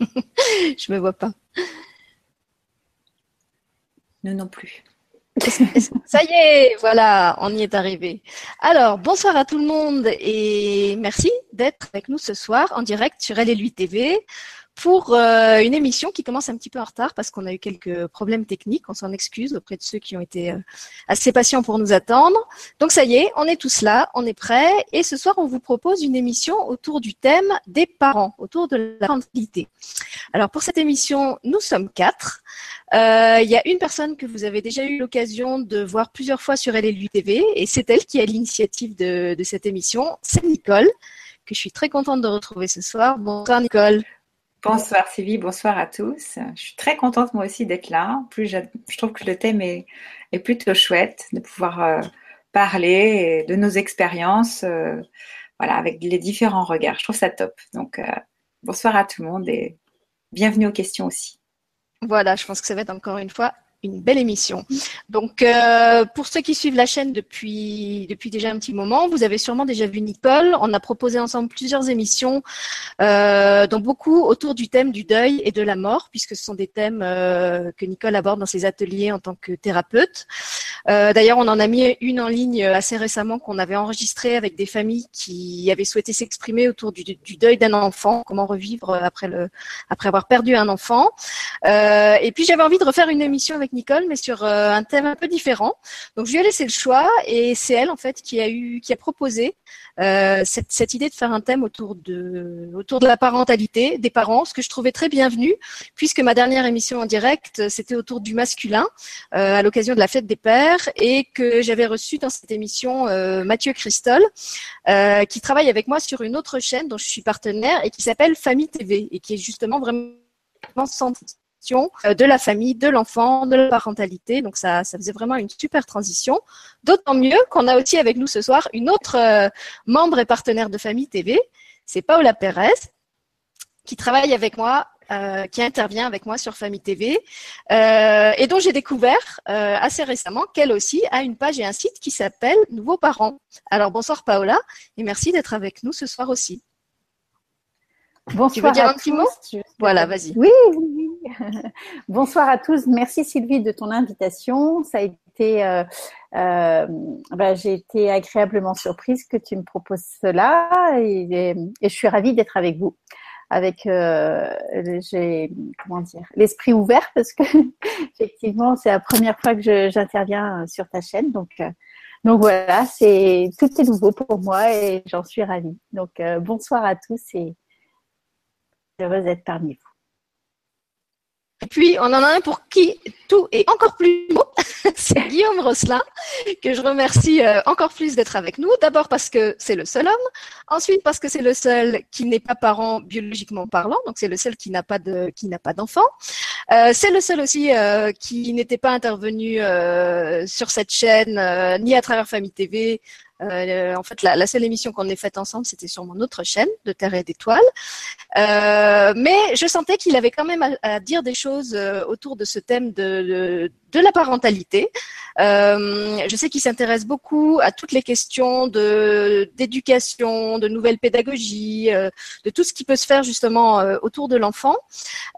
Je me vois pas. Nous non plus. Ça y est, voilà, on y est arrivé. Alors, bonsoir à tout le monde et merci d'être avec nous ce soir en direct sur LLU TV pour euh, une émission qui commence un petit peu en retard parce qu'on a eu quelques problèmes techniques. On s'en excuse auprès de ceux qui ont été euh, assez patients pour nous attendre. Donc ça y est, on est tous là, on est prêts. Et ce soir, on vous propose une émission autour du thème des parents, autour de la parentalité. Alors pour cette émission, nous sommes quatre. Euh, il y a une personne que vous avez déjà eu l'occasion de voir plusieurs fois sur LLU TV et c'est elle qui a l'initiative de, de cette émission. C'est Nicole que je suis très contente de retrouver ce soir. Bonsoir Nicole. Bonsoir Sylvie, bonsoir à tous. Je suis très contente moi aussi d'être là. Plus, je, trouve que le thème est, plutôt chouette de pouvoir euh, parler de nos expériences euh, voilà, avec les différents regards. Je trouve ça top. Donc, euh, bonsoir à tout le monde et bienvenue aux questions aussi. Voilà, je pense que ça va être encore une fois une belle émission. Donc, euh, pour ceux qui suivent la chaîne depuis depuis déjà un petit moment, vous avez sûrement déjà vu Nicole. On a proposé ensemble plusieurs émissions, euh, dont beaucoup autour du thème du deuil et de la mort, puisque ce sont des thèmes euh, que Nicole aborde dans ses ateliers en tant que thérapeute. D'ailleurs, on en a mis une en ligne assez récemment qu'on avait enregistrée avec des familles qui avaient souhaité s'exprimer autour du, du deuil d'un enfant, comment revivre après le après avoir perdu un enfant. Et puis j'avais envie de refaire une émission avec Nicole, mais sur euh, un thème un peu différent. Donc je lui ai laissé le choix et c'est elle en fait qui a eu, qui a proposé euh, cette, cette, idée de faire un thème autour de, autour de la parentalité des parents, ce que je trouvais très bienvenu, puisque ma dernière émission en direct c'était autour du masculin euh, à l'occasion de la fête des pères et que j'avais reçu dans cette émission Mathieu Christol, qui travaille avec moi sur une autre chaîne dont je suis partenaire et qui s'appelle Famille TV et qui est justement vraiment euh, de la famille, de l'enfant, de la parentalité. Donc ça, ça faisait vraiment une super transition. D'autant mieux qu'on a aussi avec nous ce soir une autre euh, membre et partenaire de Famille TV, c'est Paola Perez, qui travaille avec moi euh, qui intervient avec moi sur Famille TV et dont j'ai découvert assez récemment qu'elle aussi a une page et un site qui s'appelle Nouveaux Parents. Alors bonsoir Paola et merci d'être avec nous ce soir aussi. Bonsoir tu veux dire un petit mot? Voilà, vas-y. Oui, oui, Bonsoir à tous. Merci Sylvie de ton invitation. Ça a été, euh, euh, bah, j'ai été agréablement surprise que tu me proposes cela et, je suis ravie d'être avec vous. Avec, euh, j'ai comment dire, l'esprit ouvert parce que effectivement c'est la première fois que j'interviens sur ta chaîne, donc. donc voilà, c'est tout est nouveau pour moi et j'en suis ravie. Donc bonsoir à tous et heureuse d'être parmi vous. Et puis, on en a un pour qui tout est encore plus beau. c'est Guillaume Rosselin, que je remercie euh, encore plus d'être avec nous. D'abord parce que c'est le seul homme. Ensuite, parce que c'est le seul qui n'est pas parent biologiquement parlant. Donc, c'est le seul qui n'a pas de, d'enfant. Euh, c'est le seul aussi euh, qui n'était pas intervenu sur cette chaîne, ni à travers Famille TV, euh, en fait, la, la, seule émission qu'on ait faite ensemble, c'était sur mon autre chaîne, de Terre et d'étoiles. Euh, mais je sentais qu'il avait quand même à, à, dire des choses euh, autour de ce thème de, de, de la parentalité. Euh, je sais qu'il s'intéresse beaucoup à toutes les questions d'éducation, de nouvelles pédagogies, euh, de tout ce qui peut se faire justement euh, autour de l'enfant.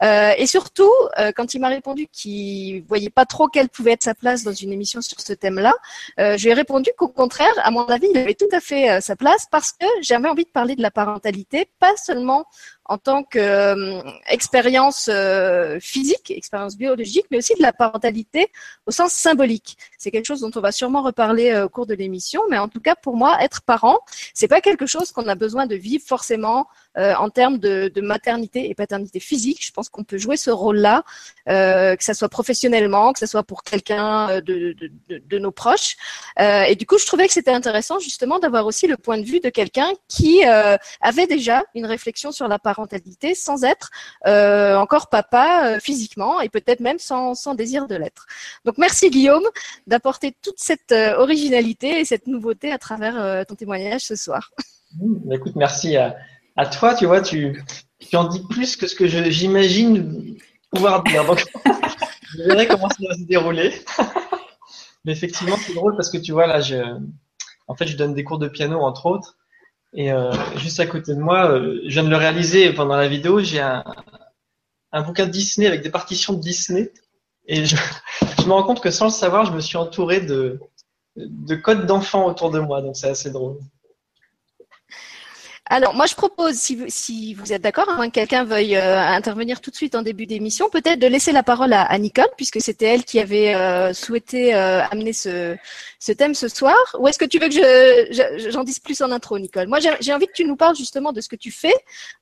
Et surtout, quand il m'a répondu qu'il voyait pas trop quelle pouvait être sa place dans une émission sur ce thème-là, je lui ai répondu qu'au contraire, à mon avis, il avait tout à fait sa place parce que j'avais envie de parler de la parentalité, pas seulement en tant qu'expérience euh, euh, physique, expérience biologique, mais aussi de la parentalité au sens symbolique. C'est quelque chose dont on va sûrement reparler euh, au cours de l'émission, mais en tout cas pour moi, être parent, c'est pas quelque chose qu'on a besoin de vivre forcément euh, en termes de, maternité et paternité physique. Je pense qu'on peut jouer ce rôle-là, que ça soit professionnellement, que ça soit pour quelqu'un de, nos proches. Et du coup, je trouvais que c'était intéressant justement d'avoir aussi le point de vue de quelqu'un qui avait déjà une réflexion sur la parentalité sans être encore papa physiquement et peut-être même sans, désir de l'être. Donc merci Guillaume d'apporter toute cette originalité et cette nouveauté à travers ton témoignage ce soir. Mmh, écoute, merci à, toi, tu vois, tu, en dis plus que ce que j'imagine pouvoir dire. Je verrai comment ça va se dérouler. Mais effectivement, c'est drôle parce que tu vois, là, en fait, je donne des cours de piano, entre autres. Et euh, juste à côté de moi, euh, je viens de le réaliser pendant la vidéo, j'ai un, un bouquin Disney avec des partitions de Disney. Et je, je me rends compte que sans le savoir, je me suis entouré de, de codes d'enfants autour de moi. Donc c'est assez drôle. Alors, moi, je propose, si vous, si vous êtes d'accord, hein, que quelqu'un veuille euh, intervenir tout de suite en début d'émission, peut-être de laisser la parole à, à Nicole, puisque c'était elle qui avait euh, souhaité euh, amener ce, thème ce soir. Ou est-ce que tu veux que je, j'en dise plus en intro, Nicole? Moi, j'ai envie que tu nous parles justement de ce que tu fais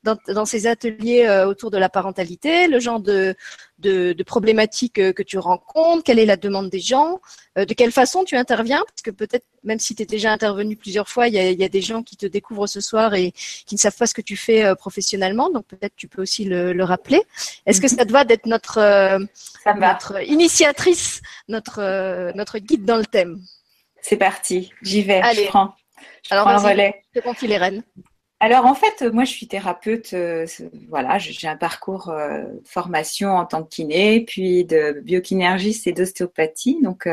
dans, dans ces ateliers autour de la parentalité, le genre de, de, de problématiques que tu rencontres, quelle est la demande des gens, de quelle façon tu interviens, parce que peut-être, même si tu es déjà intervenu plusieurs fois, il y a, il y a des gens qui te découvrent ce soir et qui ne savent pas ce que tu fais euh, professionnellement. Donc peut-être tu peux aussi le, rappeler. Est-ce que mhm. ça te va d'être notre, euh, notre initiatrice, notre, euh, notre guide dans le thème? C'est parti, j'y vais, Allez. je prends. Alors, prends relais. Je te confie les rênes. Alors en fait, moi je suis thérapeute, voilà, j'ai un parcours formation en tant que kiné, puis de biokinénergiste et d'ostéopathie, donc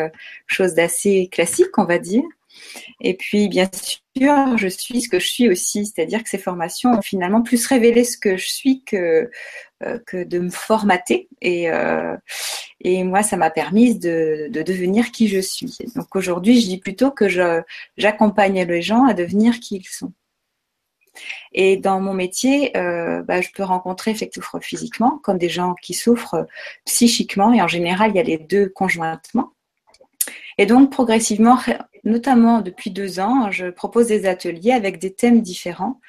chose d'assez classique, on va dire. Et puis, bien sûr, je suis ce que je suis aussi, c'est-à-dire que ces formations ont finalement plus révélé ce que je suis que, euh, de me formater. Et, euh, et moi, ça m'a permis de, de, devenir qui je suis. Donc aujourd'hui, je dis plutôt que j'accompagne les gens à devenir qui ils sont. Et dans mon métier, euh, bah, je peux rencontrer effectivement physiquement, comme des gens qui souffrent psychiquement, et en général, il y a les deux conjointement. Et donc, progressivement, notamment depuis deux ans, je propose des ateliers avec des thèmes différents.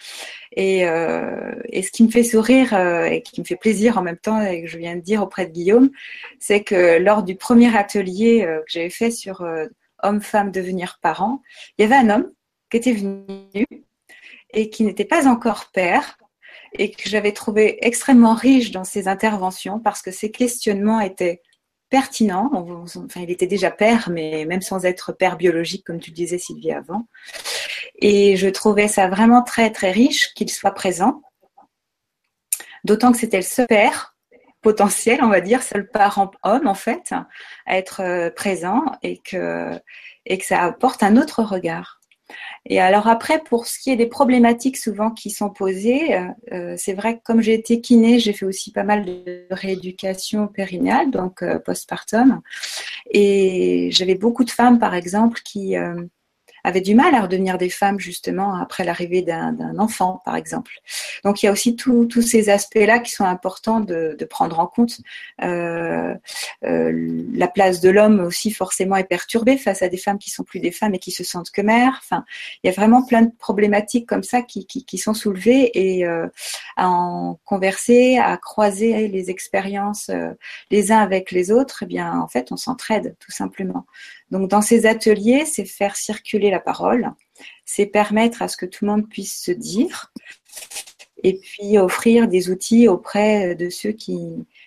Et, euh, ce qui me fait sourire euh, et qui me fait plaisir en même temps, et que je viens de dire auprès de Guillaume, c'est que lors du premier atelier euh, que j'avais fait sur euh, homme-femme devenir parent, il y avait un homme qui était venu et qui n'était pas encore père et que j'avais trouvé extrêmement riche dans ses interventions parce que ses questionnements étaient pertinent. Enfin, il était déjà père, mais même sans être père biologique, comme tu disais, Sylvie, avant. Et je trouvais ça vraiment très, très riche qu'il soit présent. D'autant que c'était le seul père potentiel, on va dire, seul parent homme, en fait, à être euh, présent et que, et que ça apporte un autre regard. Et alors après, pour ce qui est des problématiques souvent qui sont posées, euh, euh, c'est vrai que comme j'ai été kiné, j'ai fait aussi pas mal de rééducation périnéale, donc euh, postpartum. Et j'avais beaucoup de femmes, par exemple, qui avaient du mal à redevenir des femmes justement après l'arrivée d'un enfant, par exemple. Donc il y a aussi tous ces aspects-là qui sont importants de, de prendre en compte. Euh, euh, la place de l'homme aussi forcément est perturbée face à des femmes qui sont plus des femmes et qui se sentent que mères. Enfin, il y a vraiment plein de problématiques comme ça qui, qui, qui sont soulevées et euh, à en converser, à croiser les expériences euh, les uns avec les autres, eh bien en fait on s'entraide tout simplement. Donc dans ces ateliers, c'est faire circuler la parole, c'est permettre à ce que tout le monde puisse se dire et puis offrir des outils auprès de ceux qui,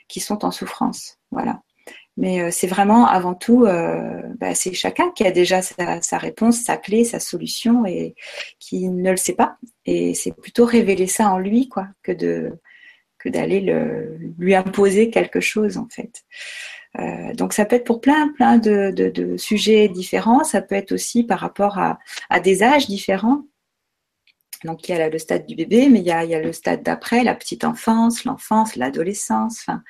qui sont en souffrance. Voilà. Mais euh, c'est vraiment avant tout, euh, bah, c'est chacun qui a déjà sa, réponse, sa clé, sa solution et qui ne le sait pas. Et c'est plutôt révéler ça en lui, quoi, que de que d'aller lui imposer quelque chose en fait. Euh, donc ça peut être pour plein plein de, sujets différents. Ça peut être aussi par rapport à, des âges différents. Donc il y a le stade du bébé, mais il y a, le stade d'après, la petite enfance, l'enfance, l'adolescence. Enfin,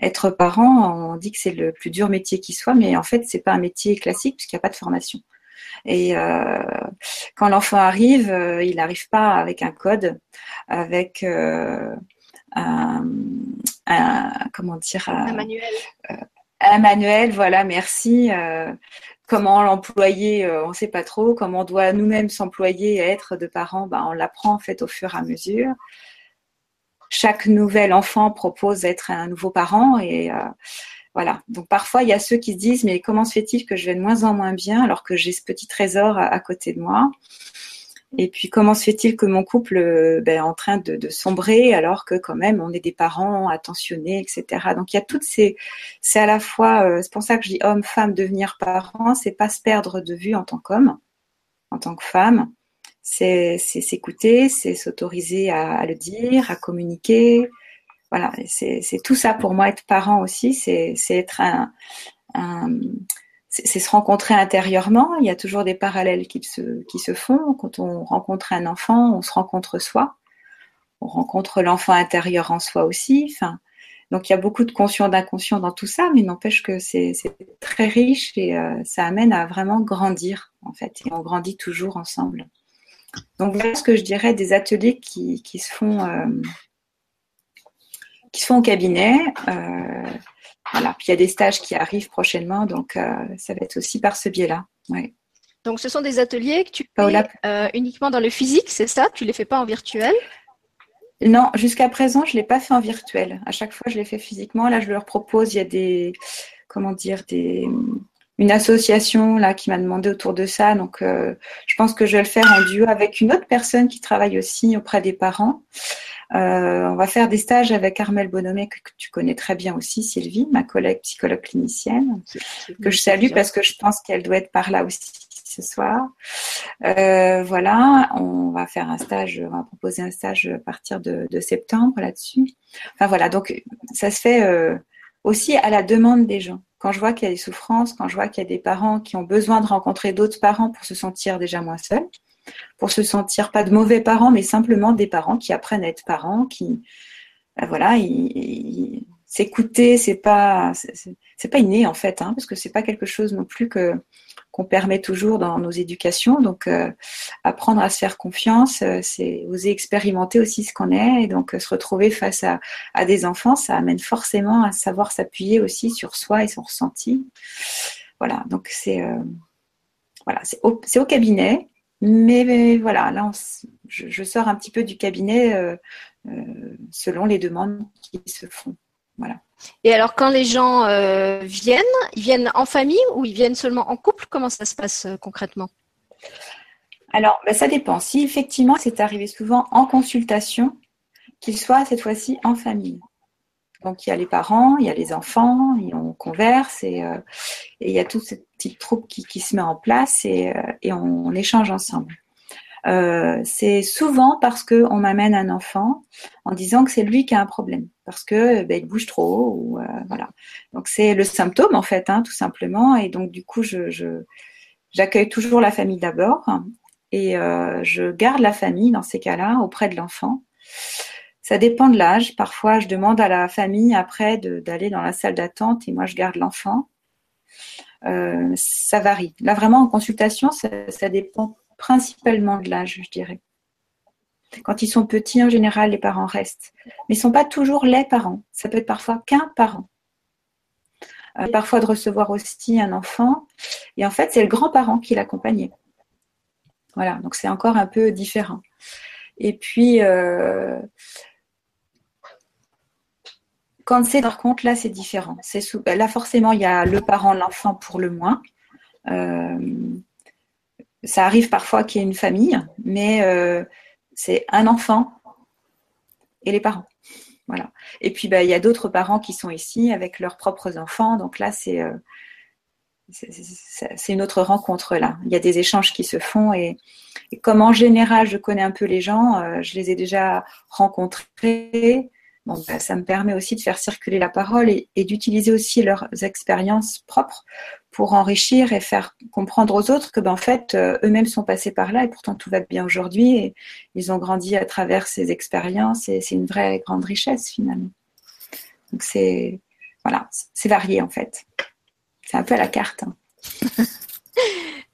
être parent, on dit que c'est le plus dur métier qui soit, mais en fait c'est pas un métier classique puisqu'il n'y a pas de formation. Et euh, quand l'enfant arrive, euh, il n'arrive pas avec un code, avec un, comment dire un manuel un manuel, voilà, merci. Euh, comment l'employer, euh, on ne sait pas trop. Comment on doit nous-mêmes s'employer et être de parents, ben, on l'apprend en fait au fur et à mesure. Chaque nouvel enfant propose d'être un nouveau parent et euh, voilà. Donc parfois il y a ceux qui se disent mais comment se fait-il que je vais de moins en moins bien alors que j'ai ce petit trésor à côté de moi? Et puis comment se fait-il que mon couple euh, ben, est en train de, sombrer alors que quand même on est des parents attentionnés, etc. Donc il y a toutes ces, c'est à la fois, euh, c'est pour ça que je dis homme, femme, devenir parent, c'est pas se perdre de vue en tant qu'homme, en tant que femme, c'est s'écouter, c'est s'autoriser à, le dire, à communiquer. Voilà, c'est tout ça pour moi être parent aussi, c'est être un, un c'est se rencontrer intérieurement. Il y a toujours des parallèles qui se, qui se font. Quand on rencontre un enfant, on se rencontre soi. On rencontre l'enfant intérieur en soi aussi. Donc il y a beaucoup de conscient d'inconscient dans tout ça, mais n'empêche que c'est très riche et euh, ça amène à vraiment grandir en fait. Et on grandit toujours ensemble. Donc voilà ce que je dirais des ateliers qui, qui se font euh, qui se font au cabinet. Euh, voilà. Puis il y a des stages qui arrivent prochainement, donc ça va être aussi par ce biais-là. Ouais. Donc ce sont des ateliers que tu fais uniquement dans le physique, c'est ça? Tu les fais pas en virtuel? Non, jusqu'à présent, je ne l'ai pas fait en virtuel. À chaque fois, je l'ai fait physiquement. Là, je leur propose, il y a des, comment dire, des, une association là qui m'a demandé autour de ça. Donc, euh, je pense que je vais le faire en duo avec une autre personne qui travaille aussi auprès des parents. Euh, on va faire des stages avec Armelle Bonomé, que, tu connais très bien aussi, Sylvie, ma collègue psychologue clinicienne, que je salue parce que je pense qu'elle doit être par là aussi ce soir. Euh, voilà, on va faire un stage, on va proposer un stage à partir de, septembre là-dessus. Enfin voilà, donc ça se fait euh, aussi à la demande des gens. Quand je vois qu'il y a des souffrances, quand je vois qu'il y a des parents qui ont besoin de rencontrer d'autres parents pour se sentir déjà moins seuls, pour se sentir pas de mauvais parents, mais simplement des parents qui apprennent à être parents, qui ben voilà, s'écouter, c'est pas c'est pas inné en fait, hein, parce que c'est pas quelque chose non plus que qu'on permet toujours dans nos éducations. Donc, euh, apprendre à se faire confiance, euh, c'est oser expérimenter aussi ce qu'on est. Et donc, euh, se retrouver face à, des enfants, ça amène forcément à savoir s'appuyer aussi sur soi et son ressenti. Voilà, donc c'est voilà, c'est au, cabinet. Mais, voilà, là, je, sors un petit peu du cabinet selon les demandes qui se font. Voilà. Et alors, quand les gens euh, viennent, ils viennent en famille ou ils viennent seulement en couple? Comment ça se passe euh, concrètement? Alors, ben, ça dépend. Si effectivement c'est arrivé souvent en consultation, qu'ils soient cette fois-ci en famille. Donc, il y a les parents, il y a les enfants, et on converse et, euh, il y a toute cette petite troupe qui, se met en place et, on, échange ensemble. Euh, c'est souvent parce qu'on m'amène un enfant en disant que c'est lui qui a un problème, parce que ben, il bouge trop, ou euh, voilà. Donc c'est le symptôme en fait, hein, tout simplement. Et donc du coup, je, j'accueille toujours la famille d'abord et euh, je garde la famille dans ces cas-là auprès de l'enfant. Ça dépend de l'âge. Parfois, je demande à la famille après d'aller dans la salle d'attente et moi je garde l'enfant. ça varie. Là, vraiment, en consultation, ça, ça dépend principalement de l'âge, je dirais. Quand ils sont petits, en général, les parents restent. Mais ils ne sont pas toujours les parents. Ça peut être parfois qu'un parent. Euh, parfois de recevoir aussi un enfant. Et en fait, c'est le grand-parent qui l'accompagnait. Voilà, donc c'est encore un peu différent. Et puis, euh, quand c'est par contre, là, c'est différent. C'est Là, forcément, il y a le parent, l'enfant pour le moins. Euh, ça arrive parfois qu'il y ait une famille, mais euh, c'est un enfant et les parents. Voilà. Et puis, bah, il y a d'autres parents qui sont ici avec leurs propres enfants. Donc là, c'est euh, une autre rencontre là. Il y a des échanges qui se font et, comme en général, je connais un peu les gens, je les ai déjà rencontrés. Bon, bah, ça me permet aussi de faire circuler la parole et, et d'utiliser aussi leurs expériences propres pour enrichir et faire comprendre aux autres que ben, en fait euh, eux-mêmes sont passés par là et pourtant tout va bien aujourd'hui et ils ont grandi à travers ces expériences et c'est une vraie grande richesse finalement. Donc c'est voilà, c'est varié en fait. C'est un peu à la carte. Hein.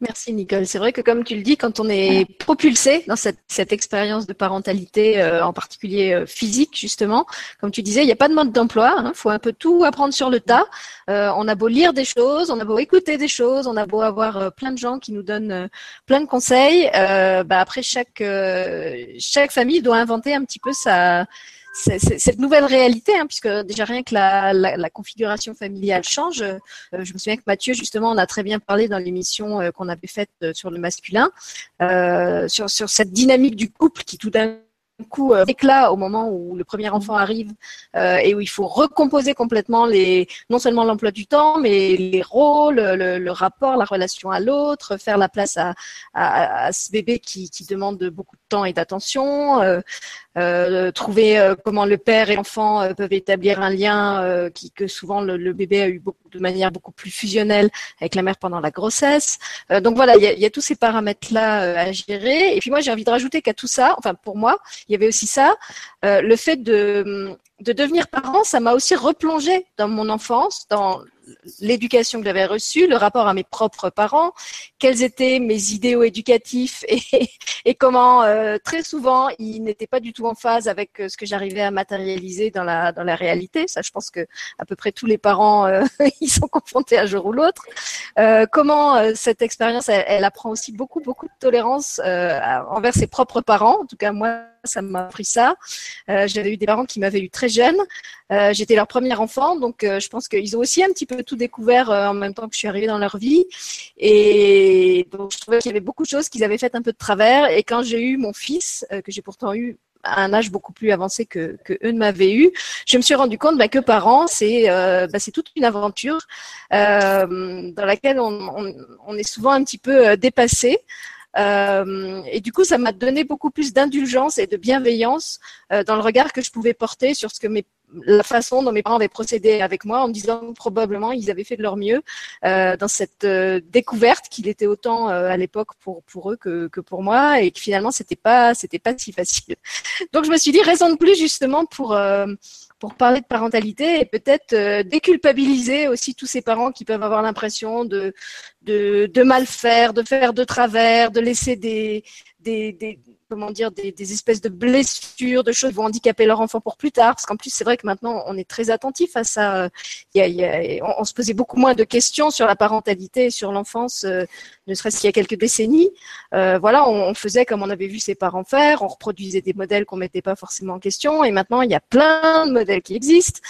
Merci Nicole. C'est vrai que comme tu le dis, quand on est propulsé dans cette, cette expérience de parentalité, euh, en particulier euh, physique justement, comme tu disais, il n'y a pas de mode d'emploi. Il hein, faut un peu tout apprendre sur le tas. Euh, on a beau lire des choses, on a beau écouter des choses, on a beau avoir plein de gens qui nous donnent plein de conseils. bah après chaque chaque famille doit inventer un petit peu sa cette nouvelle réalité, hein, puisque déjà rien que la, la, la configuration familiale change. Euh, je me souviens que Mathieu, justement, on a très bien parlé dans l'émission euh, qu'on avait faite euh, sur le masculin, sur, sur cette dynamique du couple qui tout d'un coup euh, éclat au moment où le premier enfant arrive euh, et où il faut recomposer complètement les non seulement l'emploi du temps mais les rôles, le, rapport, la relation à l'autre, faire la place à, à, ce bébé qui, qui, demande beaucoup de temps et d'attention, euh, euh trouver euh, comment le père et l'enfant peuvent établir un lien qui que souvent le, bébé a eu beaucoup, de manière beaucoup plus fusionnelle avec la mère pendant la grossesse. donc voilà, il y a, y a, tous ces paramètres là à gérer. Et puis moi j'ai envie de rajouter qu'à tout ça, enfin pour moi, il y avait aussi ça, euh, le fait de de devenir parent, ça m'a aussi replongé dans mon enfance, dans l'éducation que j'avais reçue, le rapport à mes propres parents, quels étaient mes idéaux éducatifs et, comment euh, très souvent ils n'étaient pas du tout en phase avec euh, ce que j'arrivais à matérialiser dans la dans la réalité. Ça, je pense que à peu près tous les parents euh, ils sont confrontés un jour ou l'autre. comment cette expérience, elle, elle, apprend aussi beaucoup beaucoup de tolérance envers ses propres parents. En tout cas, moi, ça m'a appris ça. J'avais eu des parents qui m'avaient eu très jeune. J'étais leur premier enfant, donc je pense qu'ils ont aussi un petit peu tout découvert euh, en même temps que je suis arrivée dans leur vie. Et donc, je trouvais qu'il y avait beaucoup de choses qu'ils avaient faites un peu de travers. Et quand j'ai eu mon fils, euh, que j'ai pourtant eu à un âge beaucoup plus avancé que, eux ne m'avaient eu, je me suis rendu compte bah, que parents, c'est euh, bah, c'est toute une aventure dans laquelle on, est souvent un petit peu dépassé. Euh, et du coup, ça m'a donné beaucoup plus d'indulgence et de bienveillance euh, dans le regard que je pouvais porter sur ce que mes la façon dont mes parents avaient procédé avec moi en me disant probablement ils avaient fait de leur mieux euh, dans cette découverte qu'il était autant à l'époque pour pour eux que, que pour moi et que finalement c'était pas c'était pas si facile. Donc je me suis dit raison de plus justement pour pour parler de parentalité et peut-être euh, déculpabiliser aussi tous ces parents qui peuvent avoir l'impression de, de, mal faire, de faire de travers, de laisser des, des comment dire, des, espèces de blessures, de choses qui vont handicaper leur enfant pour plus tard. Parce qu'en plus, c'est vrai que maintenant, on est très attentif à ça. On, se posait beaucoup moins de questions sur la parentalité, sur l'enfance, euh, ne serait-ce qu'il y a quelques décennies. Euh, voilà, on, faisait comme on avait vu ses parents faire, on reproduisait des modèles qu'on mettait pas forcément en question. Et maintenant, il y a plein de modèles qui existent,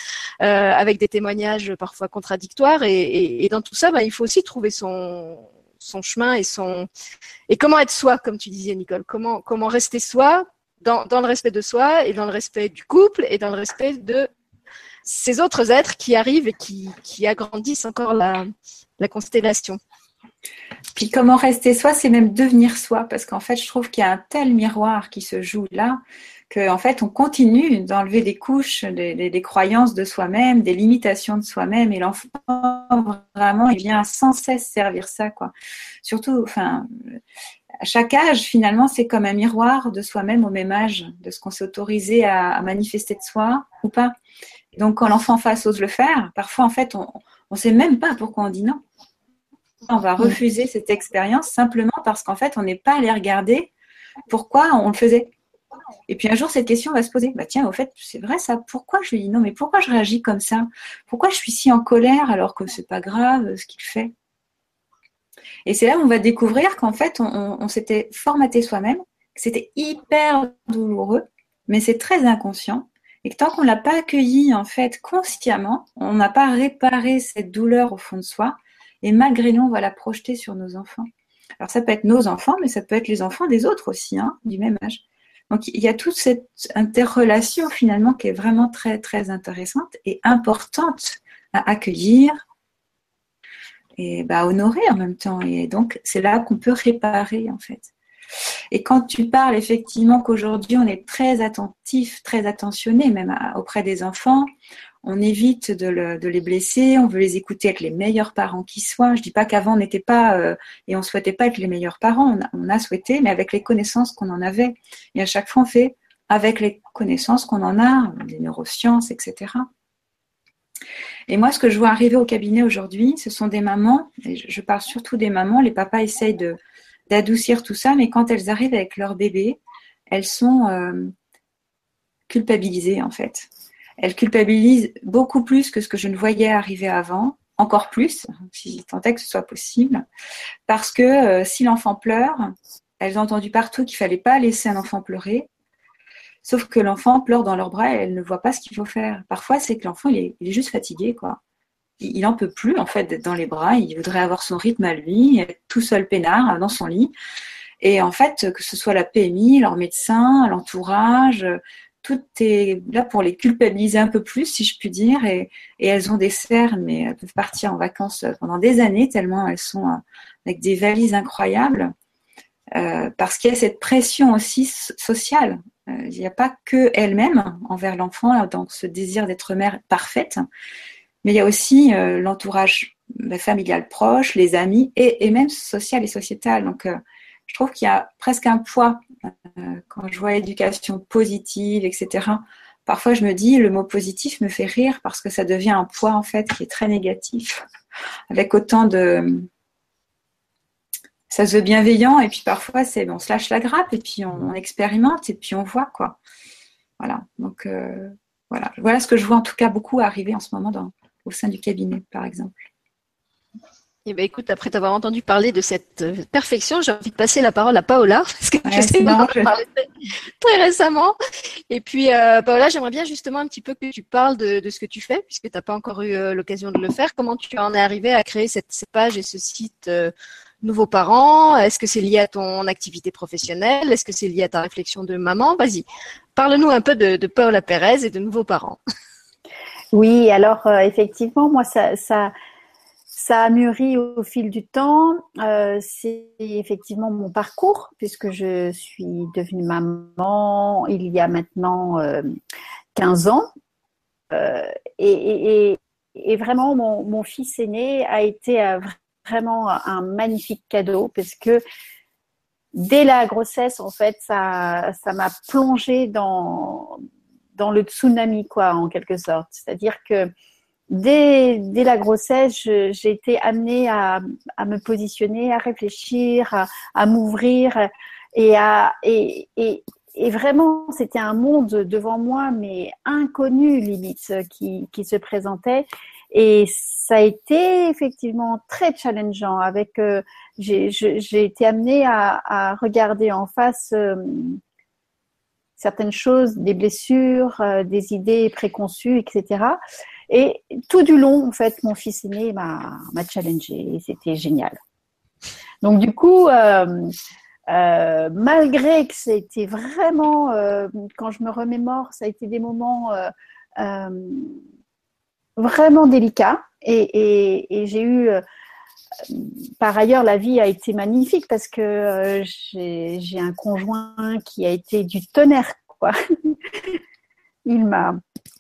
euh, avec des témoignages parfois contradictoires. Et dans tout ça, ben, il faut aussi trouver son son chemin et son et comment être soi, comme tu disais Nicole. Comment comment rester soi dans, dans le respect de soi et dans le respect du couple et dans le respect de ces autres êtres qui arrivent et qui, qui agrandissent encore la, la constellation. Puis comment rester soi, c'est même devenir soi, parce qu'en fait, je trouve qu'il y a un tel miroir qui se joue là, qu'en fait, on continue d'enlever des couches, des, croyances de soi-même, des limitations de soi-même, et l'enfant, vraiment, il vient sans cesse servir ça. Surtout, enfin, à chaque âge, finalement, c'est comme un miroir de soi-même au même âge, de ce qu'on s'est autorisé à, à, manifester de soi ou pas. Donc, quand l'enfant face ose le faire, parfois, en fait, on ne sait même pas pourquoi on dit non. On va refuser cette expérience simplement parce qu'en fait, on n'est pas allé regarder pourquoi on le faisait. Et puis un jour, cette question va se poser. Bah tiens, au fait, c'est vrai ça. Pourquoi je lui dis non Mais pourquoi je réagis comme ça? Pourquoi je suis si en colère alors que c'est pas grave ce qu'il fait? Et c'est là où on va découvrir qu'en fait, on, s'était formaté soi-même, que c'était hyper douloureux, mais c'est très inconscient. Et que tant qu'on l'a pas accueilli en fait consciemment, on n'a pas réparé cette douleur au fond de soi, et malgré nous, on va la projeter sur nos enfants. Alors ça peut être nos enfants, mais ça peut être les enfants des autres aussi, hein, du même âge. Donc il y a toute cette interrelation finalement qui est vraiment très très intéressante et importante à accueillir et bah, honorer en même temps. Et donc c'est là qu'on peut réparer en fait. Et quand tu parles effectivement qu'aujourd'hui on est très attentif, très attentionné même auprès des enfants, on évite de, le, de, les blesser, on veut les écouter être les meilleurs parents qui soient. Je dis pas qu'avant on n'était pas euh, et on souhaitait pas être les meilleurs parents, on a, souhaité, mais avec les connaissances qu'on en avait. Et à chaque fois on fait avec les connaissances qu'on en a, des neurosciences, etc. Et moi, ce que je vois arriver au cabinet aujourd'hui, ce sont des mamans, et je parle surtout des mamans, les papas essayent d'adoucir tout ça, mais quand elles arrivent avec leur bébé, elles sont euh, culpabilisées en fait elle culpabilise beaucoup plus que ce que je ne voyais arriver avant, encore plus, si tant est que ce soit possible, parce que euh, si l'enfant pleure, elles ont entendu partout qu'il fallait pas laisser un enfant pleurer, sauf que l'enfant pleure dans leurs bras et elles ne voient pas ce qu'il faut faire. Parfois, c'est que l'enfant, il est, juste fatigué, quoi. Il n'en peut plus, en fait, d'être dans les bras, il voudrait avoir son rythme à lui, tout seul peinard dans son lit. Et en fait, que ce soit la PMI, leur médecin, l'entourage, tout est là pour les culpabiliser un peu plus, si je puis dire, et, elles ont des cernes, mais elles peuvent partir en vacances pendant des années, tellement elles sont euh, avec des valises incroyables, euh, parce qu'il y a cette pression aussi sociale. Euh, il n'y a pas que elle-même envers l'enfant, dans ce désir d'être mère parfaite, mais il y a aussi euh, l'entourage bah, familial proche, les amis, et, même social et sociétal. Euh, je trouve qu'il y a presque un poids euh, quand je vois éducation positive, etc. parfois je me dis le mot positif me fait rire parce que ça devient un poids en fait qui est très négatif, avec autant de ça se veut bienveillant et puis parfois c'est on se lâche la grappe et puis on, expérimente et puis on voit quoi. Voilà. Donc euh, voilà, voilà ce que je vois en tout cas beaucoup arriver en ce moment au sein du cabinet par exemple. Eh bien, écoute, après t'avoir entendu parler de cette euh, perfection, j'ai envie de passer la parole à Paola, parce que je sais pas, parler très, récemment. Et puis, euh, Paola, j'aimerais bien justement un petit peu que tu parles de, ce que tu fais, puisque tu n'as pas encore eu euh, l'occasion de le faire. Comment tu en es arrivé à créer cette, page et ce site Nouveaux Parents? Est-ce que c'est lié à ton activité professionnelle? Est-ce que c'est lié à ta réflexion de maman? Vas-y, parle-nous un peu de, de Paola Pérez et de Nouveaux Parents. Oui, alors effectivement, moi, ça, ça ça a mûri au fil du temps. Euh, c'est effectivement mon parcours, puisque je suis devenue maman il y a maintenant 15 euh, ans. Euh, et, vraiment, mon, fils aîné a été vraiment un magnifique cadeau, parce que dès la grossesse, en fait, ça, m'a plongé dans, dans le tsunami, quoi, en quelque sorte. C'est-à-dire que dès, la grossesse, j'ai été amenée à, me positionner, à réfléchir, à, m'ouvrir et vraiment c'était un monde devant moi mais inconnu limite qui, qui se présentait et ça a été effectivement très challengeant avec euh, j'ai été amenée à, regarder en face euh, certaines choses, des blessures, euh, des idées préconçues, etc. Et tout du long, en fait, mon fils aîné m'a challengé et c'était génial. Donc du coup, euh, euh, malgré que c'était vraiment, euh, quand je me remémore, ça a été des moments vraiment délicats et, j'ai eu, par ailleurs, la vie a été magnifique parce que j'ai un conjoint qui a été du tonnerre, quoi. Il m'a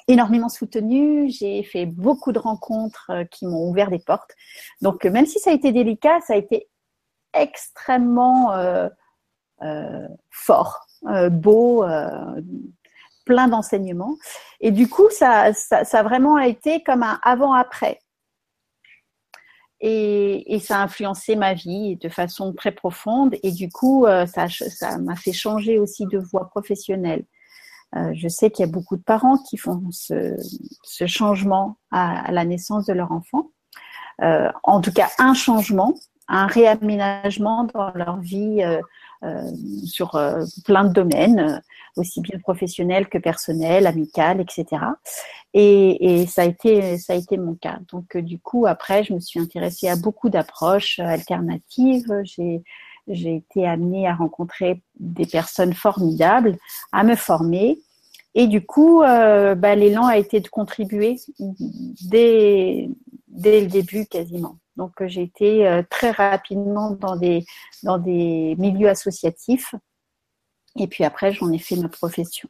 énormément soutenue. J'ai fait beaucoup de rencontres euh, qui m'ont ouvert des portes. Donc, euh, même si ça a été délicat, ça a été extrêmement euh, fort, beau, plein d'enseignements. Et du coup, ça, ça, a vraiment été comme un avant-après. Et, ça a influencé ma vie de façon très profonde. Et du coup, ça m'a fait changer aussi de voie professionnelle. Euh, je sais qu'il y a beaucoup de parents qui font ce, changement à, la naissance de leur enfant. Euh, en tout cas, un changement, un réaménagement dans leur vie euh, sur plein de domaines, aussi bien professionnel que personnel, amical, etc. Et, ça a été ça a été mon cas. Donc du coup, après, je me suis intéressée à beaucoup d'approches alternatives. J'ai j'ai été amenée à rencontrer des personnes formidables, à me former. Et du coup, euh, bah, l'élan a été de contribuer dès, dès le début quasiment. Donc j'ai été euh, très rapidement dans des, dans des milieux associatifs. Et puis après, j'en ai fait ma profession.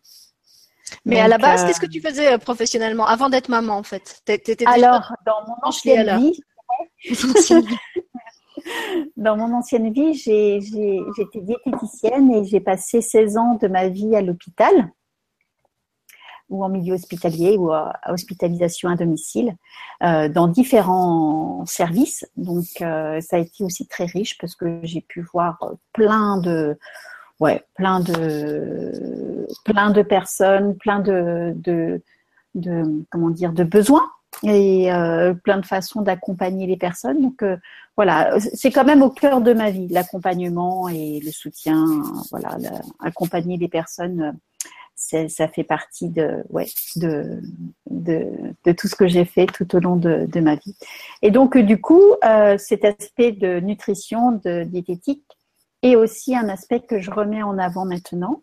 Mais à la base, qu'est-ce que tu faisais euh, professionnellement avant d'être maman en fait? Alors, dans mon ancienne vie, Dans mon ancienne vie, j'étais diététicienne et j'ai passé 16 ans de ma vie à l'hôpital ou en milieu hospitalier ou à hospitalisation à domicile euh, dans différents services. Donc euh, ça a été aussi très riche parce que j'ai pu voir plein de ouais, plein de plein de personnes, plein de, de, comment dire de besoins et euh, plein de façons d'accompagner les personnes. Voilà, c'est quand même au cœur de ma vie, l'accompagnement et le soutien. Voilà, accompagner les personnes, ça fait partie de, tout ce que j'ai fait tout au long de, de, ma vie. Et donc du coup, euh, cet aspect de nutrition, de diététique, est aussi un aspect que je remets en avant maintenant.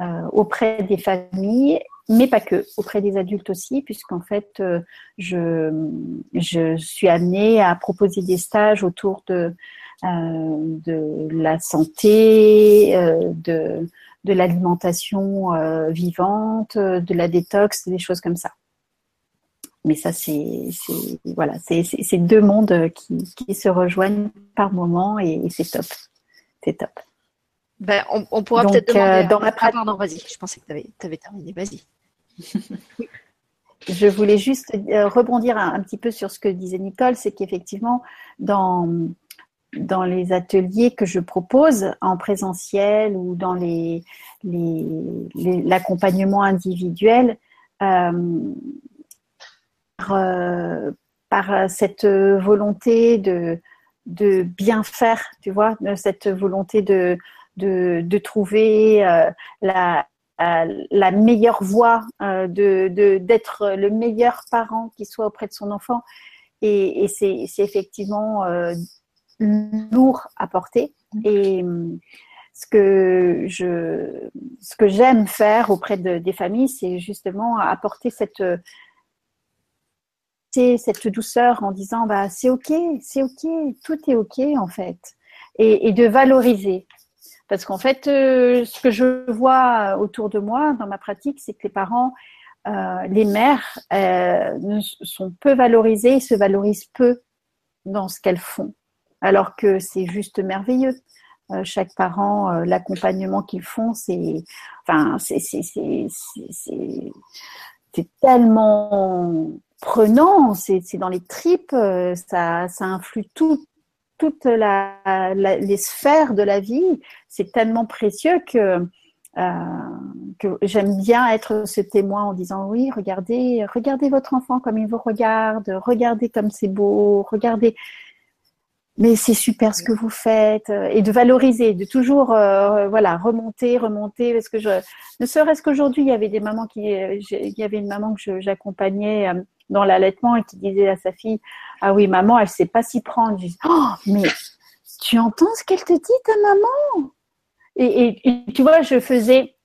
Euh, auprès des familles mais pas que, auprès des adultes aussi, puisqu'en fait, euh, je, je suis amenée à proposer des stages autour de, euh, de la santé, euh, de, de l'alimentation vivante, de la détox, des choses comme ça. Mais ça, c'est voilà, c'est deux mondes qui, qui, se rejoignent par moment et, c'est top. C'est top. Ben, on, pourra peut-être demander. Dans la... Ah, pardon, vas-y. Je pensais que tu avais, avais terminé. Vas-y. Je voulais juste euh, rebondir un, petit peu sur ce que disait Nicole, c'est qu'effectivement, dans, dans les ateliers que je propose en présentiel ou dans les, l'accompagnement individuel, euh, euh, par, cette volonté de, de bien faire, tu vois, cette volonté de, de, trouver la, la meilleure voie, euh, de d'être le meilleur parent qui soit auprès de son enfant. Et, c'est effectivement euh, lourd à porter. Et euh, ce que je, ce que j'aime faire auprès des familles, c'est justement apporter cette cette douceur en disant bah c'est ok, c'est ok, tout est ok en fait, et, et de valoriser. Parce qu'en fait, euh, ce que je vois autour de moi dans ma pratique, c'est que les parents, euh, les mères, euh, sont peu valorisées, se valorisent peu dans ce qu'elles font, alors que c'est juste merveilleux. chaque parent, l'accompagnement qu'ils font, c'est, enfin, tellement prenant, c'est dans les tripes, ça, ça influe tout, toutes les sphères de la vie. C'est tellement précieux que, euh, que j'aime bien être ce témoin en disant oui, regardez, regardez votre enfant comme il vous regarde, regardez comme c'est beau, regardez. Mais c'est super ce que vous faites et de valoriser, de toujours euh, voilà remonter, remonter parce que je ne serait-ce qu'aujourd'hui il y avait des mamans qui il y avait une maman que j'accompagnais euh, dans l'allaitement et qui disait à sa fille Ah oui, maman, elle ne sait pas s'y prendre. Je dis Oh, mais tu entends ce qu'elle te dit, ta maman? Et, tu vois, je faisais.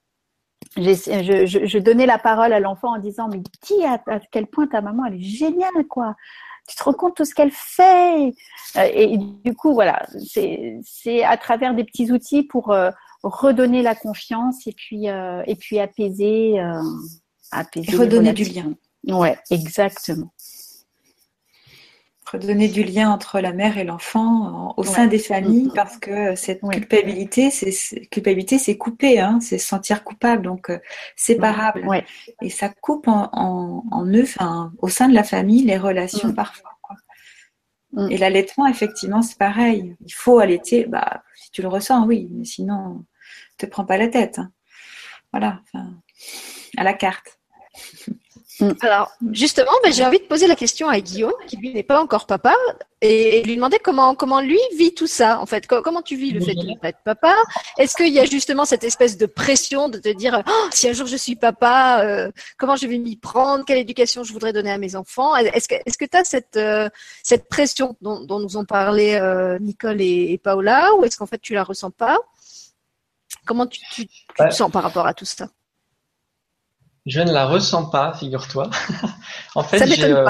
Je, donnais la parole à l'enfant en disant Mais dis à, quel point ta maman, elle est géniale, quoi tu te rends compte de ce qu'elle fait euh, Et du coup, voilà, c'est à travers des petits outils pour euh, redonner la confiance et puis, euh, et puis apaiser, apaiser. redonner du lien. Ouais, exactement. Redonner du lien entre la mère et l'enfant au sein des familles parce que cette culpabilité, c'est culpabilité, c'est couper, hein, c'est se sentir coupable, donc euh, séparable. Et ça coupe en, en, eux, au sein de la famille, les relations mm. parfois. Mm. Et l'allaitement, effectivement, c'est pareil. Il faut allaiter, bah, si tu le ressens, oui, mais sinon, te prends pas la tête. Hein. Voilà, à la carte. Mm. Alors, justement, ben, j'ai envie de poser la question à Guillaume, qui lui n'est pas encore papa, et, lui demander comment, comment lui vit tout ça, en fait. Comment tu vis le fait de ne pas être papa? Est-ce qu'il y a justement cette espèce de pression de te dire, oh, si un jour je suis papa, euh, comment je vais m'y prendre? Quelle éducation je voudrais donner à mes enfants? Est-ce que tu as cette, euh, cette pression dont, nous ont parlé euh, Nicole et, Paola, ou est-ce qu'en fait tu la ressens pas? Comment tu, tu te sens par rapport à tout ça? Je ne la ressens pas, figure-toi. en fait, j'ai euh,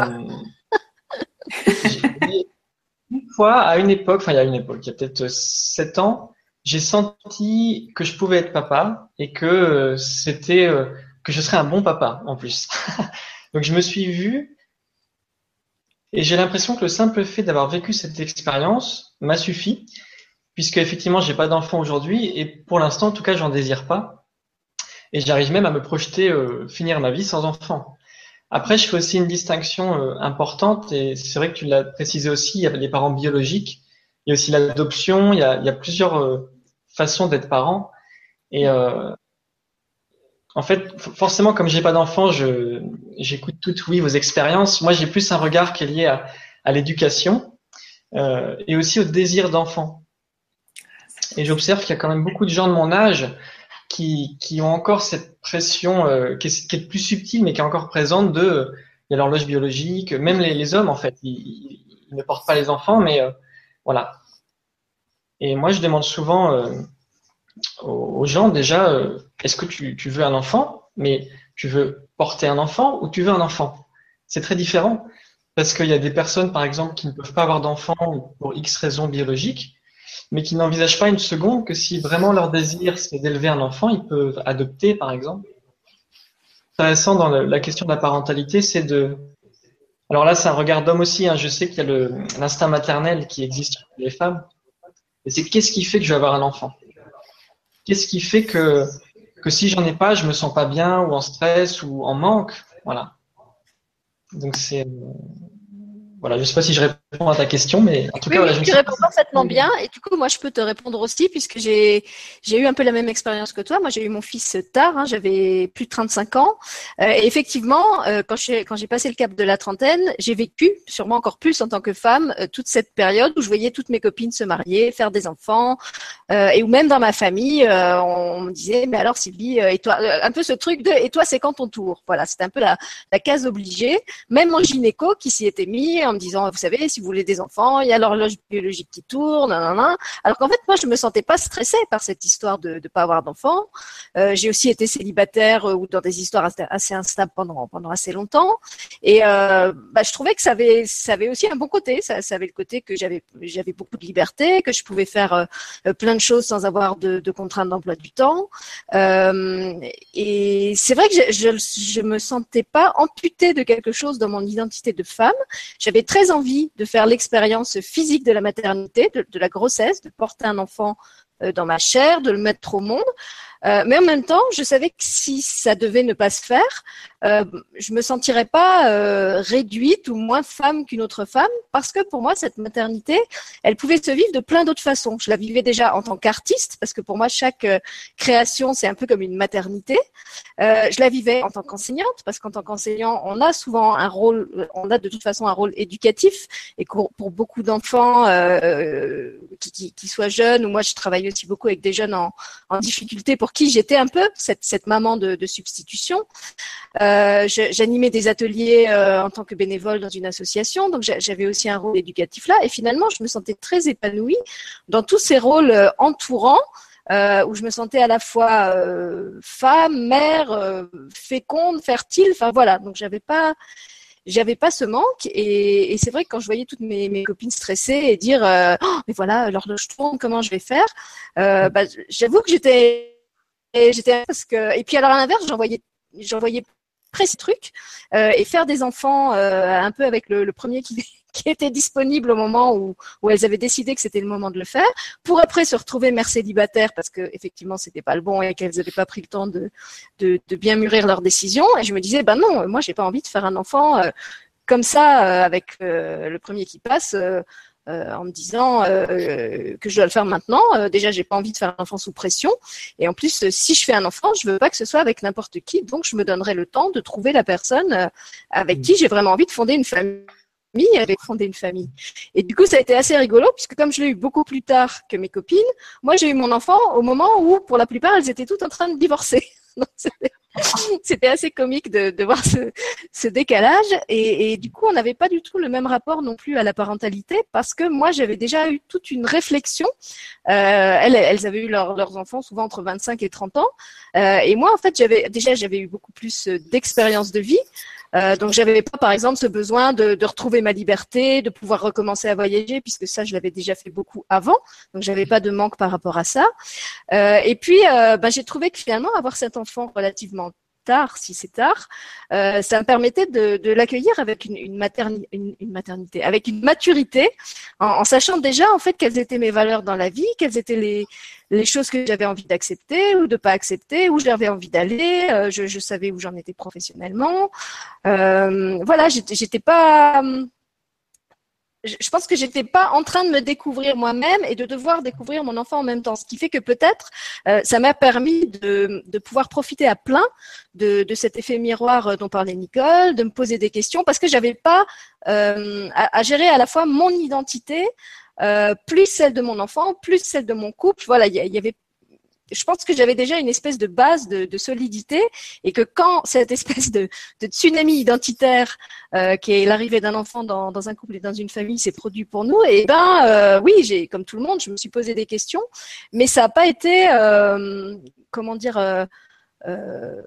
une fois, à une époque, enfin il y a une époque, il y a peut-être sept ans, j'ai senti que je pouvais être papa et que euh, c'était euh, que je serais un bon papa en plus. Donc je me suis vu et j'ai l'impression que le simple fait d'avoir vécu cette expérience m'a suffi, puisque effectivement j'ai pas d'enfant aujourd'hui et pour l'instant en tout cas j'en désire pas. Et j'arrive même à me projeter euh, finir ma vie sans enfant. Après, je fais aussi une distinction euh, importante, et c'est vrai que tu l'as précisé aussi, il y a les parents biologiques, il y a aussi l'adoption, il, il y a plusieurs euh, façons d'être parent. Et en fait, forcément, comme j'ai pas d'enfant, j'écoute toutes oui vos expériences. Moi, j'ai plus un regard qui est lié à, à l'éducation et aussi au désir d'enfant. Et j'observe qu'il y a quand même beaucoup de gens de mon âge qui, qui ont encore cette pression euh, qui, est, plus subtile mais qui est encore présente de il y a l'horloge biologique, même les, hommes en fait, ils, ne portent pas les enfants, mais euh, voilà. Et moi je demande souvent euh, aux gens déjà, euh, est-ce que tu, tu, veux un enfant, mais tu veux porter un enfant ou tu veux un enfant? C'est très différent parce qu'il y a des personnes par exemple qui ne peuvent pas avoir d'enfant pour X raisons biologiques mais qui n'envisagent pas une seconde que si vraiment leur désir c'est d'élever un enfant, ils peuvent adopter par exemple. Intéressant dans la question de la parentalité, c'est de. Alors là, c'est un regard d'homme aussi. Hein. Je sais qu'il y a l'instinct maternel qui existe chez les femmes. Et c'est qu'est-ce qui fait que je vais avoir un enfant? Qu'est-ce qui fait que que si j'en ai pas, je me sens pas bien ou en stress ou en manque? Voilà. Donc c'est voilà, je sais pas si je réponds à ta question, mais en tout cas, je tu réponds parfaitement bien. Et du coup, moi, je peux te répondre aussi, puisque j'ai j'ai eu un peu la même expérience que toi. Moi, j'ai eu mon fils tard, hein, j'avais plus de 35 ans. Euh, et effectivement, euh, quand j'ai quand j'ai passé le cap de la trentaine, j'ai vécu, sûrement encore plus en tant que femme, euh, toute cette période où je voyais toutes mes copines se marier, faire des enfants, et où même dans ma famille, on me disait, mais alors Sylvie, et toi, un peu ce truc de, et toi, c'est quand ton tour? Voilà, c'était un peu la, la case obligée. Même mon gynéco qui s'y était mis en me disant, vous savez, si vous voulez des enfants, il y a l'horloge biologique qui tourne, alors qu'en fait, moi, je me sentais pas stressée par cette histoire de ne pas avoir d'enfants. Euh, j'ai aussi été célibataire euh, ou dans des histoires assez instables pendant pendant assez longtemps, et euh, bah, je trouvais que ça avait ça avait aussi un bon côté. Ça, ça avait le côté que j'avais j'avais beaucoup de liberté, que je pouvais faire plein de choses sans avoir de, de contraintes d'emploi du temps. et c'est vrai que je, je je me sentais pas amputée de quelque chose dans mon identité de femme. J'avais très envie de faire l'expérience physique de la maternité, de, la grossesse, de porter un enfant euh, dans ma chair, de le mettre au monde. Euh, mais en même temps, je savais que si ça devait ne pas se faire, euh, je me sentirais pas euh, réduite ou moins femme qu'une autre femme, parce que pour moi, cette maternité, elle pouvait se vivre de plein d'autres façons. Je la vivais déjà en tant qu'artiste, parce que pour moi, chaque euh, création, c'est un peu comme une maternité. Je la vivais en tant qu'enseignante, parce qu'en tant qu'enseignant, on a souvent un rôle, on a de toute façon un rôle éducatif, et pour, beaucoup d'enfants qui, soient jeunes, ou moi, je travaille aussi beaucoup avec des jeunes en, en difficulté, pour qui j'étais un peu cette, cette maman de, substitution. Euh, j'animais des ateliers euh, en tant que bénévole dans une association, donc j'avais aussi un rôle éducatif là. Et finalement, je me sentais très épanouie dans tous ces rôles euh, entourants. où je me sentais à la fois femme, mère, féconde, fertile. Enfin voilà, donc j'avais pas, j'avais pas ce manque. Et, c'est vrai que quand je voyais toutes mes, mes copines stressées et dire, oh, mais voilà, l'horloge tourne, comment je vais faire? Bah, J'avoue que j'étais, j'étais parce que. Et puis alors à l'inverse, j'en voyais, j'en voyais ces trucs euh, et faire des enfants euh, un peu avec le, premier qui, était disponible au moment où, où elles avaient décidé que c'était le moment de le faire, pour après se retrouver mère célibataire parce que effectivement c'était pas le bon et qu'elles n'avaient pas pris le temps de, de, bien mûrir leur décision. Et je me disais, ben non, moi j'ai pas envie de faire un enfant euh, comme ça avec le premier qui passe. Euh, en me disant euh, que je dois le faire maintenant. Euh, déjà, j'ai pas envie de faire un enfant sous pression. Et en plus, si je fais un enfant, je veux pas que ce soit avec n'importe qui. Donc, je me donnerai le temps de trouver la personne avec qui j'ai vraiment envie de fonder une famille avec fonder une famille. Et du coup, ça a été assez rigolo puisque comme je l'ai eu beaucoup plus tard que mes copines, moi j'ai eu mon enfant au moment où, pour la plupart, elles étaient toutes en train de divorcer. C'était assez comique de, voir ce, décalage. Et, du coup, on n'avait pas du tout le même rapport non plus à la parentalité parce que moi, j'avais déjà eu toute une réflexion. Euh, elles, avaient eu leurs enfants souvent entre 25 et 30 ans. Euh, et moi, en fait, j'avais déjà j'avais eu beaucoup plus d'expérience de vie. Euh, donc j'avais pas par exemple ce besoin de, retrouver ma liberté, de pouvoir recommencer à voyager puisque ça je l'avais déjà fait beaucoup avant, donc j'avais pas de manque par rapport à ça. Euh, et puis euh, bah, j'ai trouvé que finalement avoir cet enfant relativement si c'est tard, euh, ça me permettait de, l'accueillir avec une, maternité, avec une maturité, en, sachant déjà en fait quelles étaient mes valeurs dans la vie, quelles étaient les, choses que j'avais envie d'accepter ou de pas accepter, où j'avais envie d'aller. Euh, je, savais où j'en étais professionnellement. Euh, voilà, j'étais pas je pense que j'étais pas en train de me découvrir moi-même et de devoir découvrir mon enfant en même temps. Ce qui fait que peut-être euh, ça m'a permis de, de, pouvoir profiter à plein de, de, cet effet miroir euh, dont parlait Nicole, de me poser des questions parce que j'avais pas euh, à, gérer à la fois mon identité, plus celle de mon enfant, plus celle de mon couple. Voilà, il y, y avait je pense que j'avais déjà une espèce de base de, solidité et que quand cette espèce de, de tsunami identitaire euh, qui est l'arrivée d'un enfant dans, dans, un couple et dans une famille s'est produit pour nous, et eh ben euh, oui, j'ai comme tout le monde, je me suis posé des questions, mais ça n'a pas été euh, comment dire euh, euh,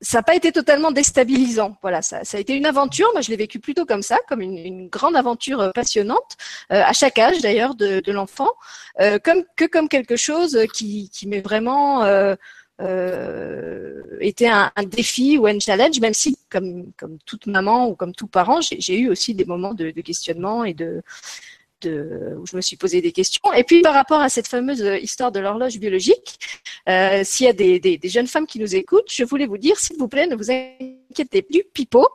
ça n'a pas été totalement déstabilisant. Voilà, ça, ça, a été une aventure. Moi, je l'ai vécu plutôt comme ça, comme une, une grande aventure euh, passionnante, euh, à chaque âge d'ailleurs de, de l'enfant, euh, comme que comme quelque chose qui, qui m'est vraiment euh, euh, été un, un, défi ou un challenge, même si, comme comme toute maman ou comme tout parent, j'ai eu aussi des moments de, de questionnement et de de, où je me suis posé des questions. Et puis par rapport à cette fameuse histoire de l'horloge biologique, euh, s'il y a des, jeunes femmes qui nous écoutent, je voulais vous dire, s'il vous plaît, ne vous inquiétez plus, pipeau.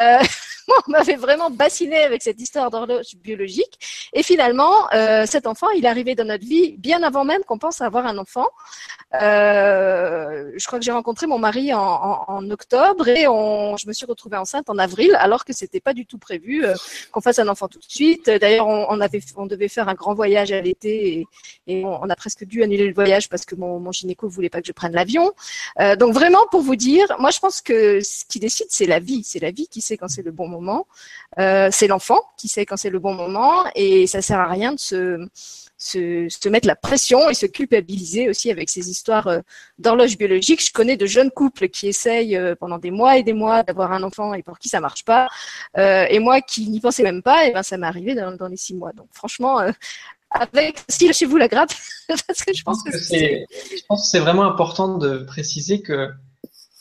Euh, on m'avait vraiment bassiné avec cette histoire d'horloge biologique. Et finalement, euh, cet enfant, il est arrivé dans notre vie bien avant même qu'on pense avoir un enfant. Euh, je crois que j'ai rencontré mon mari en, octobre et je me suis retrouvée enceinte en avril, alors que c'était pas du tout prévu euh, qu'on fasse un enfant tout de suite. D'ailleurs, on, devait faire un grand voyage à l'été et, on, a presque dû annuler le voyage parce que mon, mon gynéco voulait pas que je prenne l'avion. Donc vraiment, pour vous dire, moi je pense que ce qui décide, c'est la vie. C'est la vie qui sait quand c'est le bon moment. Euh, c'est l'enfant qui sait quand c'est le bon moment et ça sert à rien de se se, se, mettre la pression et se culpabiliser aussi avec ces histoires euh, d'horloge biologique. Je connais de jeunes couples qui essayent euh, pendant des mois et des mois d'avoir un enfant et pour qui ça marche pas. Et moi qui n'y pensais même pas, et ben ça m'est arrivé dans, dans, les six mois. Donc franchement, avec si chez vous la grappe, parce que je pense que, c'est. Je pense que c'est vraiment important de préciser que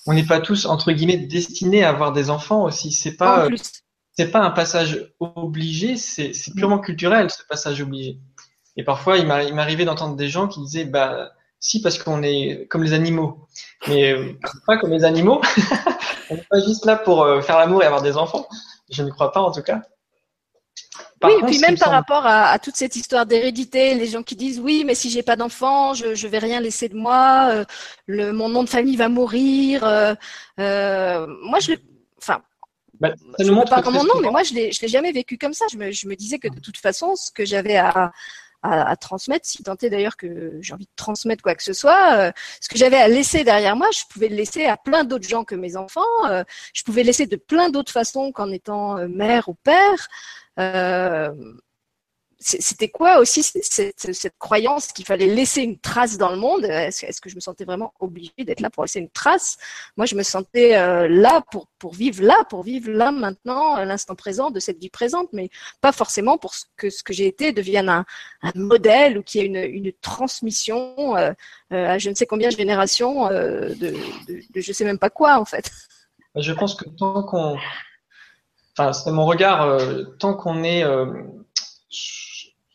on n'est pas tous entre guillemets destinés à avoir des enfants aussi. C'est pas. C'est pas un passage obligé, c'est purement culturel ce passage obligé. Et parfois, il m'arrivait d'entendre des gens qui disaient, bah, si, parce qu'on est comme les animaux. Mais euh, pas comme les animaux. on n'est pas juste là pour euh, faire l'amour et avoir des enfants. Je ne crois pas, en tout cas. Par oui, contre, et puis même par semble... rapport à, à, toute cette histoire d'hérédité, les gens qui disent oui, mais si j'ai pas d'enfant, je je vais rien laisser de moi, euh, le mon nom de famille va mourir. Euh, euh, moi, je, enfin, bah, je ne pas comme mon nom, mais moi je l'ai je l'ai jamais vécu comme ça. Je me je me disais que de toute façon, ce que j'avais à à, à, transmettre, si tant est d'ailleurs que j'ai envie de transmettre quoi que ce soit. Euh, ce que j'avais à laisser derrière moi, je pouvais le laisser à plein d'autres gens que mes enfants. Euh, je pouvais laisser de plein d'autres façons qu'en étant euh, mère ou père. C'était quoi aussi cette, croyance qu'il fallait laisser une trace dans le monde? Est-ce est que je me sentais vraiment obligée d'être là pour laisser une trace? Moi, je me sentais euh, là pour, pour vivre là, pour vivre là maintenant, l'instant présent de cette vie présente, mais pas forcément pour que ce que j'ai été devienne un, modèle ou qu'il y ait une, transmission euh, euh, à je ne sais combien de générations de, de, de, je sais même pas quoi en fait. Je pense que tant qu'on, enfin c'est mon regard, tant qu'on est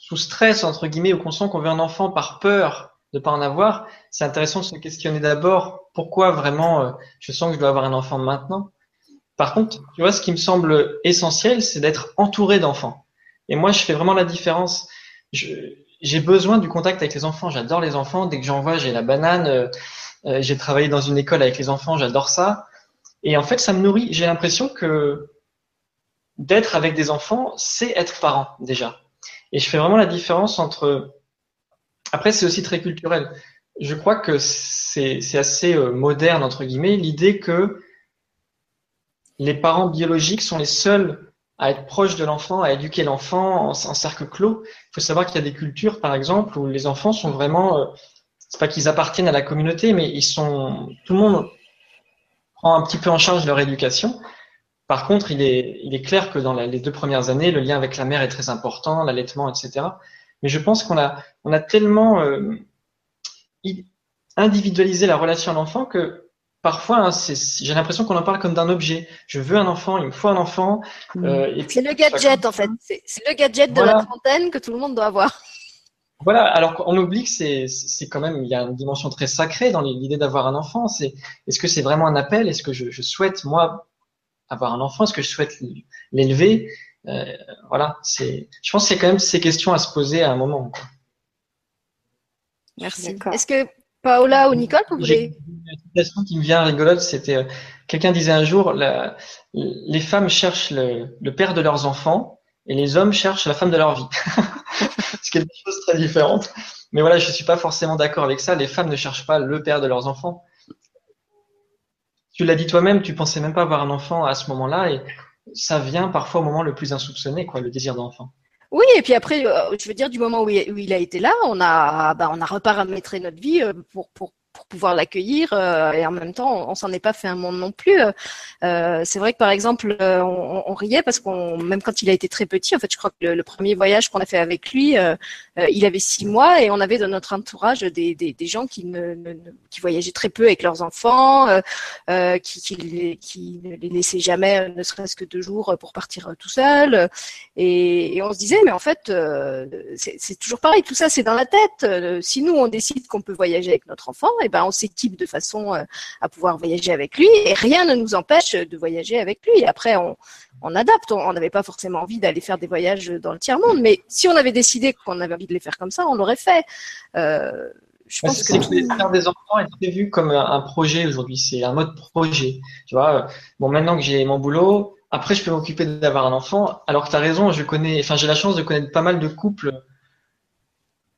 sous stress, entre guillemets, ou qu'on sent qu'on veut un enfant par peur de pas en avoir, c'est intéressant de se questionner d'abord pourquoi vraiment euh, je sens que je dois avoir un enfant maintenant. Par contre, tu vois, ce qui me semble essentiel, c'est d'être entouré d'enfants. Et moi, je fais vraiment la différence. J'ai besoin du contact avec les enfants. J'adore les enfants. Dès que j'en vois, j'ai la banane. Euh, euh, j'ai travaillé dans une école avec les enfants. J'adore ça. Et en fait, ça me nourrit. J'ai l'impression que d'être avec des enfants, c'est être parent déjà. Et je fais vraiment la différence entre. Après, c'est aussi très culturel. Je crois que c'est assez euh, moderne, entre guillemets, l'idée que les parents biologiques sont les seuls à être proches de l'enfant, à éduquer l'enfant en, cercle clos. Il faut savoir qu'il y a des cultures, par exemple, où les enfants sont vraiment. Euh, c'est pas qu'ils appartiennent à la communauté, mais ils sont. Tout le monde prend un petit peu en charge leur éducation. Par contre, il est, il est clair que dans la, les deux premières années, le lien avec la mère est très important, l'allaitement, etc. Mais je pense qu'on a, on a tellement euh, individualisé la relation à l'enfant que parfois, hein, j'ai l'impression qu'on en parle comme d'un objet. Je veux un enfant, il me faut un enfant. Mmh. Euh, c'est le gadget, en fait. C'est le gadget de la trentaine que tout le monde doit avoir. Voilà, alors qu'on oublie que c'est quand même, il y a une dimension très sacrée dans l'idée d'avoir un enfant. C'est Est-ce que c'est vraiment un appel? Est-ce que je, je souhaite, moi, avoir un enfant Est-ce que je souhaite l'élever euh, Voilà, c'est. Je pense y a quand même ces questions à se poser à un moment. Quoi. Merci. Est-ce que Paola ou Nicole, vous voulez Une citation qui me vient rigolote, c'était euh, quelqu'un disait un jour la, les femmes cherchent le, le, père de leurs enfants et les hommes cherchent la femme de leur vie. Ce qui est des choses très différentes. Mais voilà, je suis pas forcément d'accord avec ça. Les femmes ne cherchent pas le père de leurs enfants tu l'as dit toi-même, tu pensais même pas avoir un enfant à ce moment-là et ça vient parfois au moment le plus insoupçonné, quoi, le désir d'enfant. Oui, et puis après, euh, je veux dire, du moment où il, a été là, on a, bah, on a reparamétré notre vie euh, pour, pour, pour pouvoir l'accueillir et en même temps on, s'en est pas fait un monde non plus. c'est vrai que par exemple on, on riait parce qu'on même quand il a été très petit, en fait je crois que le, premier voyage qu'on a fait avec lui, il avait six mois et on avait dans notre entourage des, des, gens qui ne, qui voyageaient très peu avec leurs enfants, qui, qui, ne les laissaient jamais, ne serait-ce que deux jours pour partir tout seul. Et, on se disait mais en fait c'est toujours pareil, tout ça c'est dans la tête. Euh, si nous on décide qu'on peut voyager avec notre enfant, et eh ben on s'équipe de façon euh, à pouvoir voyager avec lui et rien ne nous empêche de voyager avec lui. Et après on, on adapte. On n'avait pas forcément envie d'aller faire des voyages dans le tiers monde, mais si on avait décidé qu'on avait envie de les faire comme ça, on l'aurait fait. Euh, je pense que faire des enfants est prévu comme un projet aujourd'hui. C'est un mode projet. Tu vois, bon maintenant que j'ai mon boulot, après, je peux m'occuper d'avoir un enfant. Alors que tu as raison, je connais, enfin, j'ai la chance de connaître pas mal de couples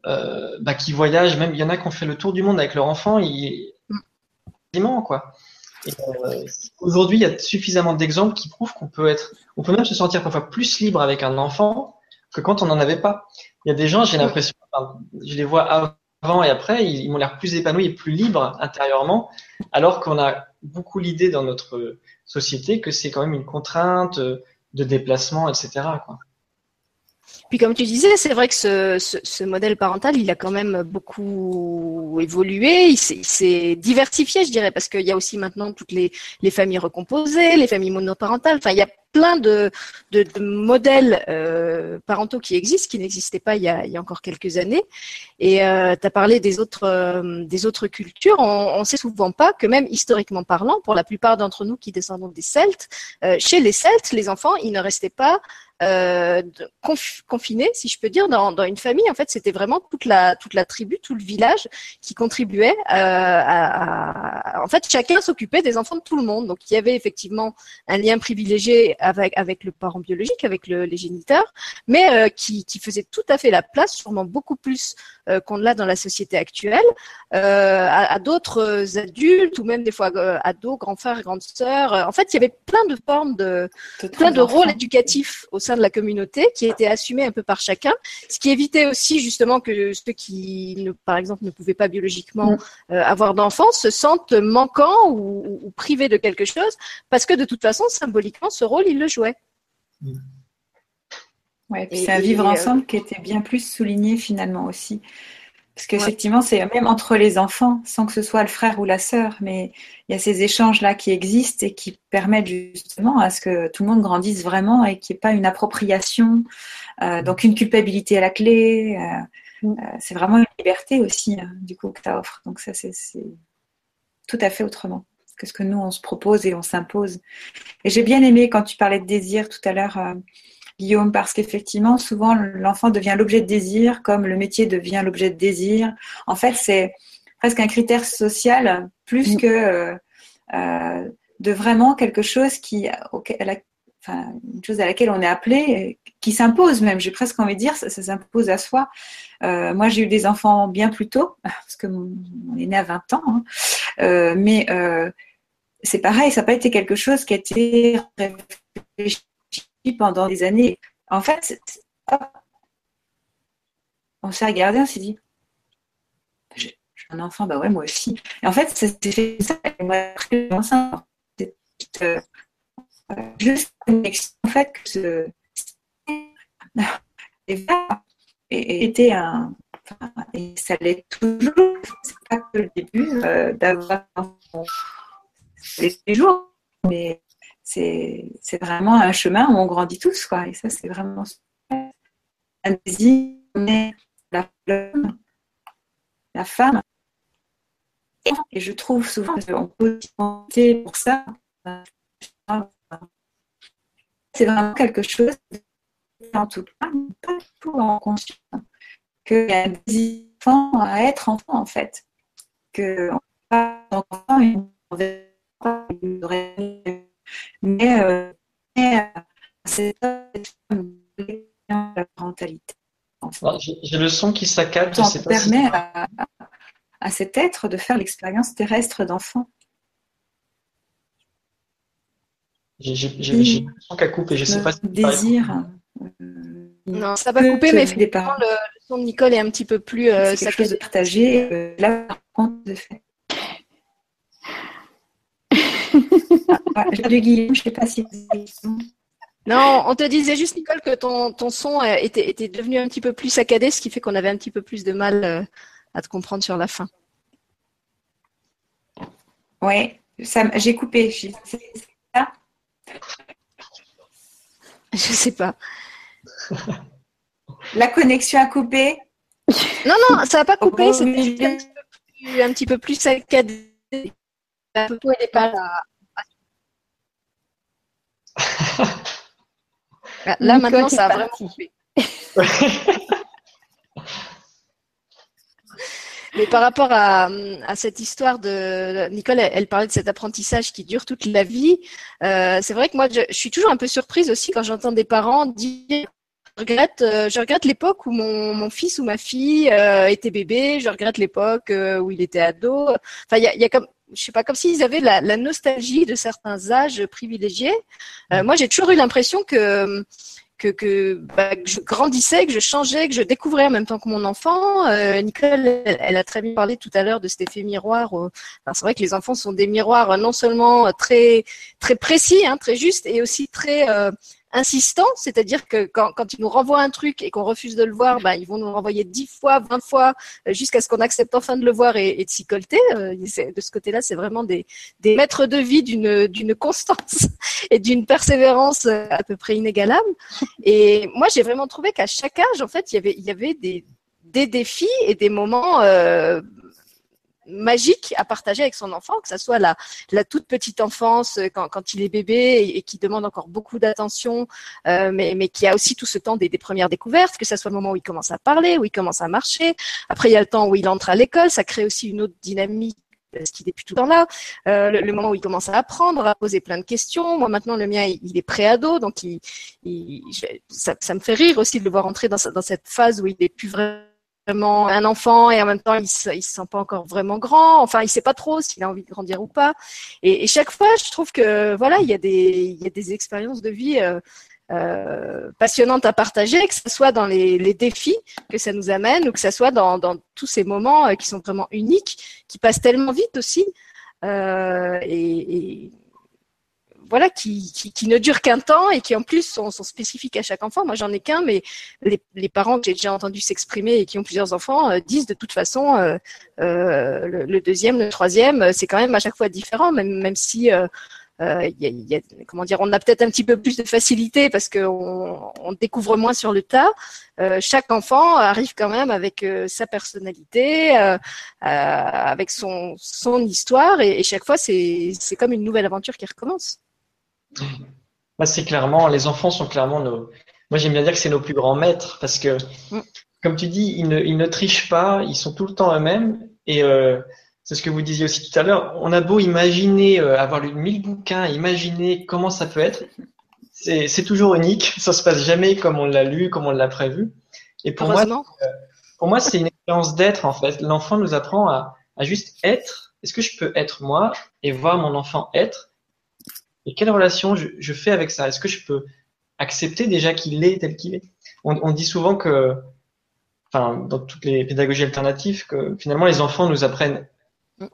euh, bah, qui voyagent. Même, il y en a qui ont fait le tour du monde avec leur enfant. Ils... quoi. Euh, aujourd'hui, il y a suffisamment d'exemples qui prouvent qu'on peut être, on peut même se sentir parfois plus libre avec un enfant que quand on n'en avait pas. Il y a des gens, j'ai l'impression, je les vois avant et après, ils, ils m'ont l'air plus épanouis et plus libres intérieurement, alors qu'on a beaucoup l'idée dans notre société que c'est quand même une contrainte euh, de déplacement, etc. Quoi. Puis comme tu disais, c'est vrai que ce, modèle parental, il a quand même beaucoup évolué, il s'est diversifié, je dirais, parce qu'il y a aussi maintenant toutes les, les, familles recomposées, les familles monoparentales. Enfin, il y a plein de, modèles euh, parentaux qui existent, qui n'existaient pas il y, a, encore quelques années. Et euh, tu as parlé des autres, euh, des autres cultures. On ne sait souvent pas que même historiquement parlant, pour la plupart d'entre nous qui descendons des Celtes, chez les Celtes, les enfants, ils ne restaient pas euh, confiné, si je peux dire, dans, dans une famille. En fait, c'était vraiment toute la toute la tribu, tout le village qui contribuait euh, à, à, En fait, chacun s'occupait des enfants de tout le monde. Donc, il y avait effectivement un lien privilégié avec avec le parent biologique, avec le, les géniteurs, mais euh, qui, qui faisait tout à fait la place, sûrement beaucoup plus euh, qu'on l'a dans la société actuelle, à, à d'autres adultes ou même des fois ados, grands frères, grandes sœurs. En fait, il y avait plein de formes de plein de rôles éducatifs au sein de la communauté qui était assumé un peu par chacun, ce qui évitait aussi justement que ceux qui, ne, par exemple, ne pouvaient pas biologiquement mm. euh, avoir d'enfants se sentent manquants ou, privés de quelque chose, parce que de toute façon, symboliquement, ce rôle, ils le jouaient. Ouais, c'est un vivre euh, ensemble qui était bien plus souligné finalement aussi. Parce qu'effectivement, c'est même entre les enfants, sans que ce soit le frère ou la sœur, mais il y a ces échanges-là qui existent et qui permettent justement à ce que tout le monde grandisse vraiment et qu'il n'y ait pas une appropriation, euh, donc une culpabilité à la clé. Euh, mm. euh, c'est vraiment une liberté aussi, hein, du coup, que tu offres. Donc ça, c'est tout à fait autrement que ce que nous, on se propose et on s'impose. Et j'ai bien aimé quand tu parlais de désir tout à l'heure Guillaume, parce qu'effectivement, souvent, l'enfant devient l'objet de désir, comme le métier devient l'objet de désir. En fait, c'est presque un critère social plus mm. que euh, euh, de vraiment quelque chose qui, enfin, une chose à laquelle on est appelé, qui s'impose même. J'ai presque envie de dire, ça, s'impose à soi. Euh, moi, j'ai eu des enfants bien plus tôt, parce que mon, est né à 20 ans, hein. mais c'est pareil, ça n'a pas été quelque chose qui a été réfléchi pendant des années. En fait, on s'est regardé, on s'est dit, j'ai un enfant, bah ouais, moi aussi. Et en fait, ça s'est fait ça, et moi, très euh, juste connexion, en fait, que ce, était un, et ça l'est toujours, c'est pas que le début euh, d'avoir les jours, mais c'est vraiment un chemin où on grandit tous, quoi. Et ça, c'est vraiment désir, la flemme, la femme. Et je trouve souvent qu'on peut monter pour ça. C'est vraiment quelque chose, en tout cas, pas tout en conscience, qu'il y a un désir à être enfant, en fait. Que on pas enfant, on pas mais, euh, c'est la parentalité. J'ai le son qui saccade. Ça permet à, à, cet être de faire l'expérience terrestre d'enfant. J'ai le son qui a coupé, je ne sais pas si désir. Euh, non, ça va couper, mais effectivement, le, son de Nicole est un petit peu plus. Euh, quelque chose de partagé. Euh, là, par contre, de fait. Ah, Guillaume, je ne sais pas si. Non, on te disait juste, Nicole, que ton, ton son était, était devenu un petit peu plus saccadé, ce qui fait qu'on avait un petit peu plus de mal euh, à te comprendre sur la fin. Oui, j'ai coupé. Je sais pas. La connexion a coupé Non, non, ça n'a pas coupé, c'était juste un petit peu plus, saccadé. La photo, elle n'est pas là. Là, maintenant, ça a vraiment coupé. Mais par rapport à, cette histoire de Nicole, elle, parlait de cet apprentissage qui dure toute la vie. Euh, c'est vrai que moi, je, suis toujours un peu surprise aussi quand j'entends des parents dire euh, je regrette l'époque où mon, fils ou ma fille euh, était bébé. Je regrette l'époque où il était ado. Enfin, il y a, comme je sais pas, comme s'ils avaient la, nostalgie de certains âges privilégiés. moi, j'ai toujours eu l'impression bah, que, je grandissais, que je changeais, que je découvrais en même temps que mon enfant. Euh, Nicole, elle, a très bien parlé tout à l'heure de cet effet miroir. c'est vrai que les enfants sont des miroirs non seulement très précis, hein, très justes, et aussi très euh, insistant, c'est-à-dire que quand, quand, ils nous renvoient un truc et qu'on refuse de le voir, ben, ils vont nous renvoyer dix fois, vingt fois, euh, jusqu'à ce qu'on accepte enfin de le voir et, et de s'y colter. Euh, de ce côté-là, c'est vraiment des, des maîtres de vie d'une, d'une constance et d'une persévérance euh, à peu près inégalable. Et moi, j'ai vraiment trouvé qu'à chaque âge, en fait, il y avait, il y avait des, des défis et des moments euh, magique à partager avec son enfant, que ce soit la, toute petite enfance euh, quand, il est bébé et, qui demande encore beaucoup d'attention, euh, mais, qui a aussi tout ce temps des, premières découvertes, que ce soit le moment où il commence à parler, où il commence à marcher. Après, il y a le temps où il entre à l'école, ça crée aussi une autre dynamique parce qu'il est plus tout le temps là. Euh, le, moment où il commence à apprendre, à poser plein de questions. Moi maintenant, le mien, il, est pré-ado, donc ça, ça, me fait rire aussi de le voir entrer dans, dans cette phase où il est plus vraiment un enfant et en même temps il se, se sent pas encore vraiment grand. Enfin, il sait pas trop s'il a envie de grandir ou pas. Et, chaque fois, je trouve que voilà, il y a des, il y a des expériences de vie euh, euh, passionnantes à partager, que ce soit dans les, défis que ça nous amène ou que ce soit dans, tous ces moments euh, qui sont vraiment uniques, qui passent tellement vite aussi. et, voilà, qui, ne durent qu'un temps et qui en plus sont, spécifiques à chaque enfant. Moi, j'en ai qu'un, mais les, parents que j'ai déjà entendu s'exprimer et qui ont plusieurs enfants euh, disent de toute façon euh, euh, le, deuxième, le troisième, c'est quand même à chaque fois différent, même, même si euh, comment dire, on a peut-être un petit peu plus de facilité parce qu'on on découvre moins sur le tas. chaque enfant arrive quand même avec sa personnalité, avec son, son histoire, et, et chaque fois c'est comme une nouvelle aventure qui recommence. Bah, c'est clairement, les enfants sont clairement nos. Moi, j'aime bien dire que c'est nos plus grands maîtres parce que, mm. comme tu dis, ils ne, ils ne trichent pas, ils sont tout le temps eux-mêmes. Et euh, c'est ce que vous disiez aussi tout à l'heure. On a beau imaginer, euh, avoir lu mille bouquins, imaginer comment ça peut être. C'est toujours unique. Ça se passe jamais comme on l'a lu, comme on l'a prévu. Et pour moi, euh, pour moi, c'est une expérience d'être en fait. L'enfant nous apprend à, à juste être. Est-ce que je peux être moi et voir mon enfant être? Et quelle relation je, fais avec ça? Est-ce que je peux accepter déjà qu'il est tel qu'il est? On, dit souvent que, enfin, dans toutes les pédagogies alternatives, que finalement les enfants nous apprennent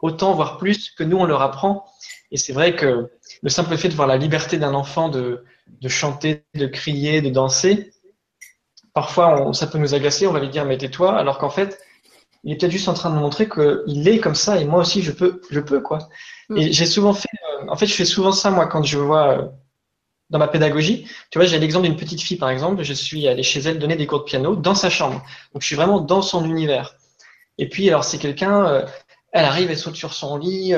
autant, voire plus, que nous on leur apprend. Et c'est vrai que le simple fait de voir la liberté d'un enfant de, chanter, de crier, de danser, parfois ça peut nous agacer, on va lui dire mais tais-toi, alors qu'en fait, il est peut-être juste en train de montrer qu'il est comme ça et moi aussi je peux, je peux quoi. Mm. Et j'ai souvent fait, euh, en fait, je fais souvent ça moi quand je vois euh, dans ma pédagogie. Tu vois, j'ai l'exemple d'une petite fille par exemple. Je suis allé chez elle donner des cours de piano dans sa chambre. Donc je suis vraiment dans son univers. Et puis alors c'est quelqu'un, euh, elle arrive, elle saute sur son lit,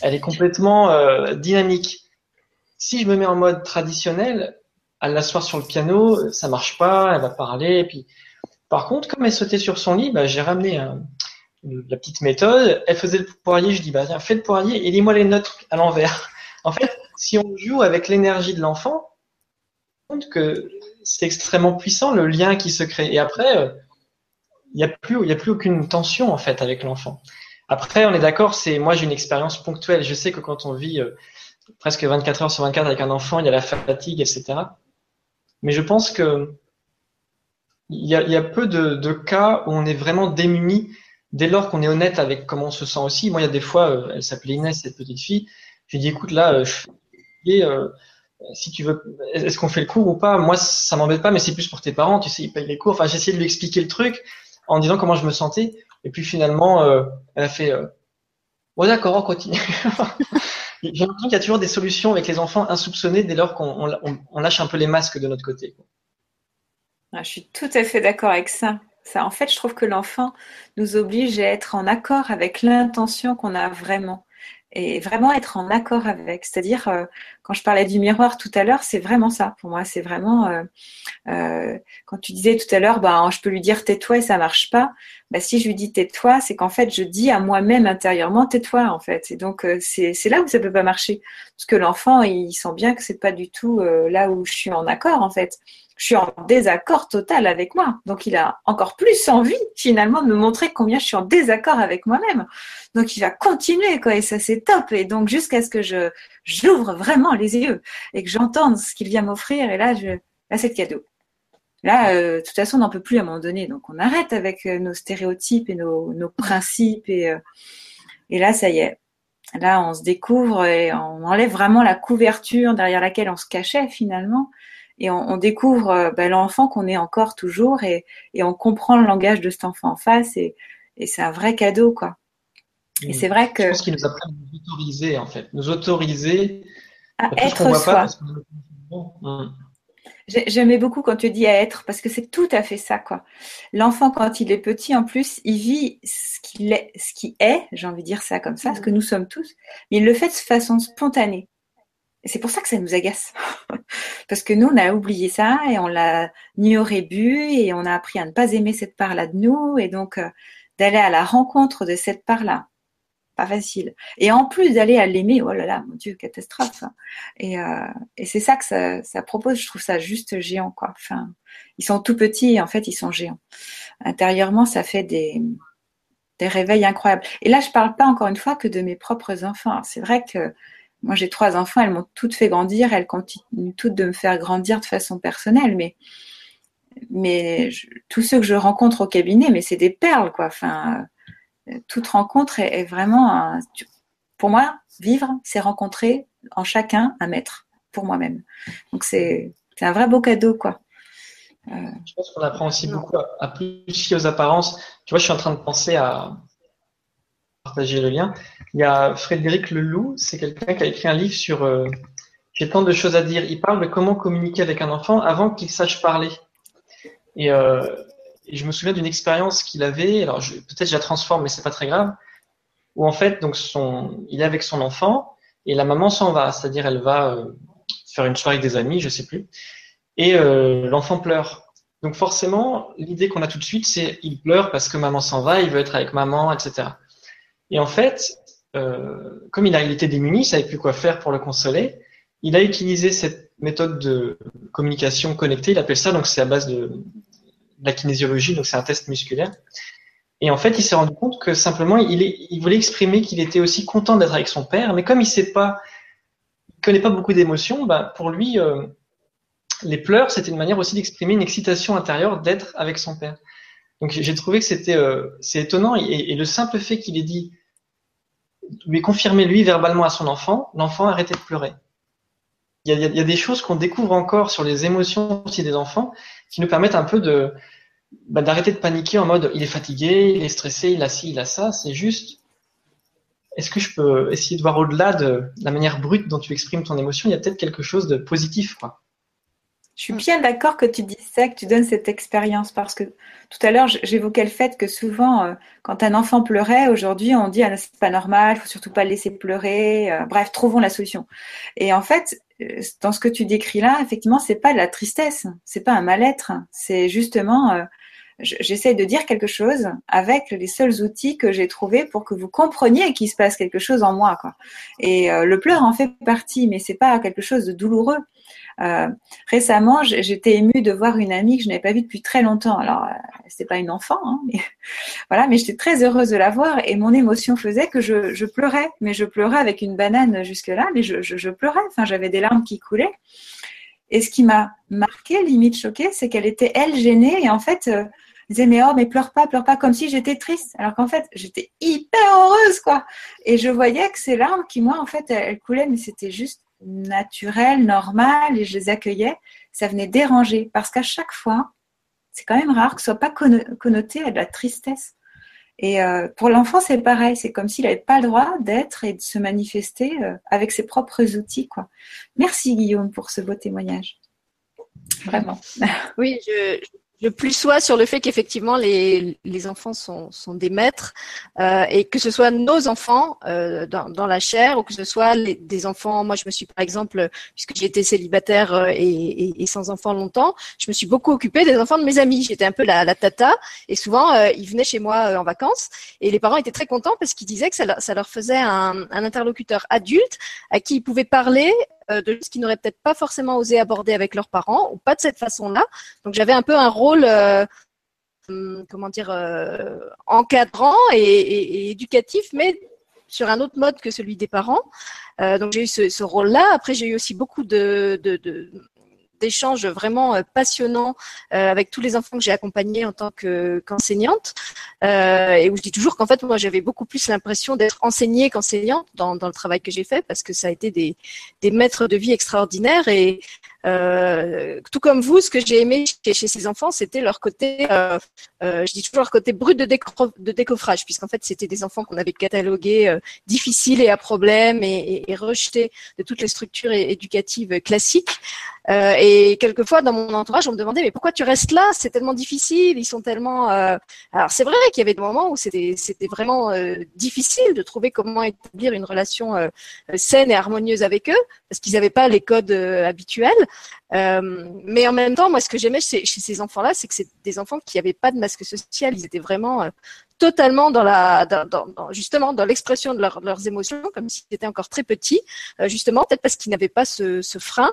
elle est complètement dynamique. Si je me mets en mode traditionnel, à l'asseoir sur le piano, ça marche pas, elle va parler. Et puis, par contre, comme elle sautait sur son lit, bah, j'ai ramené un, la petite méthode, elle faisait le poirier, je dis bah fais le poirier et lis-moi les notes à l'envers. En fait, si on joue avec l'énergie de l'enfant, compte que c'est extrêmement puissant le lien qui se crée. Et après, euh, il n'y a plus, il y a plus aucune tension en fait avec l'enfant. Après, on est d'accord, c'est moi j'ai une expérience ponctuelle. Je sais que quand on vit euh, presque 24 heures sur 24 avec un enfant, il y a la fatigue, etc. Mais je pense que il y a, il y a peu de, de, cas où on est vraiment démuni dès lors qu'on est honnête avec comment on se sent aussi, moi, il y a des fois, euh, elle s'appelait Inès, cette petite fille, Je lui dis écoute là, je suis si tu veux, est-ce qu'on fait le cours ou pas? Moi, ça m'embête pas, mais c'est plus pour tes parents, tu sais, ils payent les cours. Enfin, j'ai essayé de lui expliquer le truc en disant comment je me sentais. Et puis finalement, euh, elle a fait euh, Bon, d'accord, on continue. J'ai l'impression qu'il y a toujours des solutions avec les enfants insoupçonnés dès lors qu'on lâche un peu les masques de notre côté. Je suis tout à fait d'accord avec ça. ça. En fait, je trouve que l'enfant nous oblige à être en accord avec l'intention qu'on a vraiment et vraiment être en accord avec. C'est-à-dire, euh, quand je parlais du miroir tout à l'heure, c'est vraiment ça. Pour moi, c'est vraiment euh, euh, quand tu disais tout à l'heure, bah, je peux lui dire tais-toi et ça marche pas. Bah, si je lui dis tais-toi, c'est qu'en fait, je dis à moi-même intérieurement tais-toi en fait. Et donc, c'est là où ça peut pas marcher, parce que l'enfant, il sent bien que c'est pas du tout là où je suis en accord en fait je suis en désaccord total avec moi. Donc il a encore plus envie finalement de me montrer combien je suis en désaccord avec moi-même. Donc il va continuer quoi et ça c'est top. Et donc jusqu'à ce que je j'ouvre vraiment les yeux et que j'entende ce qu'il vient m'offrir et là je là c'est le cadeau. Là, euh, de toute façon, on n'en peut plus à un moment donné. Donc, on arrête avec euh, nos stéréotypes et nos, nos principes. Et, euh, et là, ça y est. Là, on se découvre et on enlève vraiment la couverture derrière laquelle on se cachait finalement et on, découvre euh, ben, l'enfant qu'on est encore toujours et, on comprend le langage de cet enfant en face et, c'est un vrai cadeau quoi. Et c'est vrai que. Je pense nous apprend à nous autoriser en fait, nous autoriser à être soi. J'aimais beaucoup quand tu dis à être parce que c'est tout à fait ça quoi. L'enfant quand il est petit en plus, il vit ce qu'il est, ce qui est, j'ai envie de dire ça comme ça, ce que nous sommes tous, mais il le fait de façon spontanée. C'est pour ça que ça nous agace. Parce que nous, on a oublié ça et on l'a ni au bu et on a appris à ne pas aimer cette part-là de nous et donc euh, d'aller à la rencontre de cette part-là. Pas facile. Et en plus d'aller à l'aimer, oh là là, mon Dieu, catastrophe. Et, euh, et c'est ça que ça, ça, propose. Je trouve ça juste géant, quoi. Enfin, ils sont tout petits et en fait, ils sont géants. Intérieurement, ça fait des, des réveils incroyables. Et là, je parle pas encore une fois que de mes propres enfants. C'est vrai que moi, j'ai trois enfants, elles m'ont toutes fait grandir, elles continuent toutes de me faire grandir de façon personnelle, mais, mais tous ceux que je rencontre au cabinet, mais c'est des perles, quoi. Enfin, toute rencontre est, vraiment, un, pour moi, vivre, c'est rencontrer en chacun un maître, pour moi-même. Donc, c'est un vrai beau cadeau, quoi. Euh, je pense qu'on apprend aussi beaucoup à, à plus aux apparences. Tu vois, je suis en train de penser à, partager le lien. Il y a Frédéric Leloup, c'est quelqu'un qui a écrit un livre sur euh, J'ai tant de choses à dire. Il parle de comment communiquer avec un enfant avant qu'il sache parler. Et, euh, je me souviens d'une expérience qu'il avait, alors peut-être je la transforme, mais c'est pas très grave, où en fait, donc il est avec son enfant et la maman s'en va, c'est-à-dire elle va euh, faire une soirée avec des amis, je sais plus, et l'enfant pleure. Donc forcément, l'idée qu'on a tout de suite, c'est il pleure parce que maman s'en va, il veut être avec maman, etc. Et en fait, euh, comme il a été démuni, il savait plus quoi faire pour le consoler, il a utilisé cette méthode de communication connectée, il appelle ça, donc c'est à base de, la kinésiologie, donc c'est un test musculaire. Et en fait, il s'est rendu compte que simplement, il, il voulait exprimer qu'il était aussi content d'être avec son père, mais comme il sait pas, il connaît pas beaucoup d'émotions, bah, pour lui, euh, les pleurs, c'était une manière aussi d'exprimer une excitation intérieure d'être avec son père. Donc j'ai trouvé que c'était euh, c'est étonnant et, le simple fait qu'il ait dit lui confirmer lui verbalement à son enfant, l'enfant a arrêté de pleurer. Il y a, des choses qu'on découvre encore sur les émotions aussi des enfants qui nous permettent un peu bah, d'arrêter de paniquer en mode il est fatigué, il est stressé, il a ci, il a ça. C'est juste est-ce que je peux essayer de voir au-delà de la manière brute dont tu exprimes ton émotion? Il y a peut-être quelque chose de positif. Quoi. Je suis bien d'accord que tu dis ça, que tu donnes cette expérience, parce que tout à l'heure, j'évoquais le fait que souvent, euh, quand un enfant pleurait, aujourd'hui, on dit ah, c'est pas normal, faut surtout pas le laisser pleurer. Euh, bref, trouvons la solution. Et en fait, euh, dans ce que tu décris là, effectivement, c'est pas de la tristesse, c'est pas un mal-être, c'est justement j'essaie de dire quelque chose avec les seuls outils que j'ai trouvés pour que vous compreniez qu'il se passe quelque chose en moi. Quoi. Et le pleur en fait partie, mais c'est pas quelque chose de douloureux. Euh, récemment, j'étais émue de voir une amie que je n'avais pas vue depuis très longtemps. Alors, euh, c'est pas une enfant, hein, mais voilà, mais j'étais très heureuse de la voir et mon émotion faisait que je, pleurais, mais je pleurais avec une banane jusque-là, mais je, pleurais. Enfin, j'avais des larmes qui coulaient. Et ce qui m'a marqué, limite choquée, c'est qu'elle était elle gênée et en fait, euh, disait mais oh mais pleure pas, pleure pas, comme si j'étais triste. Alors qu'en fait j'étais hyper heureuse quoi. Et je voyais que ces larmes qui moi en fait elles, coulaient, mais c'était juste naturel, normal, et je les accueillais. Ça venait déranger parce qu'à chaque fois, c'est quand même rare que ce soit pas connoté à de la tristesse. Et euh, pour l'enfant, c'est pareil. C'est comme s'il n'avait pas le droit d'être et de se manifester euh, avec ses propres outils. Merci Guillaume pour ce beau témoignage. Vraiment. Oui, je plus sois sur le fait qu'effectivement les, les enfants sont, sont des maîtres euh, et que ce soit nos enfants euh, dans, la chair ou que ce soit des enfants. Moi, je me suis par exemple, puisque j'ai été célibataire euh, et, et, sans enfants longtemps, je me suis beaucoup occupée des enfants de mes amis. J'étais un peu la, la tata et souvent euh, ils venaient chez moi euh, en vacances et les parents étaient très contents parce qu'ils disaient que ça leur, ça leur faisait un, un interlocuteur adulte à qui ils pouvaient parler de ce qu'ils n'auraient peut-être pas forcément osé aborder avec leurs parents ou pas de cette façon-là. Donc j'avais un peu un rôle euh, hum, comment dire euh, encadrant et, éducatif, mais sur un autre mode que celui des parents. donc j'ai eu ce, rôle-là. Après j'ai eu aussi beaucoup de, d'échanges vraiment euh, passionnants euh, avec tous les enfants que j'ai accompagnés en tant qu'enseignante. Euh, et où je dis toujours qu'en fait, moi, j'avais beaucoup plus l'impression d'être enseignée qu'enseignante dans, dans, le travail que j'ai fait parce que ça a été des, des maîtres de vie extraordinaires. Et euh, tout comme vous, ce que j'ai aimé chez, ces enfants, c'était leur côté, euh, euh, je dis toujours leur côté brut de, décoffrage, puisqu'en fait, c'était des enfants qu'on avait catalogués euh, difficiles et à problème et, et, et, rejetés de toutes les structures éducatives classiques. Euh, et quelquefois, dans mon entourage, on me demandait mais pourquoi tu restes là? C'est tellement difficile, ils sont tellement. Euh, alors c'est vrai qu'il y avait des moments où c'était vraiment difficile de trouver comment établir une relation saine et harmonieuse avec eux, parce qu'ils n'avaient pas les codes habituels. Euh, mais en même temps, moi, ce que j'aimais chez, ces enfants-là, c'est que c'est des enfants qui n'avaient pas de masque social. Ils étaient vraiment euh, totalement dans la, justement, dans l'expression de leurs émotions, comme s'ils étaient encore très petits, euh, justement, peut-être parce qu'ils n'avaient pas ce, ce frein.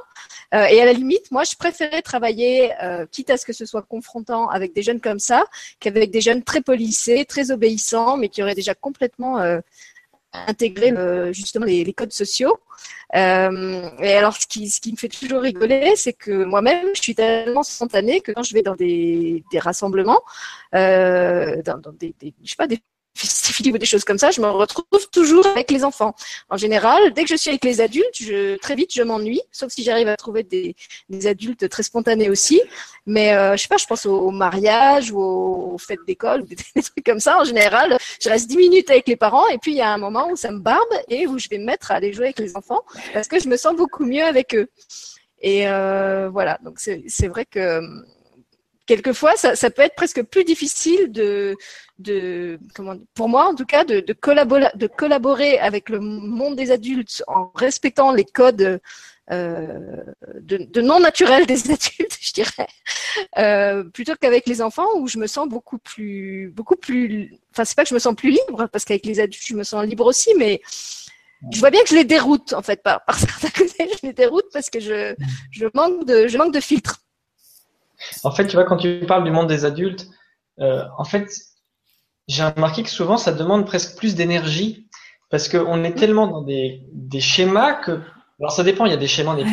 et à la limite, moi, je préférais travailler, quitte à ce que ce soit confrontant avec des jeunes comme ça, qu'avec des jeunes très polissés, très obéissants, mais qui auraient déjà complètement intégrer justement les, codes sociaux. Euh, et alors, ce qui, ce qui me fait toujours rigoler, c'est que moi-même, je suis tellement spontanée que quand je vais dans des, des rassemblements, euh, dans, des, je sais pas, des festivités ou des choses comme ça, je me retrouve toujours avec les enfants. En général, dès que je suis avec les adultes, je, très vite, je m'ennuie, sauf si j'arrive à trouver des, des, adultes très spontanés aussi. Mais euh, je sais pas, je pense au, mariage ou aux, fêtes d'école ou des, trucs comme ça. En général, je reste dix minutes avec les parents et puis il y a un moment où ça me barbe et où je vais me mettre à aller jouer avec les enfants parce que je me sens beaucoup mieux avec eux. Et euh, voilà, donc c'est vrai que quelquefois, ça, ça, peut être presque plus difficile de, de comment, pour moi en tout cas, de, de, collaborer, de collaborer avec le monde des adultes en respectant les codes euh, de, de, non naturel des adultes, je dirais, euh, plutôt qu'avec les enfants où je me sens beaucoup plus, beaucoup plus. Enfin, c'est pas que je me sens plus libre parce qu'avec les adultes je me sens libre aussi, mais je vois bien que je les déroute en fait par, par certains côtés, je les déroute parce que je, je manque de, je manque de filtre. En fait, tu vois, quand tu parles du monde des adultes, euh, en fait, j'ai remarqué que souvent, ça demande presque plus d'énergie parce qu'on est tellement dans des, des, schémas que. Alors, ça dépend, il y a des schémas, des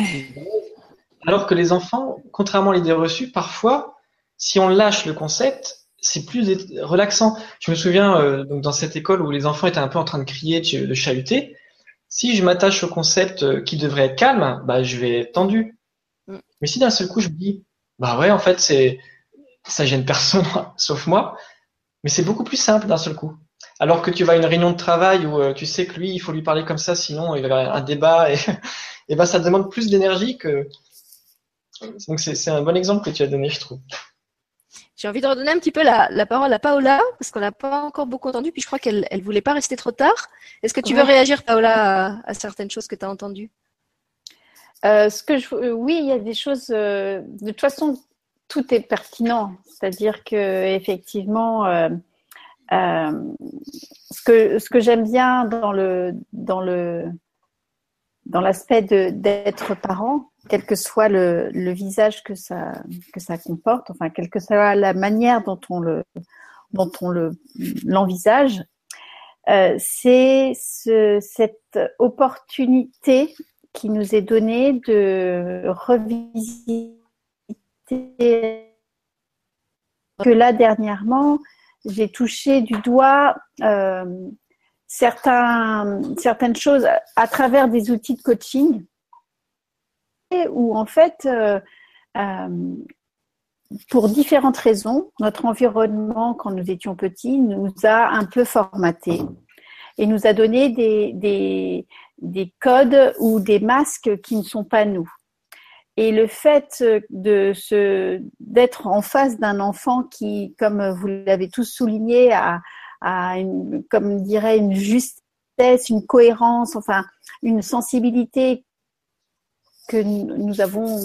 Alors que les enfants, contrairement à l'idée reçue, parfois, si on lâche le concept, c'est plus relaxant. Je me souviens, euh, donc dans cette école où les enfants étaient un peu en train de crier, de, de chahuter, si je m'attache au concept euh, qui devrait être calme, bah, je vais être tendu. Mm. Mais si d'un seul coup, je me dis, bah ouais, en fait, c'est ça gêne personne sauf moi, mais c'est beaucoup plus simple d'un seul coup. Alors que tu vas à une réunion de travail où euh, tu sais que lui, il faut lui parler comme ça, sinon il va y avoir un débat et, et ben ça demande plus d'énergie que. Donc c'est un bon exemple que tu as donné, je trouve. J'ai envie de redonner un petit peu la, la parole à Paola, parce qu'on n'a pas encore beaucoup entendu, puis je crois qu'elle ne voulait pas rester trop tard. Est-ce que tu veux réagir, Paola, à, à certaines choses que tu as entendues? Euh, ce que je, oui, il y a des choses. Euh, de toute façon, tout est pertinent. C'est-à-dire que effectivement, euh, ce que ce que j'aime bien dans le dans le dans l'aspect d'être parent, quel que soit le, le, visage que ça que ça comporte, enfin quelle que soit la manière dont on le dont on le l'envisage, c'est ce, cette opportunité qui nous est donné de revisiter. Que là, dernièrement, j'ai touché du doigt euh, certaines choses à travers des outils de coaching. Où en fait, euh, euh, pour différentes raisons, notre environnement, quand nous étions petits, nous a un peu formaté et nous a donné des, des, des codes ou des masques qui ne sont pas nous. Et le fait de se d'être en face d'un enfant qui, comme vous l'avez tous souligné, a, a une, comme dirait une justesse, une cohérence, enfin une sensibilité que nous avons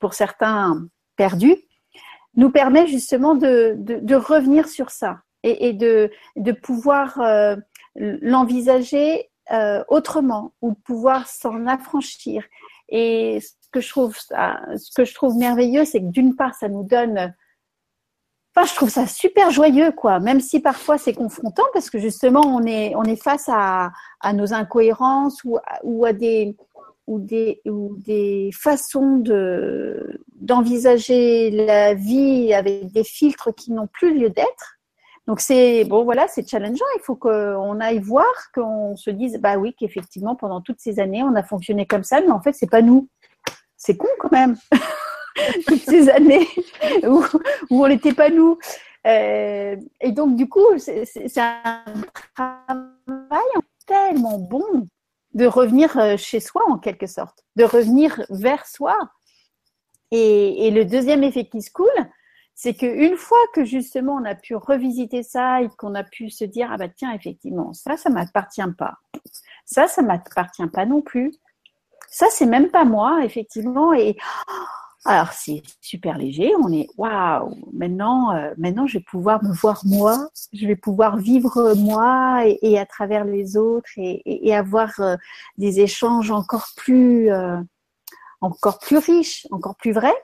pour certains perdu, nous permet justement de, de, revenir sur ça et, et de, de pouvoir euh, l'envisager euh, autrement ou pouvoir s'en affranchir. Et ce que je trouve, ce que je trouve merveilleux, c'est que d'une part, ça nous donne Enfin, je trouve ça super joyeux, quoi. Même si parfois c'est confrontant, parce que justement on est on est face à, à nos incohérences ou, ou à des ou des, ou des façons de, d'envisager la vie avec des filtres qui n'ont plus lieu d'être. Donc c'est bon voilà, c'est challengeant. Il faut qu'on aille voir, qu'on se dise bah oui qu'effectivement pendant toutes ces années on a fonctionné comme ça, mais en fait c'est pas nous. C'est con quand même. toutes ces années où, on n'était pas nous. Euh, et donc du coup c'est, un travail tellement bon de revenir euh, chez soi en quelque sorte, de revenir vers soi. Et, le deuxième effet qui se coule, c'est qu'une fois que justement on a pu revisiter ça et qu'on a pu se dire ah bah tiens effectivement ça ça m'appartient pas, ça ça m'appartient pas non plus, ça c'est même pas moi effectivement et alors c'est super léger, on est waouh, maintenant, euh, maintenant je vais pouvoir me voir moi, je vais pouvoir vivre moi et, à travers les autres et, avoir euh, des échanges encore plus, euh, encore plus riches, encore plus vrais.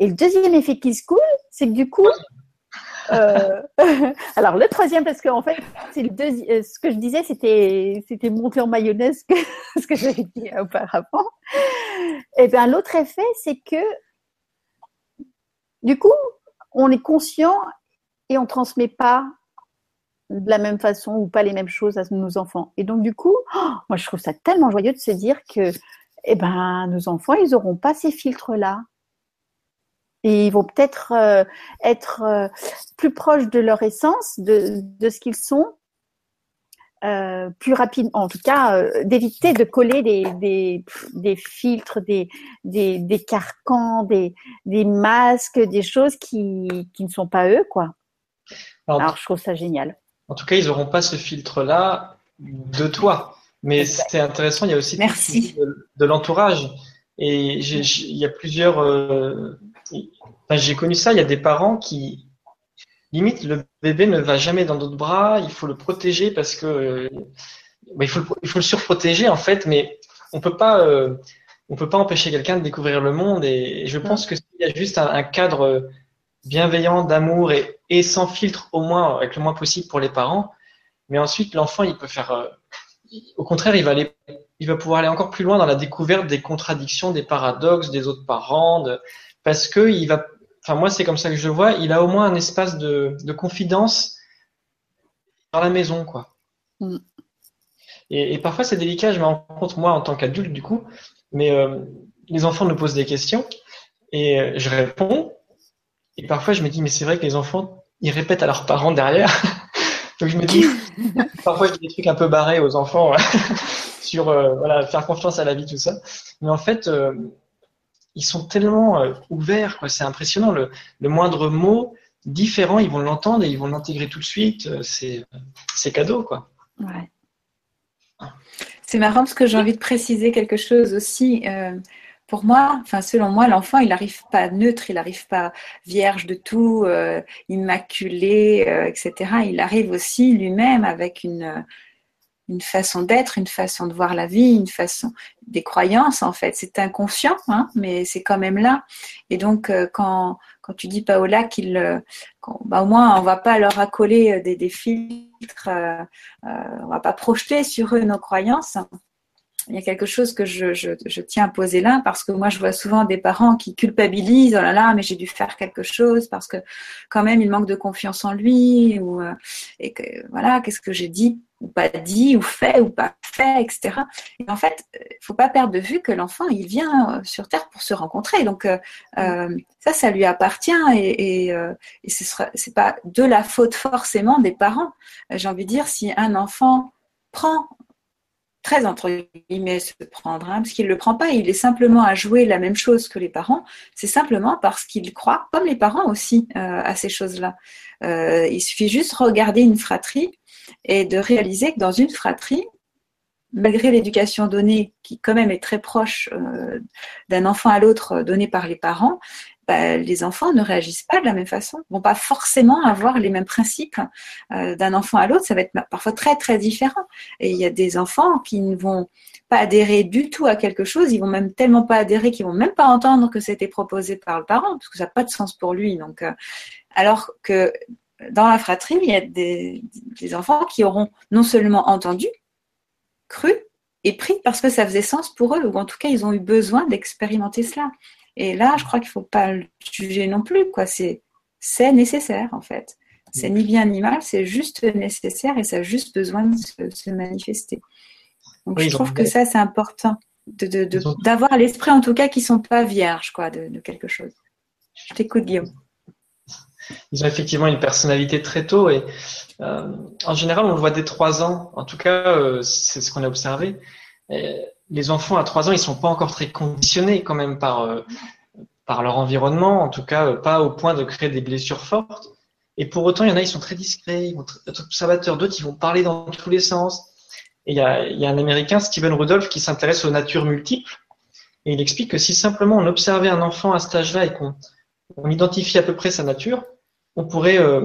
Et le deuxième effet qui se coule, c'est que du coup, alors le troisième parce qu'en fait, c'est le deuxième. Ce que je disais, c'était c'était monter en mayonnaise ce que j'avais dit auparavant. Et bien l'autre effet, c'est que du coup, on est conscient et on transmet pas de la même façon ou pas les mêmes choses à nos enfants. Et donc du coup, oh, moi je trouve ça tellement joyeux de se dire que eh ben nos enfants, ils n'auront pas ces filtres là. Et ils vont peut-être euh, être, euh, plus proches de leur essence, de, de ce qu'ils sont, euh, plus rapide, en tout cas, d'éviter de coller des, des, des filtres, des, des, des, carcans, des, des masques, des choses qui, qui ne sont pas eux, quoi. Alors, je trouve ça génial. En tout cas, ils n'auront pas ce filtre-là de toi. Mais c'est intéressant, il y a aussi Merci. de, l'entourage. Et il y a plusieurs. J'ai connu ça, il y a des parents qui, limite le bébé ne va jamais dans d'autres bras, il faut le protéger parce que euh, bah, il, faut le, il faut le surprotéger en fait, mais on peut pas euh, on peut pas empêcher quelqu'un de découvrir le monde et, je pense que s'il y a juste un, cadre bienveillant d'amour et, et, sans filtre au moins avec le moins possible pour les parents, mais ensuite l'enfant il peut faire euh, au contraire il va aller il va pouvoir aller encore plus loin dans la découverte des contradictions, des paradoxes des autres parents, de, parce que il va enfin moi c'est comme ça que je le vois, il a au moins un espace de, de confidence dans la maison, quoi. Mm. Et, et, parfois c'est délicat, je me rends compte moi en tant qu'adulte du coup, mais euh, les enfants nous posent des questions et euh, je réponds. Et parfois je me dis mais c'est vrai que les enfants ils répètent à leurs parents derrière. Donc je me dis parfois je dis des trucs un peu barrés aux enfants sur euh, voilà faire confiance à la vie tout ça. Mais en fait ils sont tellement euh, ouverts, c'est impressionnant. Le, moindre mot différent, ils vont l'entendre et ils vont l'intégrer tout de suite. Euh, c'est cadeau, quoi. Ouais. C'est marrant parce que j'ai envie de préciser quelque chose aussi. Euh, pour moi, enfin selon moi, l'enfant, il n'arrive pas neutre, il n'arrive pas vierge de tout, immaculé, etc. Il arrive aussi lui-même avec une, une façon d'être, une façon de voir la vie, une façon des croyances en fait. C'est inconscient, hein, mais c'est quand même là. Et donc euh, quand, quand tu dis Paola qu'il, euh, bah, au moins on va pas leur accoler euh, des, filtres, on va pas projeter sur eux nos croyances. il y a quelque chose que je, tiens à poser là parce que moi je vois souvent des parents qui culpabilisent oh là là mais j'ai dû faire quelque chose parce que quand même il manque de confiance en lui et que voilà qu'est-ce que j'ai dit ou pas dit ou fait ou pas fait etc et en fait il faut pas perdre de vue que l'enfant il vient euh, sur terre pour se rencontrer. Donc euh, euh ça ça lui appartient et, et, euh, et ce sera c'est pas de la faute forcément des parents. J'ai envie de dire si un enfant prend très entre guillemets se prendre, hein, parce qu'il ne le prend pas, il est simplement à jouer la même chose que les parents, c'est simplement parce qu'il croit, comme les parents aussi, euh, à ces choses-là. Euh, il suffit juste de regarder une fratrie et de réaliser que dans une fratrie, malgré l'éducation donnée, qui quand même est très proche euh, d'un enfant à l'autre donnée par les parents, bah, les enfants ne réagissent pas de la même façon, vont pas forcément avoir les mêmes principes euh, d'un enfant à l'autre. Ça va être parfois très très différent. Et il y a des enfants qui ne vont pas adhérer du tout à quelque chose, ils vont même tellement pas adhérer qu'ils vont même pas entendre que c'était proposé par le parent, parce que ça n'a pas de sens pour lui. Donc, euh, alors que dans la fratrie, il y a des, des enfants qui auront non seulement entendu, cru et pris parce que ça faisait sens pour eux, ou en tout cas ils ont eu besoin d'expérimenter cela. Et là, je crois qu'il ne faut pas le juger non plus. Quoi. C'est, c'est nécessaire, en fait. C'est ni bien ni mal, c'est juste nécessaire et ça a juste besoin de se, manifester. Donc, je trouve que ça, c'est important de, de, de, d'avoir à l'esprit, en tout cas, qui ne sont pas vierges quoi, de, quelque chose. Je t'écoute, Guillaume. Ils ont effectivement une personnalité très tôt et euh, en général, on le voit dès trois ans. En tout cas, euh, c'est ce qu'on a observé. Les enfants à 3 ans, ils sont pas encore très conditionnés quand même par, euh, par leur environnement, en tout cas pas au point de créer des blessures fortes. Et pour autant, il y en a, ils sont très discrets, ils vont être observateurs, d'autres, ils vont parler dans tous les sens. Et il y a, un Américain, Steven Rudolph, qui s'intéresse aux natures multiples. Et il explique que si simplement on observait un enfant à cet âge-là et qu'on on identifie à peu près sa nature, on pourrait, euh,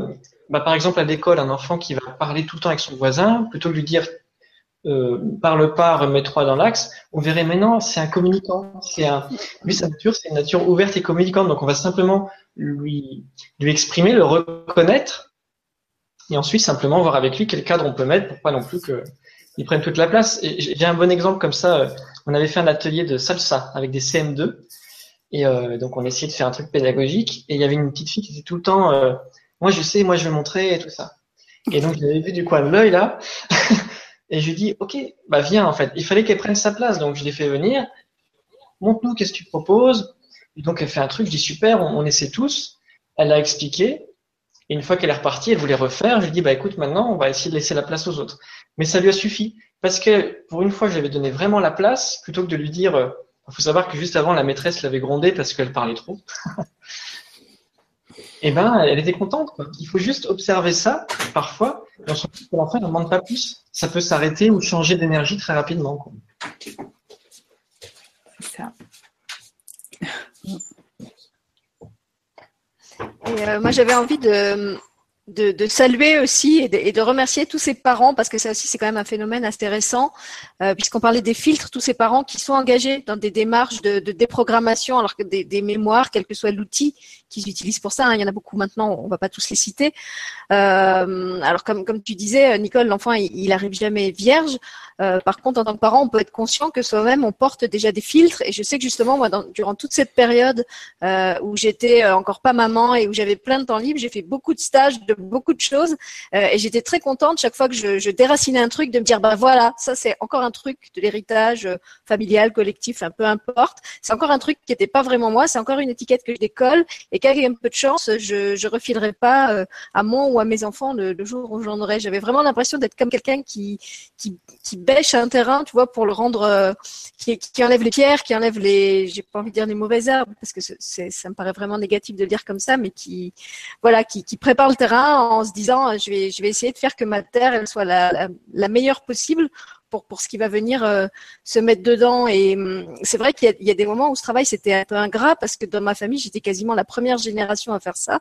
bah, par exemple, à l'école, un enfant qui va parler tout le temps avec son voisin, plutôt que de lui dire euh, parle pas, remets-toi dans l'axe, on verrait maintenant c'est un communicant. C'est un, lui sa nature, c'est une nature ouverte et communicante. Donc on va simplement lui lui exprimer, le reconnaître, et ensuite simplement voir avec lui quel cadre on peut mettre pour pas non plus que il prenne toute la place. J'ai un bon exemple comme ça. On avait fait un atelier de salsa avec des CM2, et euh, donc on essayait de faire un truc pédagogique. Et il y avait une petite fille qui était tout le temps, euh, moi je sais, moi je vais montrer et tout ça. Et donc j'avais vu du coin de l'œil là. Et je lui dis, OK, bah viens en fait. Il fallait qu'elle prenne sa place, donc je l'ai fait venir. Montre-nous, qu'est-ce que tu proposes? Et Donc elle fait un truc, je dis super, on, essaie tous. Elle a expliqué. Et une fois qu'elle est repartie, elle voulait refaire. Je lui dis, bah écoute, maintenant, on va essayer de laisser la place aux autres. Mais ça lui a suffi. Parce que pour une fois, je lui avais donné vraiment la place, plutôt que de lui dire, il faut savoir que juste avant, la maîtresse l'avait grondé parce qu'elle parlait trop. eh ben, elle était contente. Il faut juste observer ça parfois. Et on se que l'enfant ne demande pas plus. Ça peut s'arrêter ou changer d'énergie très rapidement. Ça. Et euh, moi, j'avais envie de, de, saluer aussi et de, remercier tous ces parents parce que ça aussi c'est quand même un phénomène intéressant euh, puisqu'on parlait des filtres, tous ces parents qui sont engagés dans des démarches de, déprogrammation alors que des, mémoires, quel que soit l'outil qu'ils utilisent pour ça, hein, il y en a beaucoup maintenant, on va pas tous les citer. Euh, alors comme, comme tu disais, Nicole, l'enfant il, il arrive jamais vierge. Euh, par contre, en tant que parent, on peut être conscient que soi-même on porte déjà des filtres et je sais que justement moi, durant toute cette période où j'étais encore pas maman et où j'avais plein de temps libre, j'ai fait beaucoup de stages de beaucoup de choses. Euh, et j'étais très contente chaque fois que je, déracinais un truc de me dire, bah voilà, ça c'est encore un truc de l'héritage euh, familial, collectif, un peu importe. C'est encore un truc qui n'était pas vraiment moi, c'est encore une étiquette que je décolle et qu'avec un peu de chance, je je refilerai pas euh, à moi ou à mes enfants le, jour où j'en aurai. J'avais vraiment l'impression d'être comme quelqu'un qui, qui, bêche un terrain, tu vois, pour le rendre, qui, enlève les pierres, qui enlève les, j'ai pas envie de dire les mauvaises herbes parce que ça me paraît vraiment négatif de le dire comme ça, mais qui, voilà, qui prépare le terrain en se disant je vais, je vais essayer de faire que ma terre elle soit la, meilleure possible pour, ce qui va venir euh, se mettre dedans. Et hum, c'est vrai qu'il y, y, a des moments où ce travail c'était un peu ingrat parce que dans ma famille j'étais quasiment la première génération à faire ça.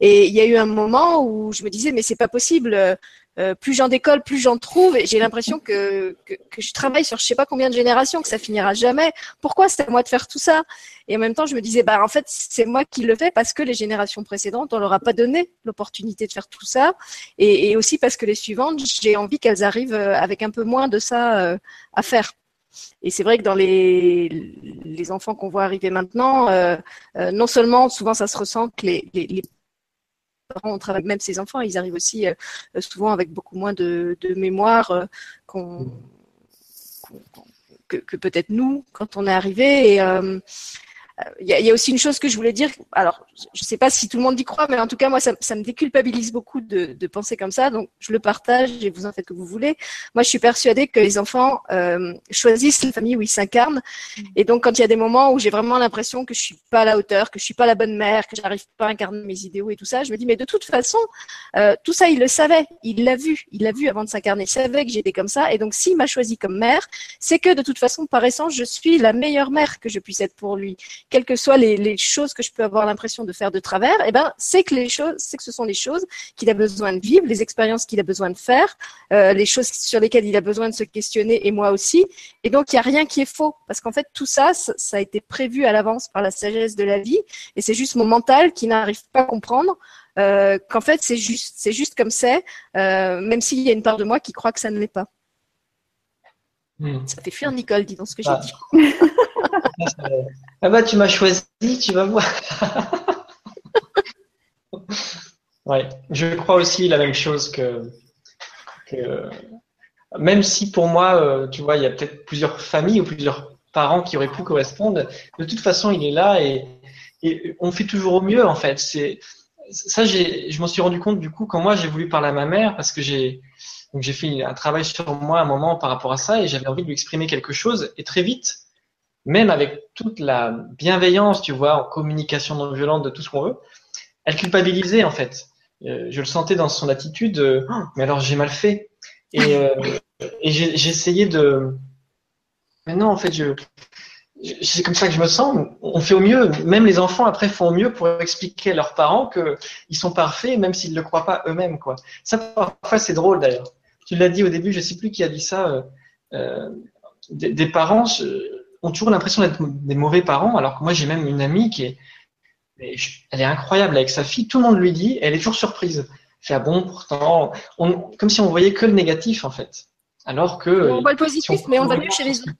Et il y a eu un moment où je me disais mais c'est pas possible. Euh, plus j'en décolle, plus j'en trouve. Et j'ai l'impression que, je travaille sur je sais pas combien de générations, que ça finira jamais. Pourquoi c'est à moi de faire tout ça? Et en même temps, je me disais, bah en fait, c'est moi qui le fais parce que les générations précédentes, on leur a pas donné l'opportunité de faire tout ça, et, aussi parce que les suivantes, j'ai envie qu'elles arrivent euh, avec un peu moins de ça euh, à faire. et c'est vrai que dans les, les enfants qu'on voit arriver maintenant, euh, non seulement souvent ça se ressent que les parents on travaille même ces enfants, ils arrivent aussi euh, souvent avec beaucoup moins de, mémoire qu'on, que, peut-être nous quand on est arrivé. Il y, a aussi une chose que je voulais dire. Alors, je ne sais pas si tout le monde y croit, mais en tout cas, moi, ça, me déculpabilise beaucoup de, penser comme ça. Donc, je le partage et vous en faites que vous voulez. Moi, je suis persuadée que les enfants euh, choisissent la famille où ils s'incarnent. Et donc, quand il y a des moments où j'ai vraiment l'impression que je suis pas à la hauteur, que je suis pas la bonne mère, que j'arrive pas à incarner mes idéaux et tout ça, je me dis, mais de toute façon, euh, tout ça, il le savait. Il l'a vu. Il l'a vu avant de s'incarner. Il savait que j'étais comme ça. Et donc, s'il m'a choisi comme mère, c'est que de toute façon, par essence, je suis la meilleure mère que je puisse être pour lui quelles que soient les, choses que je peux avoir l'impression de faire de travers, eh ben, c'est que les choses, c'est que ce sont les choses qu'il a besoin de vivre, les expériences qu'il a besoin de faire, euh, les choses sur lesquelles il a besoin de se questionner et moi aussi. Et donc, il n'y a rien qui est faux parce qu'en fait, tout ça, ça, a été prévu à l'avance par la sagesse de la vie et c'est juste mon mental qui n'arrive pas à comprendre euh, qu'en fait, c'est juste, c'est juste comme c'est, euh, même s'il y a une part de moi qui croit que ça ne l'est pas. Hmm. Ça fait fuir Nicole, dis donc ce que j'ai ah. dit. ah bah tu m'as choisi, tu vas voir. ouais, je crois aussi la même chose que, même si pour moi, euh, tu vois, il y a peut-être plusieurs familles ou plusieurs parents qui auraient pu correspondre, de toute façon, il est là et, on fait toujours au mieux en fait. C'est ça, je m'en suis rendu compte du coup quand moi j'ai voulu parler à ma mère parce que j'ai donc j'ai fait un travail sur moi à un moment par rapport à ça et j'avais envie de lui exprimer quelque chose. Et très vite, même avec toute la bienveillance, tu vois, en communication non violente de tout ce qu'on veut, elle culpabilisait en fait. Euh, je le sentais dans son attitude. Euh, oh, mais alors j'ai mal fait. Et, euh, et j'essayais de. Mais non, en fait, je, c'est comme ça que je me sens. On fait au mieux. Même les enfants après font au mieux pour expliquer à leurs parents qu'ils sont parfaits, même s'ils ne le croient pas eux-mêmes. Quoi. Ça, parfois, c'est drôle d'ailleurs tu l'as dit au début, je ne sais plus qui a dit ça, euh, euh, des, parents ont toujours l'impression d'être des mauvais parents, alors que moi j'ai même une amie qui est, elle est incroyable avec sa fille, tout le monde lui dit, elle est toujours surprise. Fait ah bon, pourtant, comme si on voyait que le négatif en fait. Alors que. On voit le positif, mais on va mieux chez les autres.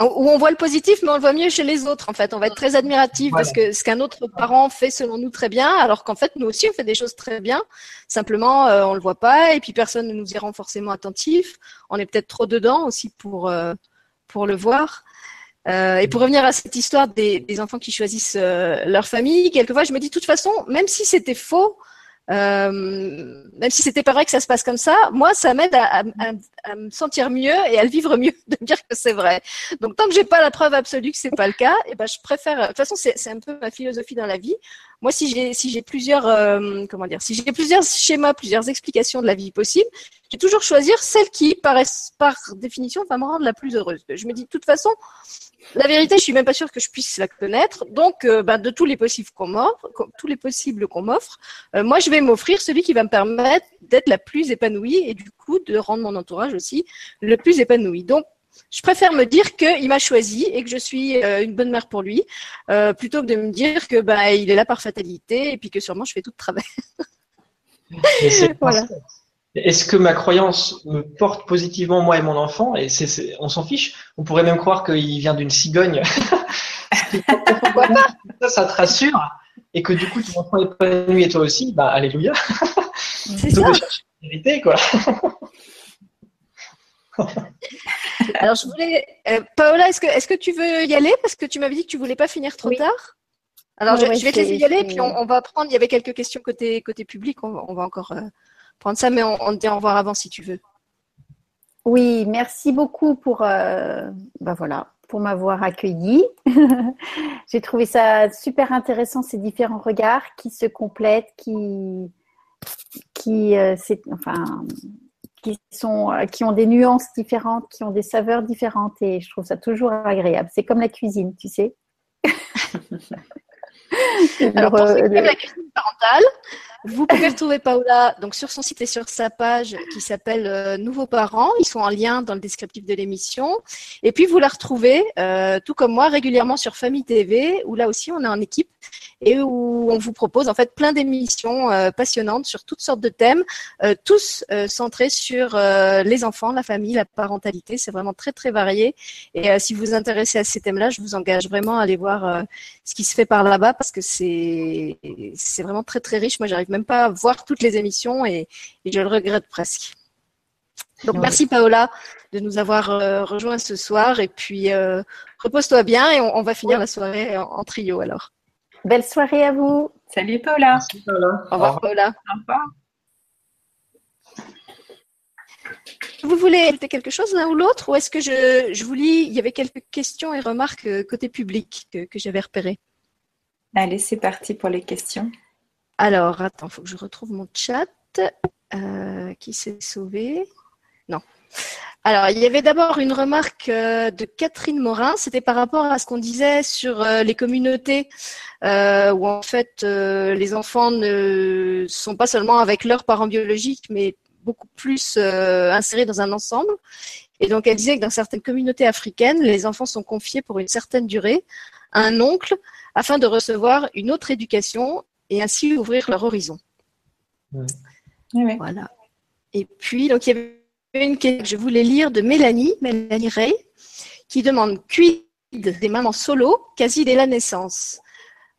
Où on voit le positif, mais on le voit mieux chez les autres. En fait, on va être très admiratif parce que ce qu'un autre parent fait selon nous très bien, alors qu'en fait nous aussi on fait des choses très bien. Simplement, euh, on le voit pas et puis personne ne nous y rend forcément attentif. On est peut-être trop dedans aussi pour euh, pour le voir. Euh, et pour revenir à cette histoire des, des enfants qui choisissent euh, leur famille, quelquefois je me dis de toute façon, même si c'était faux, euh, même si c'était pas vrai que ça se passe comme ça, moi, ça m'aide à, me sentir mieux et à le vivre mieux de dire que c'est vrai. Donc, tant que j'ai pas la preuve absolue que c'est pas le cas, et eh ben, je préfère. De toute façon, c'est un peu ma philosophie dans la vie. Moi, si j'ai si j'ai plusieurs euh, comment dire, si j'ai plusieurs schémas, plusieurs explications de la vie possible, je vais toujours choisir celle qui par définition va me rendre la plus heureuse. Je me dis de toute façon, la vérité, je suis même pas sûre que je puisse la connaître. Donc, euh, bah, de tous les possibles qu'on m'offre, tous les possibles qu'on m'offre, euh, moi, je vais m'offrir celui qui va me permettre d'être la plus épanouie et du coup de rendre mon entourage aussi le plus épanoui. Donc, je préfère me dire qu'il m'a choisi et que je suis euh, une bonne mère pour lui, plutôt que de me dire que bah, il est là par fatalité et puis que sûrement je fais tout de travers. voilà. Est-ce que ma croyance me porte positivement moi et mon enfant? Et c'est, on s'en fiche. On pourrait même croire qu'il vient d'une cigogne. ça, ça te rassure. Et que du coup, ton enfant est épanoui et toi aussi, bah, alléluia. C'est ça. Vérité, quoi. Alors, je voulais. Euh, Paola, est-ce que, est-ce que tu veux y aller? Parce que tu m'avais dit que tu voulais pas finir trop tard. Alors, je, vais te laisser y aller, puis on, va prendre. Il y avait quelques questions côté, côté public. On, va encore. Euh, prendre ça, mais on, te dit au revoir avant si tu veux. Oui, merci beaucoup pour, euh, bah voilà, pour m'avoir accueilli. J'ai trouvé ça super intéressant ces différents regards qui se complètent, qui, qui, euh, enfin, qui sont, euh, qui ont des nuances différentes, qui ont des saveurs différentes, et je trouve ça toujours agréable. C'est comme la cuisine, tu sais. Alors, pour ceux qui aiment la cuisine parentale, Vous pouvez retrouver Paola donc sur son site et sur sa page qui s'appelle euh, Nouveaux parents. Ils sont en lien dans le descriptif de l'émission. Et puis vous la retrouvez, euh, tout comme moi, régulièrement sur Famille TV, où là aussi on est en équipe et où on vous propose en fait plein d'émissions euh, passionnantes sur toutes sortes de thèmes, tous centrés sur les enfants, la famille, la parentalité. C'est vraiment très très varié. Et si vous vous intéressez à ces thèmes-là, je vous engage vraiment à aller voir ce qui se fait par là-bas parce que c'est c'est vraiment très très riche. Moi, j'arrive même pas à voir toutes les émissions et, je le regrette presque. Donc merci Paola de nous avoir euh, rejoints ce soir et puis euh, repose-toi bien et on, va finir la soirée en, trio alors. Belle soirée à vous. Salut Paola. Au revoir Paola. Au revoir. Vous voulez ajouter quelque chose l'un ou l'autre ou est-ce que je, vous lis Il y avait quelques questions et remarques euh, côté public que, que j'avais repérées? Allez, c'est parti pour les questions. Alors, attends, il faut que je retrouve mon chat. Euh, qui s'est sauvé? Non. Alors, il y avait d'abord une remarque euh, de Catherine Morin, c'était par rapport à ce qu'on disait sur euh, les communautés, où en fait les enfants ne sont pas seulement avec leurs parents biologiques, mais beaucoup plus insérés dans un ensemble. Et donc, elle disait que dans certaines communautés africaines, les enfants sont confiés pour une certaine durée à un oncle afin de recevoir une autre éducation et ainsi ouvrir leur horizon. Voilà. Et puis, donc, il y avait une question que je voulais lire de Mélanie, Mélanie Ray, qui demande quid des mamans solo quasi dès la naissance?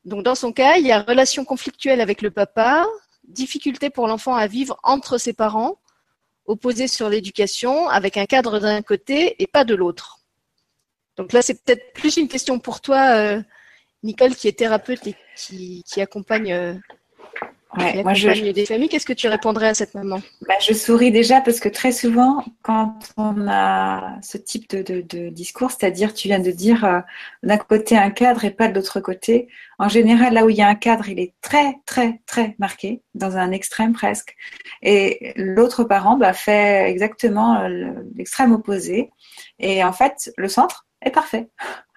Donc, dans son cas, il y a relation conflictuelle avec le papa, difficulté pour l'enfant à vivre entre ses parents, opposé sur l'éducation, avec un cadre d'un côté et pas de l'autre. Donc là, c'est peut-être plus une question pour toi, euh, Nicole, qui est thérapeute et qui, accompagne, euh, moi je... des familles. Qu'est-ce que tu répondrais à cette maman? Bah, Je souris déjà parce que très souvent, quand on a ce type de, discours, c'est-à-dire tu viens de dire euh, d'un côté un cadre et pas de l'autre côté, en général, là où il y a un cadre, il est très, très, très marqué, dans un extrême presque. Et l'autre parent bah, fait exactement euh, l'extrême opposé. Et en fait, le centre est parfait.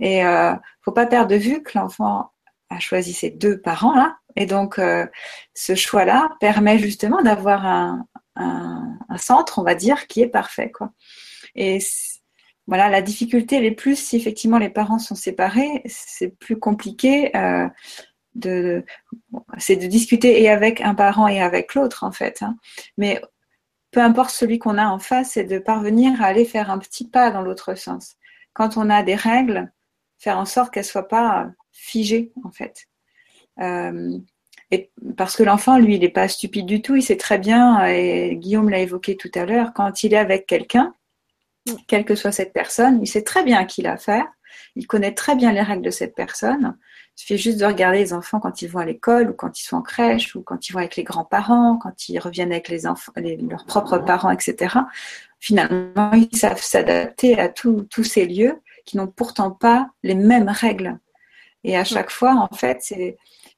Et euh, faut pas perdre de vue que l'enfant a choisi ses deux parents là, et donc euh, ce choix-là permet justement d'avoir un, centre, on va dire, qui est parfait, quoi. Et voilà, la difficulté elle est plus si effectivement les parents sont séparés, c'est plus compliqué. Euh, de, c'est de discuter et avec un parent et avec l'autre en fait. Hein. Mais peu importe celui qu'on a en face, c'est de parvenir à aller faire un petit pas dans l'autre sens. Quand on a des règles, faire en sorte qu'elle soit pas figée en fait. Euh, et parce que l'enfant, lui, il n'est pas stupide du tout, il sait très bien, et Guillaume l'a évoqué tout à l'heure, quand il est avec quelqu'un, quelle que soit cette personne, il sait très bien qui l'a faire, il connaît très bien les règles de cette personne. Il suffit juste de regarder les enfants quand ils vont à l'école ou quand ils sont en crèche ou quand ils vont avec les grands-parents, quand ils reviennent avec les leurs propres parents, etc. Finalement, ils savent s'adapter à tous ces lieux qui n'ont pourtant pas les mêmes règles. Et à chaque fois, en fait,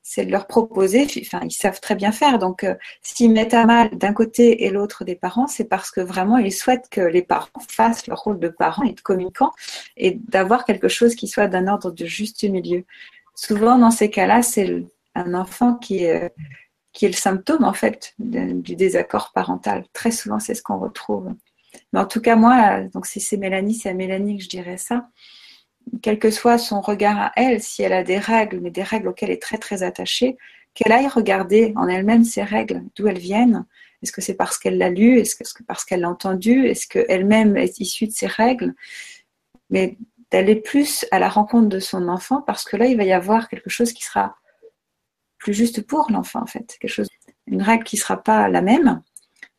c'est de leur proposer, enfin, ils savent très bien faire. Donc, euh, s'ils mettent à mal d'un côté et l'autre des parents, c'est parce que vraiment, ils souhaitent que les parents fassent leur rôle de parents et de communicants et d'avoir quelque chose qui soit d'un ordre de juste milieu. Souvent, dans ces cas-là, c'est un enfant qui est, qui est le symptôme, en fait, du désaccord parental. Très souvent, c'est ce qu'on retrouve. Mais en tout cas, moi, donc si c'est Mélanie, c'est à Mélanie que je dirais ça. Quel que soit son regard à elle, si elle a des règles, mais des règles auxquelles elle est très très attachée, qu'elle aille regarder en elle-même ces règles, d'où elles viennent. Est-ce que c'est parce qu'elle l'a lu? Est-ce que parce qu'elle l'a entendu? Est-ce qu'elle-même est issue de ces règles? Mais d'aller plus à la rencontre de son enfant, parce que là, il va y avoir quelque chose qui sera plus juste pour l'enfant, en fait. Quelque chose, une règle qui ne sera pas la même,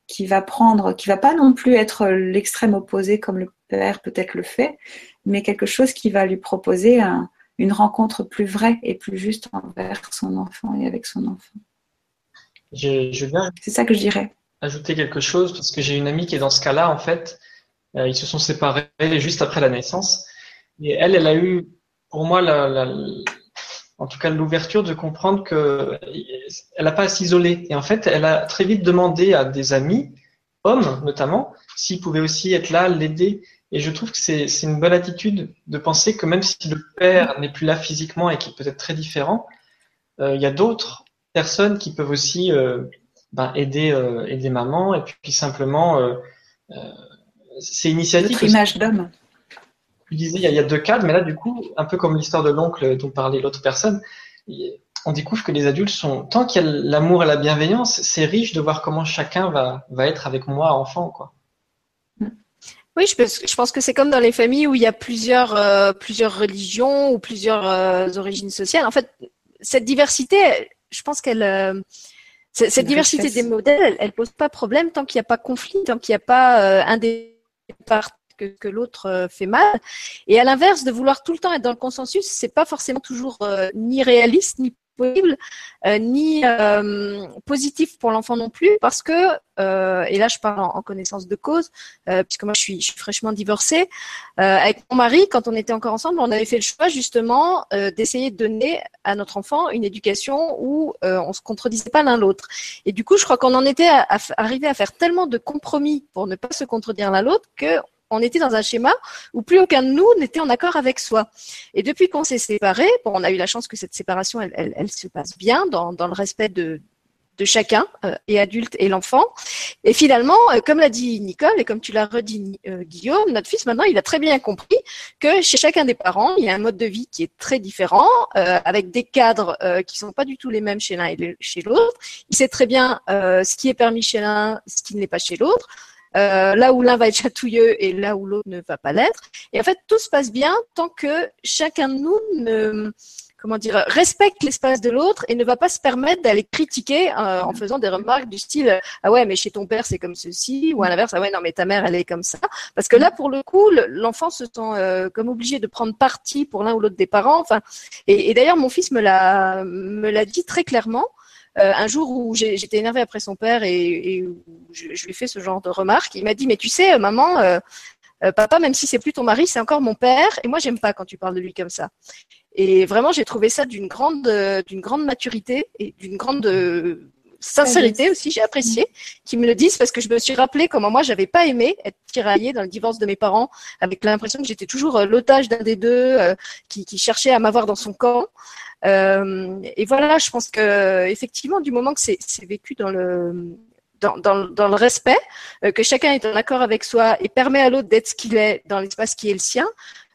qui va prendre, qui va pas non plus être l'extrême opposé comme le père peut-être le fait, mais quelque chose qui va lui proposer une rencontre plus vraie et plus juste envers son enfant et avec son enfant. Je, je viens C'est ça que je dirais. Ajouter quelque chose parce que j'ai une amie qui est dans ce cas-là en fait. Euh, ils se sont séparés juste après la naissance et elle, elle a eu pour moi la, la, en tout cas l'ouverture de comprendre que elle n'a pas à s'isoler. Et en fait, elle a très vite demandé à des amis, hommes notamment, s'ils pouvaient aussi être là, l'aider. Et je trouve que c'est une bonne attitude de penser que même si le père n'est plus là physiquement et qu'il peut être très différent, euh, il y a d'autres personnes qui peuvent aussi ben, aider, aider maman et puis, simplement c'est initiative. Notre image d'homme. Tu disais, il y, a, deux cadres, mais là, du coup, un peu comme l'histoire de l'oncle dont parlait l'autre personne, on découvre que les adultes sont, tant qu'il y a l'amour et la bienveillance, c'est riche de voir comment chacun va, va être avec moi, enfant, quoi. Oui, je pense, je pense que c'est comme dans les familles où il y a plusieurs, euh, plusieurs religions ou plusieurs euh, origines sociales. En fait, cette diversité, je pense qu'elle, euh, cette diversité des modèles, elle, ne pose pas problème tant qu'il n'y a pas conflit, tant qu'il n'y a pas un des que, l'autre fait mal. Et à l'inverse, de vouloir tout le temps être dans le consensus, c'est pas forcément toujours ni réaliste ni possible, euh, ni euh, positif pour l'enfant non plus, parce que, euh, et là je parle en, connaissance de cause, puisque moi je suis, fraîchement divorcée, avec mon mari, quand on était encore ensemble, on avait fait le choix justement d'essayer de donner à notre enfant une éducation où on se contredisait pas l'un l'autre. Et du coup, je crois qu'on en était arrivé à faire tellement de compromis pour ne pas se contredire l'un l'autre que on était dans un schéma où plus aucun de nous n'était en accord avec soi. Et depuis qu'on s'est séparés, bon, on a eu la chance que cette séparation, elle, elle, se passe bien dans, le respect de, chacun, euh, et adulte et l'enfant. Et finalement, euh, comme l'a dit Nicole et comme tu l'as redit euh, Guillaume, notre fils maintenant, il a très bien compris que chez chacun des parents, il y a un mode de vie qui est très différent, avec des cadres qui sont pas du tout les mêmes chez l'un et chez l'autre. Il sait très bien ce qui est permis chez l'un, ce qui n'est pas chez l'autre. Euh, là où l'un va être chatouilleux et là où l'autre ne va pas l'être. Et en fait, tout se passe bien tant que chacun de nous ne comment dire, respecte l'espace de l'autre et ne va pas se permettre d'aller critiquer euh, en faisant des remarques du style ah ouais mais chez ton père c'est comme ceci ou à l'inverse ah ouais non mais ta mère elle est comme ça parce que là pour le coup l'enfant se sent euh, comme obligé de prendre parti pour l'un ou l'autre des parents. Enfin et, et d'ailleurs mon fils me l'a me l'a dit très clairement euh, un jour où j'étais énervée après son père et, où je, lui ai fait ce genre de remarque, il m'a dit mais tu sais euh, maman, euh, papa même si c'est plus ton mari, c'est encore mon père et moi j'aime pas quand tu parles de lui comme ça. Et vraiment j'ai trouvé ça d'une grande d'une grande maturité et d'une grande sincérité aussi, j'ai apprécié qu'ils me le disent parce que je me suis rappelé comment moi j'avais pas aimé être tiraillée dans le divorce de mes parents avec l'impression que j'étais toujours l'otage d'un des deux qui, qui, cherchait à m'avoir dans son camp. Euh, et voilà, je pense que effectivement, du moment que c'est vécu dans le dans, dans, dans, le respect, euh, que chacun est en accord avec soi et permet à l'autre d'être ce qu'il est dans l'espace qui est le sien,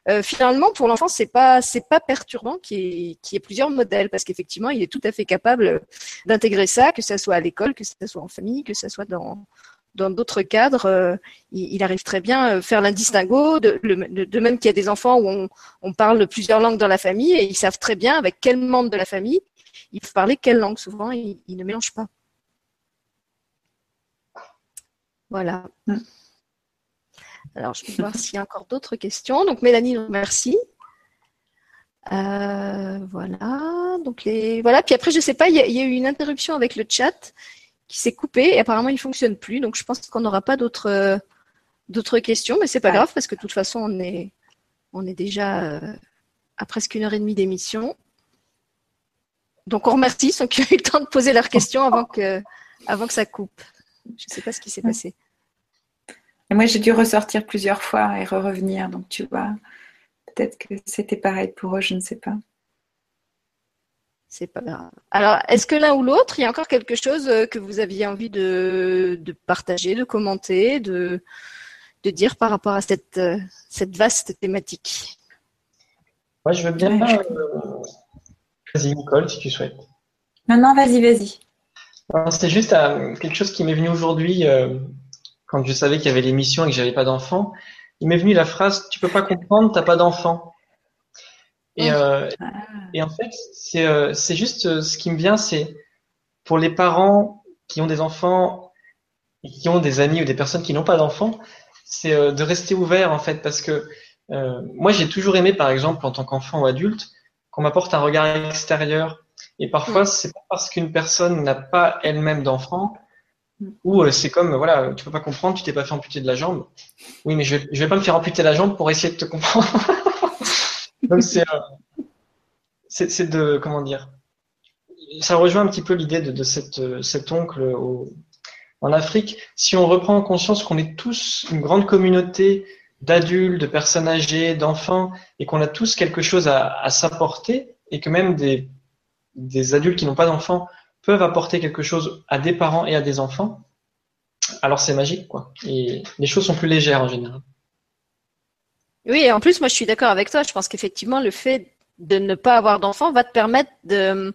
euh, finalement, pour l'enfant, c'est pas c'est pas perturbant qu'il y, ait, plusieurs modèles parce qu'effectivement, il est tout à fait capable d'intégrer ça, que ce soit à l'école, que ce soit en famille, que ce soit dans dans d'autres cadres, euh, il, arrive très bien à faire l'indistinguo, de, même qu'il y a des enfants où on, on, parle plusieurs langues dans la famille et ils savent très bien avec quel membre de la famille ils peuvent parler quelle langue. Souvent, ils, ne mélangent pas. Voilà. Mm. Alors, je vais voir s'il y a encore d'autres questions. Donc, Mélanie, merci. Euh, voilà. Donc les voilà. Puis après, je sais pas, il y, y, a eu une interruption avec le chat qui s'est coupé et apparemment il fonctionne plus. Donc je pense qu'on n'aura pas d'autres euh, d'autres questions, mais c'est pas grave parce que de toute façon on est on est déjà euh, à presque une heure et demie d'émission. Donc on remercie ceux qui ont eu le temps de poser leurs questions avant que avant que ça coupe. Je ne sais pas ce qui s'est passé. Moi j'ai dû ressortir plusieurs fois et re-revenir, donc tu vois, peut-être que c'était pareil pour eux, je ne sais pas. C'est pas grave. Alors, est-ce que l'un ou l'autre, il y a encore quelque chose euh, que vous aviez envie de, partager, de commenter, de, de dire par rapport à cette, euh, cette vaste thématique? Moi, je veux bien. Euh, vas-y, Nicole, si tu souhaites. Non, non, vas-y, vas-y. C'était juste quelque chose qui m'est venu aujourd'hui quand je savais qu'il y avait l'émission et que j'avais pas d'enfant. Il m'est venu la phrase Tu peux pas comprendre, t'as pas d'enfant. Et, euh, et en fait, c'est euh, juste euh, ce qui me vient, c'est pour les parents qui ont des enfants et qui ont des amis ou des personnes qui n'ont pas d'enfants, c'est euh, de rester ouvert en fait, parce que moi j'ai toujours aimé, par exemple, en tant qu'enfant ou adulte, qu'on m'apporte un regard extérieur. Et parfois, mm. c'est pas parce qu'une personne n'a pas elle-même d'enfant. Ou c'est comme voilà, tu peux pas comprendre, tu t'es pas fait amputer de la jambe. Oui, mais je vais, vais pas me faire amputer la jambe pour essayer de te comprendre. Euh, c'est de comment dire ça rejoint un petit peu l'idée de, cet oncle en Afrique. Si on reprend en conscience qu'on est tous une grande communauté d'adultes, de personnes âgées, d'enfants, et qu'on a tous quelque chose à, s'apporter, et que même des adultes qui n'ont pas d'enfants peuvent apporter quelque chose à des parents et à des enfants, alors c'est magique, quoi. Et les choses sont plus légères en général. Oui, et en plus, moi, je suis d'accord avec toi. Je pense qu'effectivement, le fait de ne pas avoir d'enfant va te permettre de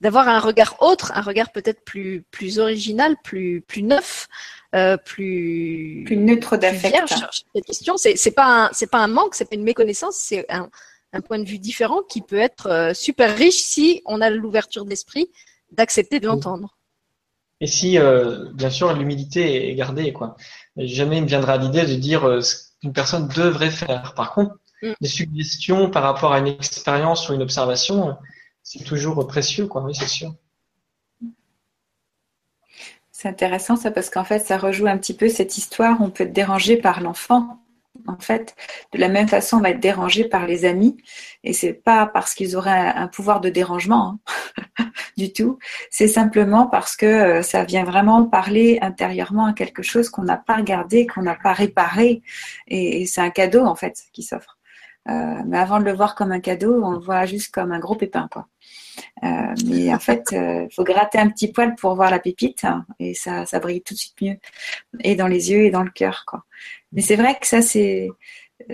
d'avoir un regard autre, un regard peut-être plus plus original, plus plus neuf, euh, plus plus neutre d'affect. Cette question, c'est c'est pas un c'est pas un manque, c'est pas une méconnaissance, c'est un un point de vue différent qui peut être euh, super riche si on a l'ouverture d'esprit d'accepter de l'entendre. Et si, euh, bien sûr, l'humilité est gardée, quoi. Jamais il me viendra l'idée de dire euh, ce qu'une personne devrait faire. Par contre, mm. des suggestions par rapport à une expérience ou une observation, c'est toujours précieux, quoi. Oui, c'est sûr. C'est intéressant ça parce qu'en fait, ça rejoue un petit peu cette histoire. On peut être dérangé par l'enfant en fait, de la même façon, on va être dérangé par les amis. Et c'est pas parce qu'ils auraient un, pouvoir de dérangement hein, du tout. C'est simplement parce que euh, ça vient vraiment parler intérieurement à quelque chose qu'on n'a pas regardé, qu'on n'a pas réparé. Et, c'est un cadeau, en fait, qui s'offre. Euh, mais avant de le voir comme un cadeau, on le voit juste comme un gros pépin, quoi. Euh, mais en fait, il faut gratter un petit poil pour voir la pépite hein, et ça, ça brille tout de suite mieux. Et dans les yeux et dans le cœur, quoi. Mais c'est vrai que ça, c'est,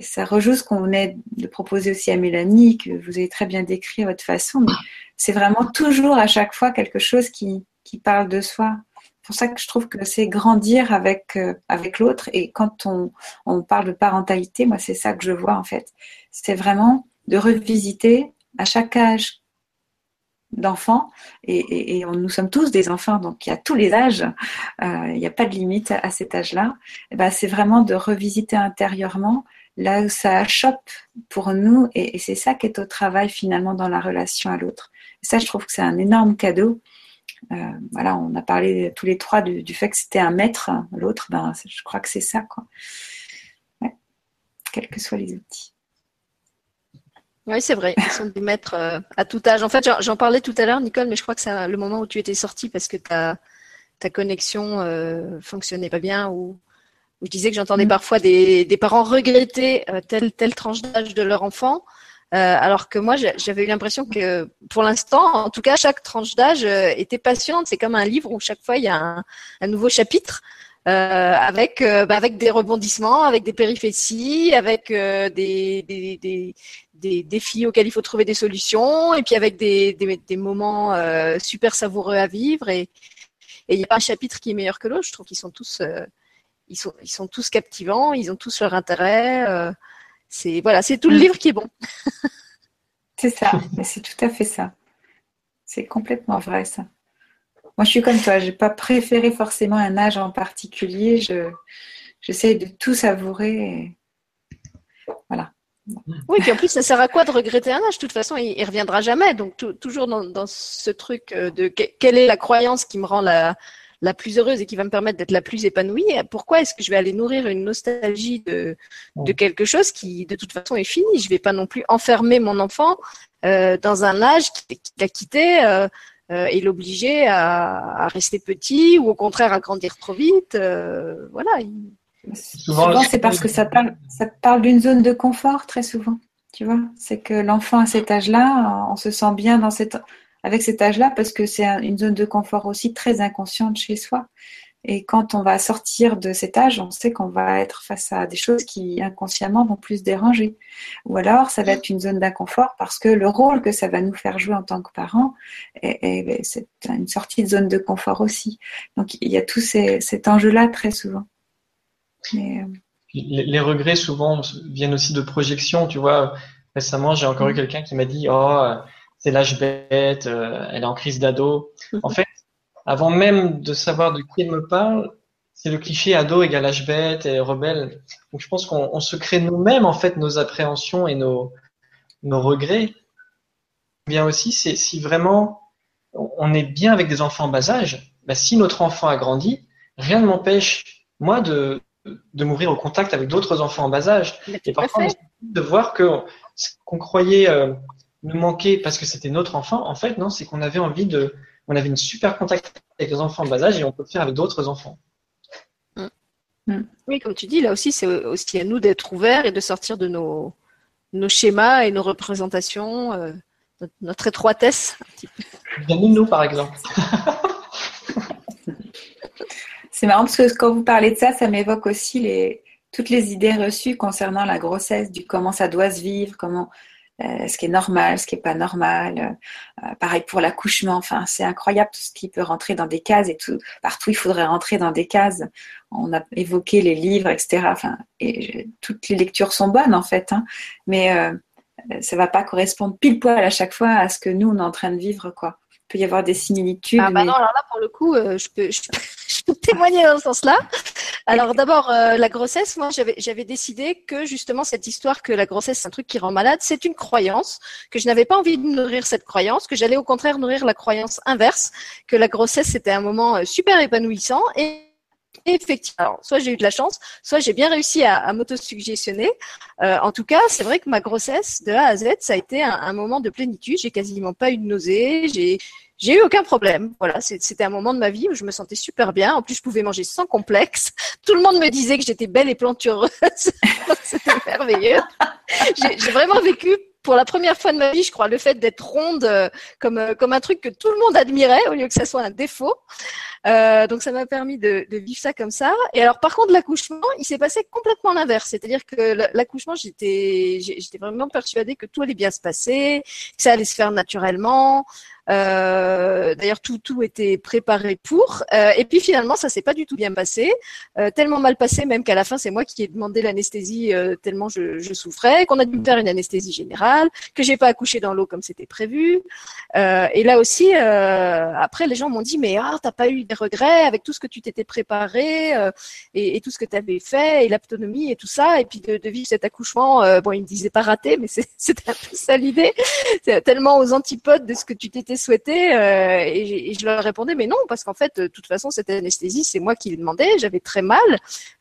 ça rejoue ce qu'on venait de proposer aussi à Mélanie, que vous avez très bien décrit à votre façon. C'est vraiment toujours à chaque fois quelque chose qui, qui parle de soi. C'est pour ça que je trouve que c'est grandir avec, euh, avec l'autre. Et quand on, on parle de parentalité, moi, c'est ça que je vois en fait. C'est vraiment de revisiter à chaque âge d'enfants et, nous sommes tous des enfants, donc il y a tous les âges, euh, il n'y a pas de limite à, cet âge-là. Eh ben, c'est vraiment de revisiter intérieurement là où ça chope pour nous et, c'est ça qui est au travail finalement dans la relation à l'autre. Ça, je trouve que c'est un énorme cadeau. Euh, voilà, on a parlé tous les trois du, fait que c'était un maître, l'autre, ben, je crois que c'est ça, quoi. Quels que soient les outils. Oui, c'est vrai. Ils sont des maîtres euh, à tout âge. En fait, j'en parlais tout à l'heure, Nicole, mais je crois que c'est le moment où tu étais sortie parce que ta, ta connexion euh, fonctionnait pas bien ou, je disais que j'entendais mm. parfois des, des, parents regretter euh, telle, telle tranche d'âge de leur enfant. Alors que moi, j'avais eu l'impression que, pour l'instant, en tout cas, chaque tranche d'âge était passionnante. C'est comme un livre où chaque fois il y a un, un nouveau chapitre. Euh, avec euh, bah, avec des rebondissements, avec des péripéties, avec euh, des, des, des, des, défis auxquels il faut trouver des solutions, et puis avec des, des, des moments super savoureux à vivre. Et il n'y a pas un chapitre qui est meilleur que l'autre. Je trouve qu'ils sont tous ils sont ils sont tous captivants, ils ont tous leur intérêt. c'est voilà, c'est tout le mm. livre qui est bon. c'est ça, mais c'est tout à fait ça. C'est complètement vrai ça. Moi, je suis comme toi. Je n'ai pas préféré forcément un âge en particulier. Je, j'essaie de tout savourer. Voilà. Oui, puis en plus, ça sert à quoi de regretter un âge? De toute façon, il, ne reviendra jamais. Donc, toujours dans, ce truc euh, de quelle est la croyance qui me rend la, la plus heureuse et qui va me permettre d'être la plus épanouie, pourquoi est-ce que je vais aller nourrir une nostalgie de, de quelque chose qui, de toute façon, est fini? Je vais pas non plus enfermer mon enfant euh, dans un âge qu'il a quitté. Euh, euh, et l'obliger à, rester petit ou au contraire à grandir trop vite. Voilà. Souvent, c'est parce que ça parle, ça parle d'une zone de confort très souvent. Tu vois, c'est que l'enfant à cet âge-là, on se sent bien dans cette, avec cet âge-là parce que c'est une zone de confort aussi très inconsciente chez soi. Et quand on va sortir de cet âge, on sait qu'on va être face à des choses qui inconsciemment vont plus déranger. Ou alors, ça va être une zone d'inconfort parce que le rôle que ça va nous faire jouer en tant que parents, c'est une sortie de zone de confort aussi. Donc, il y a tout cet enjeu-là très souvent. Euh, les, regrets souvent viennent aussi de projections. Tu vois, récemment, j'ai encore eu mm. quelqu'un qui m'a dit, oh, c'est l'âge bête, euh, elle est en crise d'ado. Mm. En fait, avant même de savoir de qui elle me parle, c'est le cliché ado égale âge bête et rebelle. Donc je pense qu'on se crée nous-mêmes en fait nos appréhensions et nos, nos regrets. Bien aussi, c'est si vraiment on est bien avec des enfants en bas âge, bah, si notre enfant a grandi, rien ne m'empêche moi de, de m'ouvrir au contact avec d'autres enfants en bas âge. Et parfois de voir que ce qu'on croyait euh, nous manquer parce que c'était notre enfant, en fait non, c'est qu'on avait envie de on avait une super contact avec les enfants en bas âge et on peut le faire avec d'autres enfants. Mm. Mm. Oui, comme tu dis, là aussi, c'est aussi à nous d'être ouverts et de sortir de nos, nos schémas et nos représentations, euh, notre, étroitesse. Un Bien nous, par exemple. C'est marrant parce que quand vous parlez de ça, ça m'évoque aussi les, toutes les idées reçues concernant la grossesse, du comment ça doit se vivre, comment euh, ce qui est normal, ce qui est pas normal. Euh, pareil pour l'accouchement. Enfin, c'est incroyable tout ce qui peut rentrer dans des cases et tout. Partout, il faudrait rentrer dans des cases. On a évoqué les livres, etc. Enfin, et toutes les lectures sont bonnes en fait, hein. mais euh, ça va pas correspondre pile poil à chaque fois à ce que nous on est en train de vivre, quoi. Il peut y avoir des similitudes. Ah bah non, alors là pour le coup, je peux, je peux témoigner dans ce sens-là. Alors d'abord, euh, la grossesse, moi j'avais décidé que justement cette histoire que la grossesse c'est un truc qui rend malade, c'est une croyance, que je n'avais pas envie de nourrir cette croyance, que j'allais au contraire nourrir la croyance inverse, que la grossesse c'était un moment euh, super épanouissant et effectivement, soit j'ai eu de la chance, soit j'ai bien réussi à, m'auto-suggestionner. Euh, en tout cas, c'est vrai que ma grossesse, de A à Z, ça a été un, un moment de plénitude. J'ai quasiment pas eu de nausée. J'ai j'ai eu aucun problème. Voilà, c'était un moment de ma vie où je me sentais super bien. En plus, je pouvais manger sans complexe. Tout le monde me disait que j'étais belle et plantureuse. c'était merveilleux. J'ai vraiment vécu pour la première fois de ma vie, je crois, le fait d'être ronde euh, comme, euh, comme un truc que tout le monde admirait au lieu que ça soit un défaut. Euh, donc ça m'a permis de, vivre ça comme ça. Et alors par contre l'accouchement, il s'est passé complètement l'inverse. C'est-à-dire que l'accouchement, j'étais vraiment persuadée que tout allait bien se passer, que ça allait se faire naturellement. Euh, D'ailleurs, tout tout était préparé pour. Euh, et puis finalement, ça s'est pas du tout bien passé. Tellement mal passé, même qu'à la fin, c'est moi qui ai demandé l'anesthésie tellement je, souffrais, qu'on a dû me faire une anesthésie générale, que j'ai pas accouché dans l'eau comme c'était prévu. Et là aussi, après, les gens m'ont dit mais ah, t'as pas eu des regrets avec tout ce que tu t'étais préparé et, et, tout ce que tu avais fait et l'autonomie et tout ça, et puis de, vivre cet accouchement. bon, ils me disaient pas raté, mais c'était un peu ça l'idée. Tellement aux antipodes de ce que tu t'étais souhaité euh, et, je leur répondais mais non parce qu'en fait de toute façon cette anesthésie c'est moi qui l'ai demandé j'avais très mal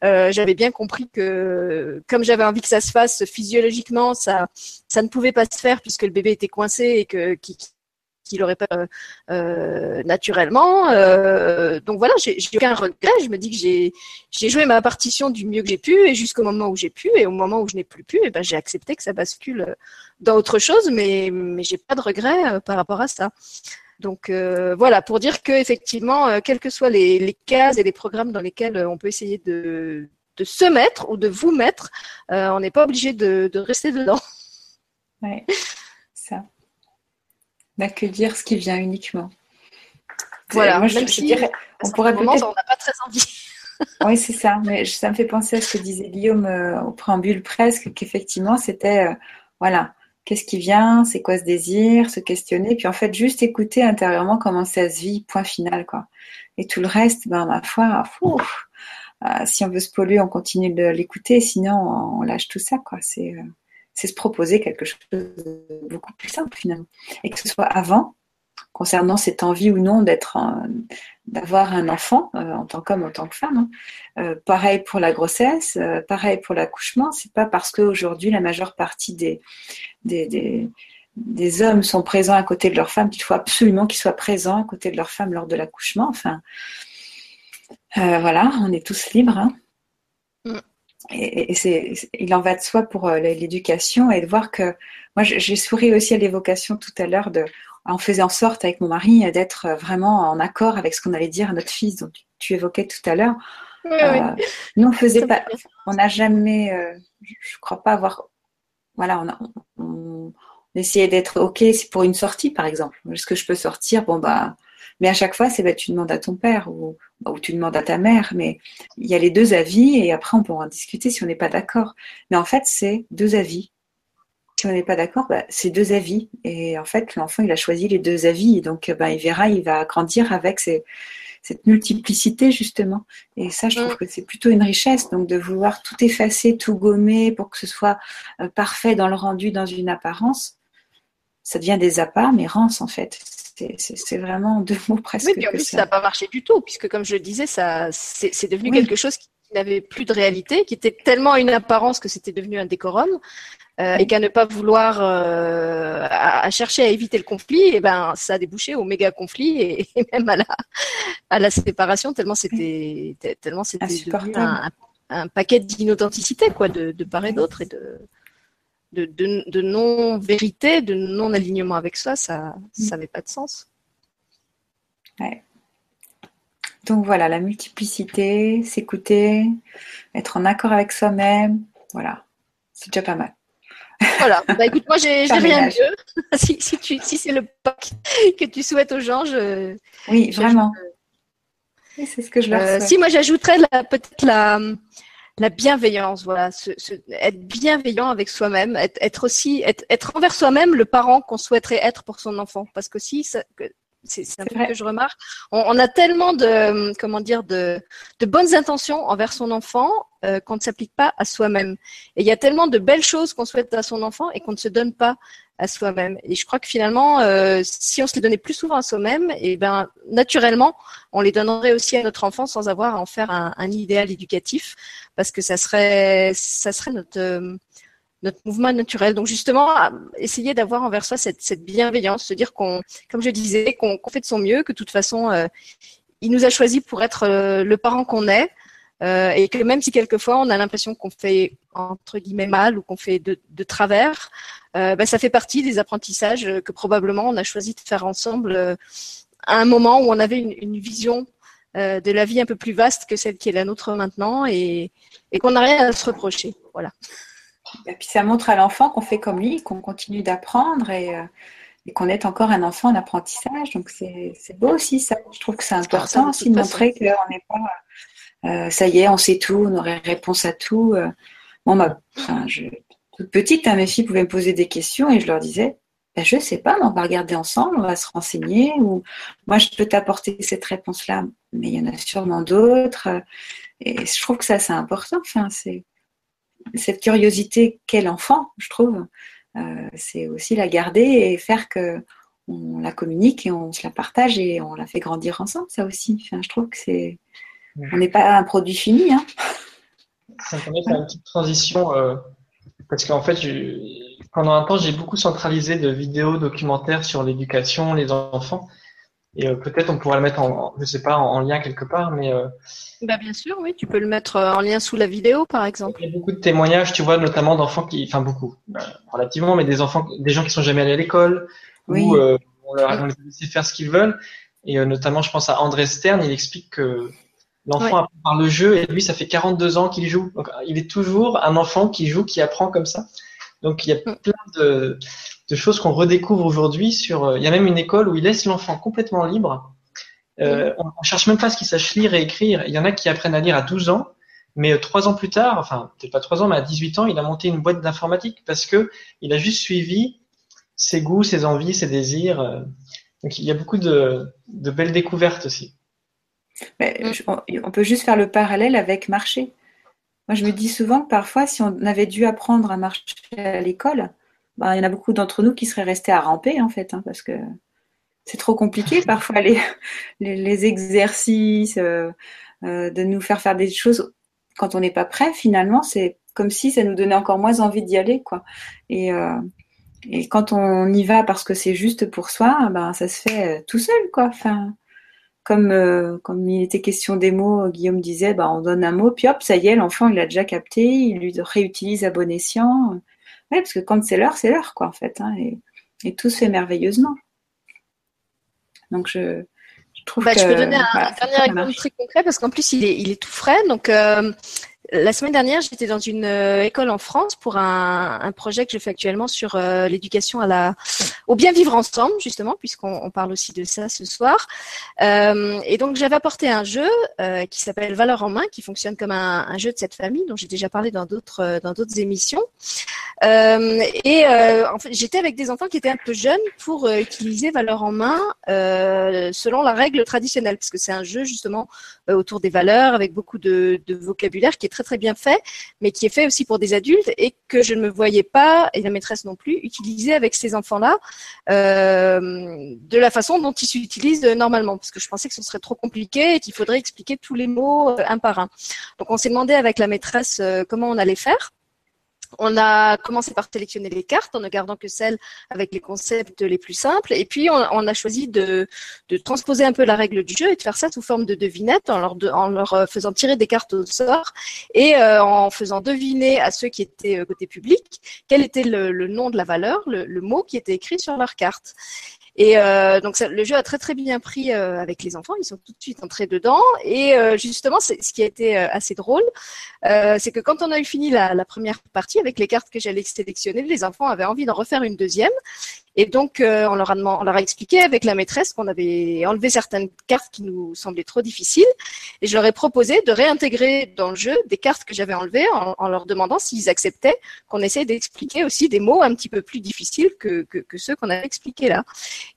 euh, j'avais bien compris que comme j'avais envie que ça se fasse physiologiquement ça ça ne pouvait pas se faire puisque le bébé était coincé et que qui, qu'il n'aurait pas euh, euh naturellement. Euh, donc voilà, j'ai aucun regret. Je me dis que j'ai joué ma partition du mieux que j'ai pu et jusqu'au moment où j'ai pu et au moment où je n'ai plus pu, et ben j'ai accepté que ça bascule dans autre chose, mais mais j'ai pas de regret par rapport à ça. Donc euh, voilà, pour dire que effectivement, quelles que soient les, les, cases et les programmes dans lesquels on peut essayer de, de se mettre ou de vous mettre, on n'est pas obligé de, de rester dedans. Ouais, d'accueillir ce qui vient uniquement. Voilà, moi, je, dirais, on pourrait peut-être. On n'a pas très envie. oui, c'est ça. Mais ça me fait penser à ce que disait Guillaume euh, au préambule presque, qu'effectivement, c'était, euh, voilà, qu'est-ce qui vient, c'est quoi ce désir, se questionner, puis en fait, juste écouter intérieurement comment ça se vit, point final, quoi. Et tout le reste, ben, ma foi, fou, euh, si on veut se polluer, on continue de l'écouter, sinon, on lâche tout ça, quoi. C'est c'est se proposer quelque chose de beaucoup plus simple finalement. Et que ce soit avant, concernant cette envie ou non d'avoir un enfant euh, en tant qu'homme, en tant que femme. Hein. Euh, pareil pour la grossesse, euh, pareil pour l'accouchement. C'est pas parce qu'aujourd'hui la majeure partie des, hommes sont présents à côté de leur femme qu'il faut absolument qu'ils soient présents à côté de leur femme lors de l'accouchement. Enfin, voilà, on est tous libres. Hein. Et, c'est, il en va de soi pour euh, l'éducation et de voir que moi j'ai souri aussi à l'évocation tout à l'heure de en faisant en sorte avec mon mari d'être vraiment en accord avec ce qu'on allait dire à notre fils dont tu, évoquais tout à l'heure. euh, Nous on faisait pas, on n'a jamais, euh, je crois pas avoir, voilà, on, a, on, essayait d'être ok, c'est pour une sortie par exemple. Est-ce que je peux sortir? Bon bah mais à chaque fois, c'est bah, tu demandes à ton père ou, ou, tu demandes à ta mère. Mais il y a les deux avis et après, on pourra en discuter si on n'est pas d'accord. Mais en fait, c'est deux avis. Si on n'est pas d'accord, bah, c'est deux avis. Et en fait, l'enfant, il a choisi les deux avis. Donc, bah, il verra, il va grandir avec cette multiplicité, justement. Et ça, je trouve que c'est plutôt une richesse. Donc, de vouloir tout effacer, tout gommer pour que ce soit euh, parfait dans le rendu, dans une apparence, ça devient des apparences en fait c'est vraiment deux mots presque. Oui, puis en plus, ça n'a pas marché du tout, puisque comme je le disais, ça, c'est devenu quelque chose qui n'avait plus de réalité, qui était tellement une apparence que c'était devenu un décorum. Euh, et qu'à ne pas vouloir euh, à, chercher à éviter le conflit, et eh ben ça a débouché au méga conflit et, même à la à la séparation tellement c'était tellement c'était un, un, paquet d'inauthenticité quoi de, de part et d'autre et de de, non-vérité, de non-alignement avec soi, ça n'avait pas de sens. Ouais. Donc voilà, la multiplicité, s'écouter, être en accord avec soi-même, voilà, c'est déjà pas mal. Voilà, bah écoute, moi j'ai rien de mieux. si, si, c'est le pack que tu souhaites aux gens, je. Oui, vraiment. c'est ce que je leur euh, Si, moi j'ajouterais peut-être la, la bienveillance, voilà, être bienveillant avec soi-même, être, aussi, être, envers soi-même le parent qu'on souhaiterait être pour son enfant. Parce que si, c'est un truc que je remarque. On, a tellement de, comment dire, de, de bonnes intentions envers son enfant euh, qu'on ne s'applique pas à soi-même. Et il y a tellement de belles choses qu'on souhaite à son enfant et qu'on ne se donne pas à soi-même. Et je crois que finalement, euh, si on se les donnait plus souvent à soi-même, et eh ben naturellement, on les donnerait aussi à notre enfant sans avoir à en faire un, un idéal éducatif, parce que ça serait, ça serait notre euh, notre mouvement naturel. Donc justement, essayer d'avoir envers soi cette, cette, bienveillance, se dire qu'on, comme je disais, qu'on fait de son mieux, que de toute façon, euh, il nous a choisi pour être euh, le parent qu'on est, euh, et que même si quelquefois on a l'impression qu'on fait entre guillemets mal ou qu'on fait de, de travers, bah, ça fait partie des apprentissages que probablement on a choisi de faire ensemble à un moment où on avait une, une vision de la vie un peu plus vaste que celle qui est la nôtre maintenant et, et qu'on n'a rien à se reprocher. Voilà. Et puis ça montre à l'enfant qu'on fait comme lui, qu'on continue d'apprendre et, euh, qu'on est encore un enfant en apprentissage. Donc c'est beau aussi ça. Je trouve que c'est important aussi de montrer qu'on n'est pas, euh, ça y est, on sait tout, on aurait réponse à tout. Euh. Bon, toute petite, hein, mes filles pouvaient me poser des questions et je leur disais, ben, je sais pas, on va regarder ensemble, on va se renseigner, ou moi je peux t'apporter cette réponse-là, mais il y en a sûrement d'autres. Et je trouve que ça c'est important. Enfin, c'est cette curiosité qu'est l'enfant, je trouve, euh, c'est aussi la garder et faire que on la communique et on se la partage et on la fait grandir ensemble, ça aussi. Je trouve que c'est, on n'est pas un produit fini. Hein. Ça me permet de faire une petite transition euh, parce qu'en fait, pendant un temps, j'ai beaucoup centralisé de vidéos documentaires sur l'éducation, les enfants. Et euh, peut-être on pourrait le mettre en, je sais pas, en, lien quelque part, mais. Euh, bah bien sûr, oui, tu peux le mettre en lien sous la vidéo, par exemple. Il y a beaucoup de témoignages, tu vois, notamment d'enfants qui, enfin beaucoup, relativement, mais des enfants, des gens qui sont jamais allés à l'école, oui. où on leur a laissé faire ce qu'ils veulent. Et notamment, je pense à André Stern, il explique que l'enfant apprend par le jeu, et lui, ça fait 42 ans qu'il joue. Donc, il est toujours un enfant qui joue, qui apprend comme ça. Donc, il y a plein de de choses qu'on redécouvre aujourd'hui. Sur, euh, il y a même une école où ils laissent l'enfant complètement libre. Euh, on, cherche même pas ce qu'il sache lire et écrire. Il y en a qui apprennent à lire à 12 ans, mais euh, trois ans plus tard, enfin peut-être pas trois ans, mais à 18 ans, il a monté une boîte d'informatique parce que il a juste suivi ses goûts, ses envies, ses désirs. Donc il y a beaucoup de, de belles découvertes aussi. Mais on peut juste faire le parallèle avec marcher. Moi, je me dis souvent que parfois, si on avait dû apprendre à marcher à l'école, bah, il y en a beaucoup d'entre nous qui seraient restés à ramper en fait, hein, parce que c'est trop compliqué parfois les, les, exercices, euh, euh, de nous faire faire des choses quand on n'est pas prêt. Finalement, c'est comme si ça nous donnait encore moins envie d'y aller, quoi. Et, euh, et quand on y va parce que c'est juste pour soi, ben ça se fait tout seul, quoi. Enfin, comme comme il était question des mots, Guillaume disait, ben, on donne un mot, puis hop, ça y est, l'enfant il a déjà capté, il lui réutilise à bon escient. Oui, parce que quand c'est l'heure, c'est l'heure, quoi, en fait. Hein, et, tout se fait merveilleusement. Donc, je, trouve bah, que. Je peux donner un, dernier exemple très concret parce qu'en plus, il est, il est tout frais. Donc, euh, la semaine dernière, j'étais dans une euh, école en France pour un, projet que je fais actuellement sur euh, l'éducation au bien vivre ensemble, justement, puisqu'on parle aussi de ça ce soir. Euh, et donc, j'avais apporté un jeu qui s'appelle Valeur en main, qui fonctionne comme un, jeu de cette famille, dont j'ai déjà parlé dans d'autres dans d'autres émissions. et en fait, j'étais avec des enfants qui étaient un peu jeunes pour utiliser Valeur en main selon la règle traditionnelle, parce que c'est un jeu justement autour des valeurs avec beaucoup de, de vocabulaire qui est très bien fait, mais qui est fait aussi pour des adultes et que je ne me voyais pas, et la maîtresse non plus, utiliser avec ces enfants-là euh, de la façon dont ils s'utilisent normalement, parce que je pensais que ce serait trop compliqué et qu'il faudrait expliquer tous les mots euh, un par un. Donc on s'est demandé avec la maîtresse euh, comment on allait faire. On a commencé par sélectionner les cartes en ne gardant que celles avec les concepts les plus simples. Et puis, on, a choisi de, transposer un peu la règle du jeu et de faire ça sous forme de devinette en leur, euh, faisant tirer des cartes au sort et euh, en faisant deviner à ceux qui étaient euh, côté public quel était le, nom de la valeur, le, mot qui était écrit sur leur carte. Et euh, donc ça, le jeu a très très bien pris euh, avec les enfants, ils sont tout de suite entrés dedans. Et euh, justement, ce qui a été assez drôle, c'est que quand on a eu fini la, la première partie avec les cartes que j'allais sélectionner, les enfants avaient envie d'en refaire une deuxième. Et donc, euh, on, leur a expliqué avec la maîtresse qu'on avait enlevé certaines cartes qui nous semblaient trop difficiles. Et je leur ai proposé de réintégrer dans le jeu des cartes que j'avais enlevées en, leur demandant s'ils acceptaient qu'on essaie d'expliquer aussi des mots un petit peu plus difficiles que, ceux qu'on avait expliqués là.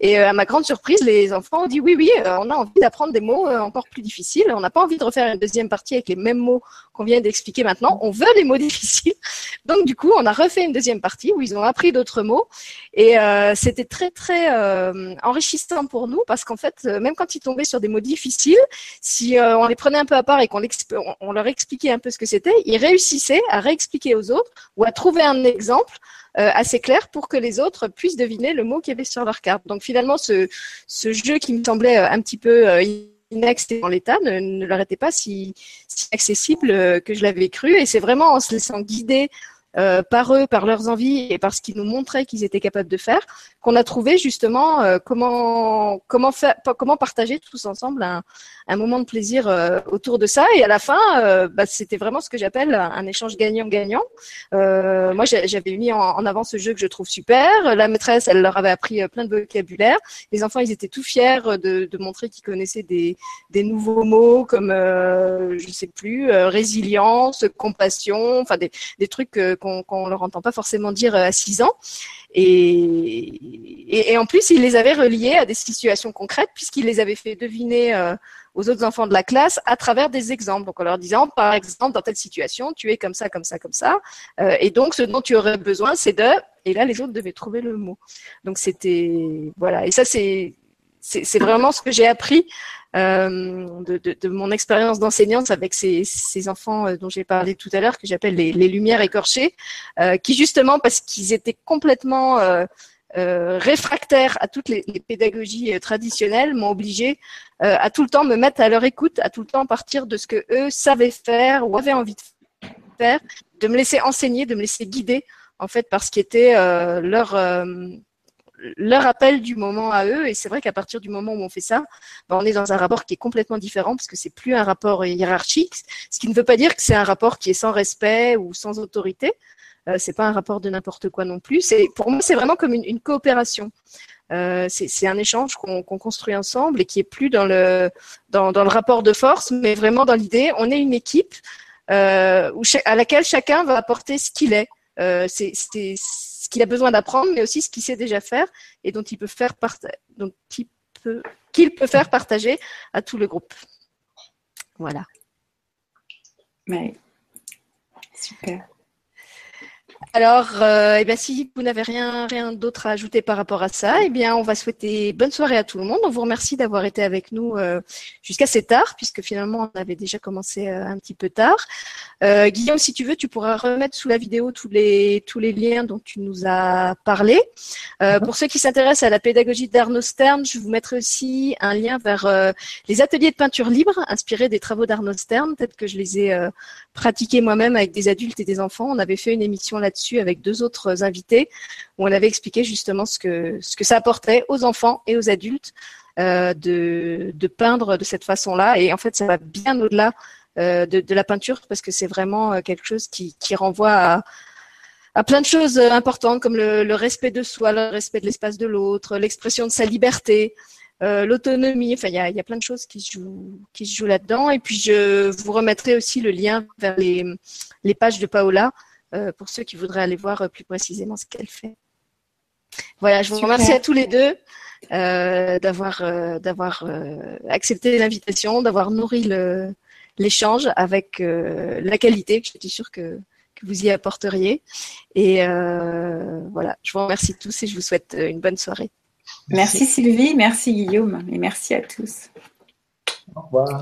Et euh, à ma grande surprise, les enfants ont dit oui, oui, euh, on a envie d'apprendre des mots encore plus difficiles. On n'a pas envie de refaire une deuxième partie avec les mêmes mots qu'on vient d'expliquer maintenant. On veut les mots difficiles. Donc, du coup, on a refait une deuxième partie où ils ont appris d'autres mots. Et c'était très, très euh, enrichissant pour nous parce qu'en fait, euh, même quand ils tombaient sur des mots difficiles, si on les prenait un peu à part et qu'on on leur expliquait un peu ce que c'était, ils réussissaient à réexpliquer aux autres ou à trouver un exemple euh, assez clair pour que les autres puissent deviner le mot qu'il y avait sur leur carte. Donc finalement, ce, jeu qui me semblait un petit peu euh, inaccessible en l'état ne, ne leur était pas si, si accessible euh, que je l'avais cru. Et c'est vraiment en se laissant guider euh, par eux, par leurs envies et par ce qu'ils nous montraient qu'ils étaient capables de faire, qu'on a trouvé justement euh, comment comment comment partager tous ensemble un, moment de plaisir euh, autour de ça. Et à la fin, bah, c'était vraiment ce que j'appelle un échange gagnant-gagnant. Moi, j'avais mis en, avant ce jeu que je trouve super. La maîtresse, elle leur avait appris plein de vocabulaire. Les enfants, ils étaient tout fiers de, montrer qu'ils connaissaient des, nouveaux mots comme, je sais plus, résilience, compassion, enfin des, des trucs qu'on qu leur entend pas forcément dire à 6 ans. Et, et, en plus, il les avait reliés à des situations concrètes puisqu'il les avait fait deviner euh, aux autres enfants de la classe à travers des exemples. Donc en leur disant, par exemple, dans telle situation, tu es comme ça, comme ça, comme ça. Euh, et donc, ce dont tu aurais besoin, c'est de... Et là, les autres devaient trouver le mot. Donc c'était... Voilà. Et ça, c'est c'est vraiment ce que j'ai appris euh, de, de, mon expérience d'enseignante avec ces, ces, enfants euh, dont j'ai parlé tout à l'heure, que j'appelle les, les, lumières écorchées, euh, qui justement, parce qu'ils étaient complètement euh, euh, réfractaires à toutes les, pédagogies euh, traditionnelles, m'ont obligé à tout le temps me mettre à leur écoute, à tout le temps partir de ce que eux savaient faire ou avaient envie de faire, de me laisser enseigner, de me laisser guider en fait par ce qui était leur leur appel du moment à eux. Et c'est vrai qu'à partir du moment où on fait ça, ben on est dans un rapport qui est complètement différent parce que c'est plus un rapport hiérarchique, ce qui ne veut pas dire que c'est un rapport qui est sans respect ou sans autorité. Euh, c'est pas un rapport de n'importe quoi non plus. Pour moi c'est vraiment comme une, coopération. Euh, c'est un échange qu'on qu construit ensemble et qui est plus dans le dans, le rapport de force, mais vraiment dans l'idée on est une équipe euh, à laquelle chacun va apporter ce qu'il est. Euh, ce qu'il a besoin d'apprendre, mais aussi ce qu'il sait déjà faire et dont il peut faire donc qu'il peut, peut faire partager à tout le groupe. Voilà. Super. Alors, euh, eh bien, si vous n'avez rien, rien d'autre à ajouter par rapport à ça, eh bien, on va souhaiter bonne soirée à tout le monde. On vous remercie d'avoir été avec nous euh, jusqu'à assez tard, puisque finalement, on avait déjà commencé euh, un petit peu tard. Guillaume, si tu veux, tu pourras remettre sous la vidéo tous les, tous les liens dont tu nous as parlé. Euh, pour ceux qui s'intéressent à la pédagogie d'Arnaud Stern, je vous mettrai aussi un lien vers les ateliers de peinture libre inspirés des travaux d'Arnaud Stern. Peut-être que je les ai pratiqués moi-même avec des adultes et des enfants. On avait fait une émission là là-dessus avec deux autres invités où on avait expliqué justement ce que, ce que ça apportait aux enfants et aux adultes euh, de, de peindre de cette façon-là. Et en fait, ça va bien au-delà euh, de, la peinture parce que c'est vraiment euh, quelque chose qui, qui renvoie à, à plein de choses importantes comme le respect de soi, le respect de l'espace de l'autre, l'expression de sa liberté, euh, l'autonomie. Enfin, il y a, y a, plein de choses qui se jouent, qui se jouent là-dedans. Et puis, je vous remettrai aussi le lien vers les, les pages de Paola euh, pour ceux qui voudraient aller voir euh, plus précisément ce qu'elle fait. Voilà, je vous Super. remercie à tous les deux euh, d'avoir euh, d'avoir euh, accepté l'invitation, d'avoir nourri l'échange avec euh, la qualité que j'étais sûre que, que, vous y apporteriez. Et voilà, je vous remercie tous et je vous souhaite une bonne soirée. Merci, merci Sylvie, merci Guillaume et merci à tous. Au revoir.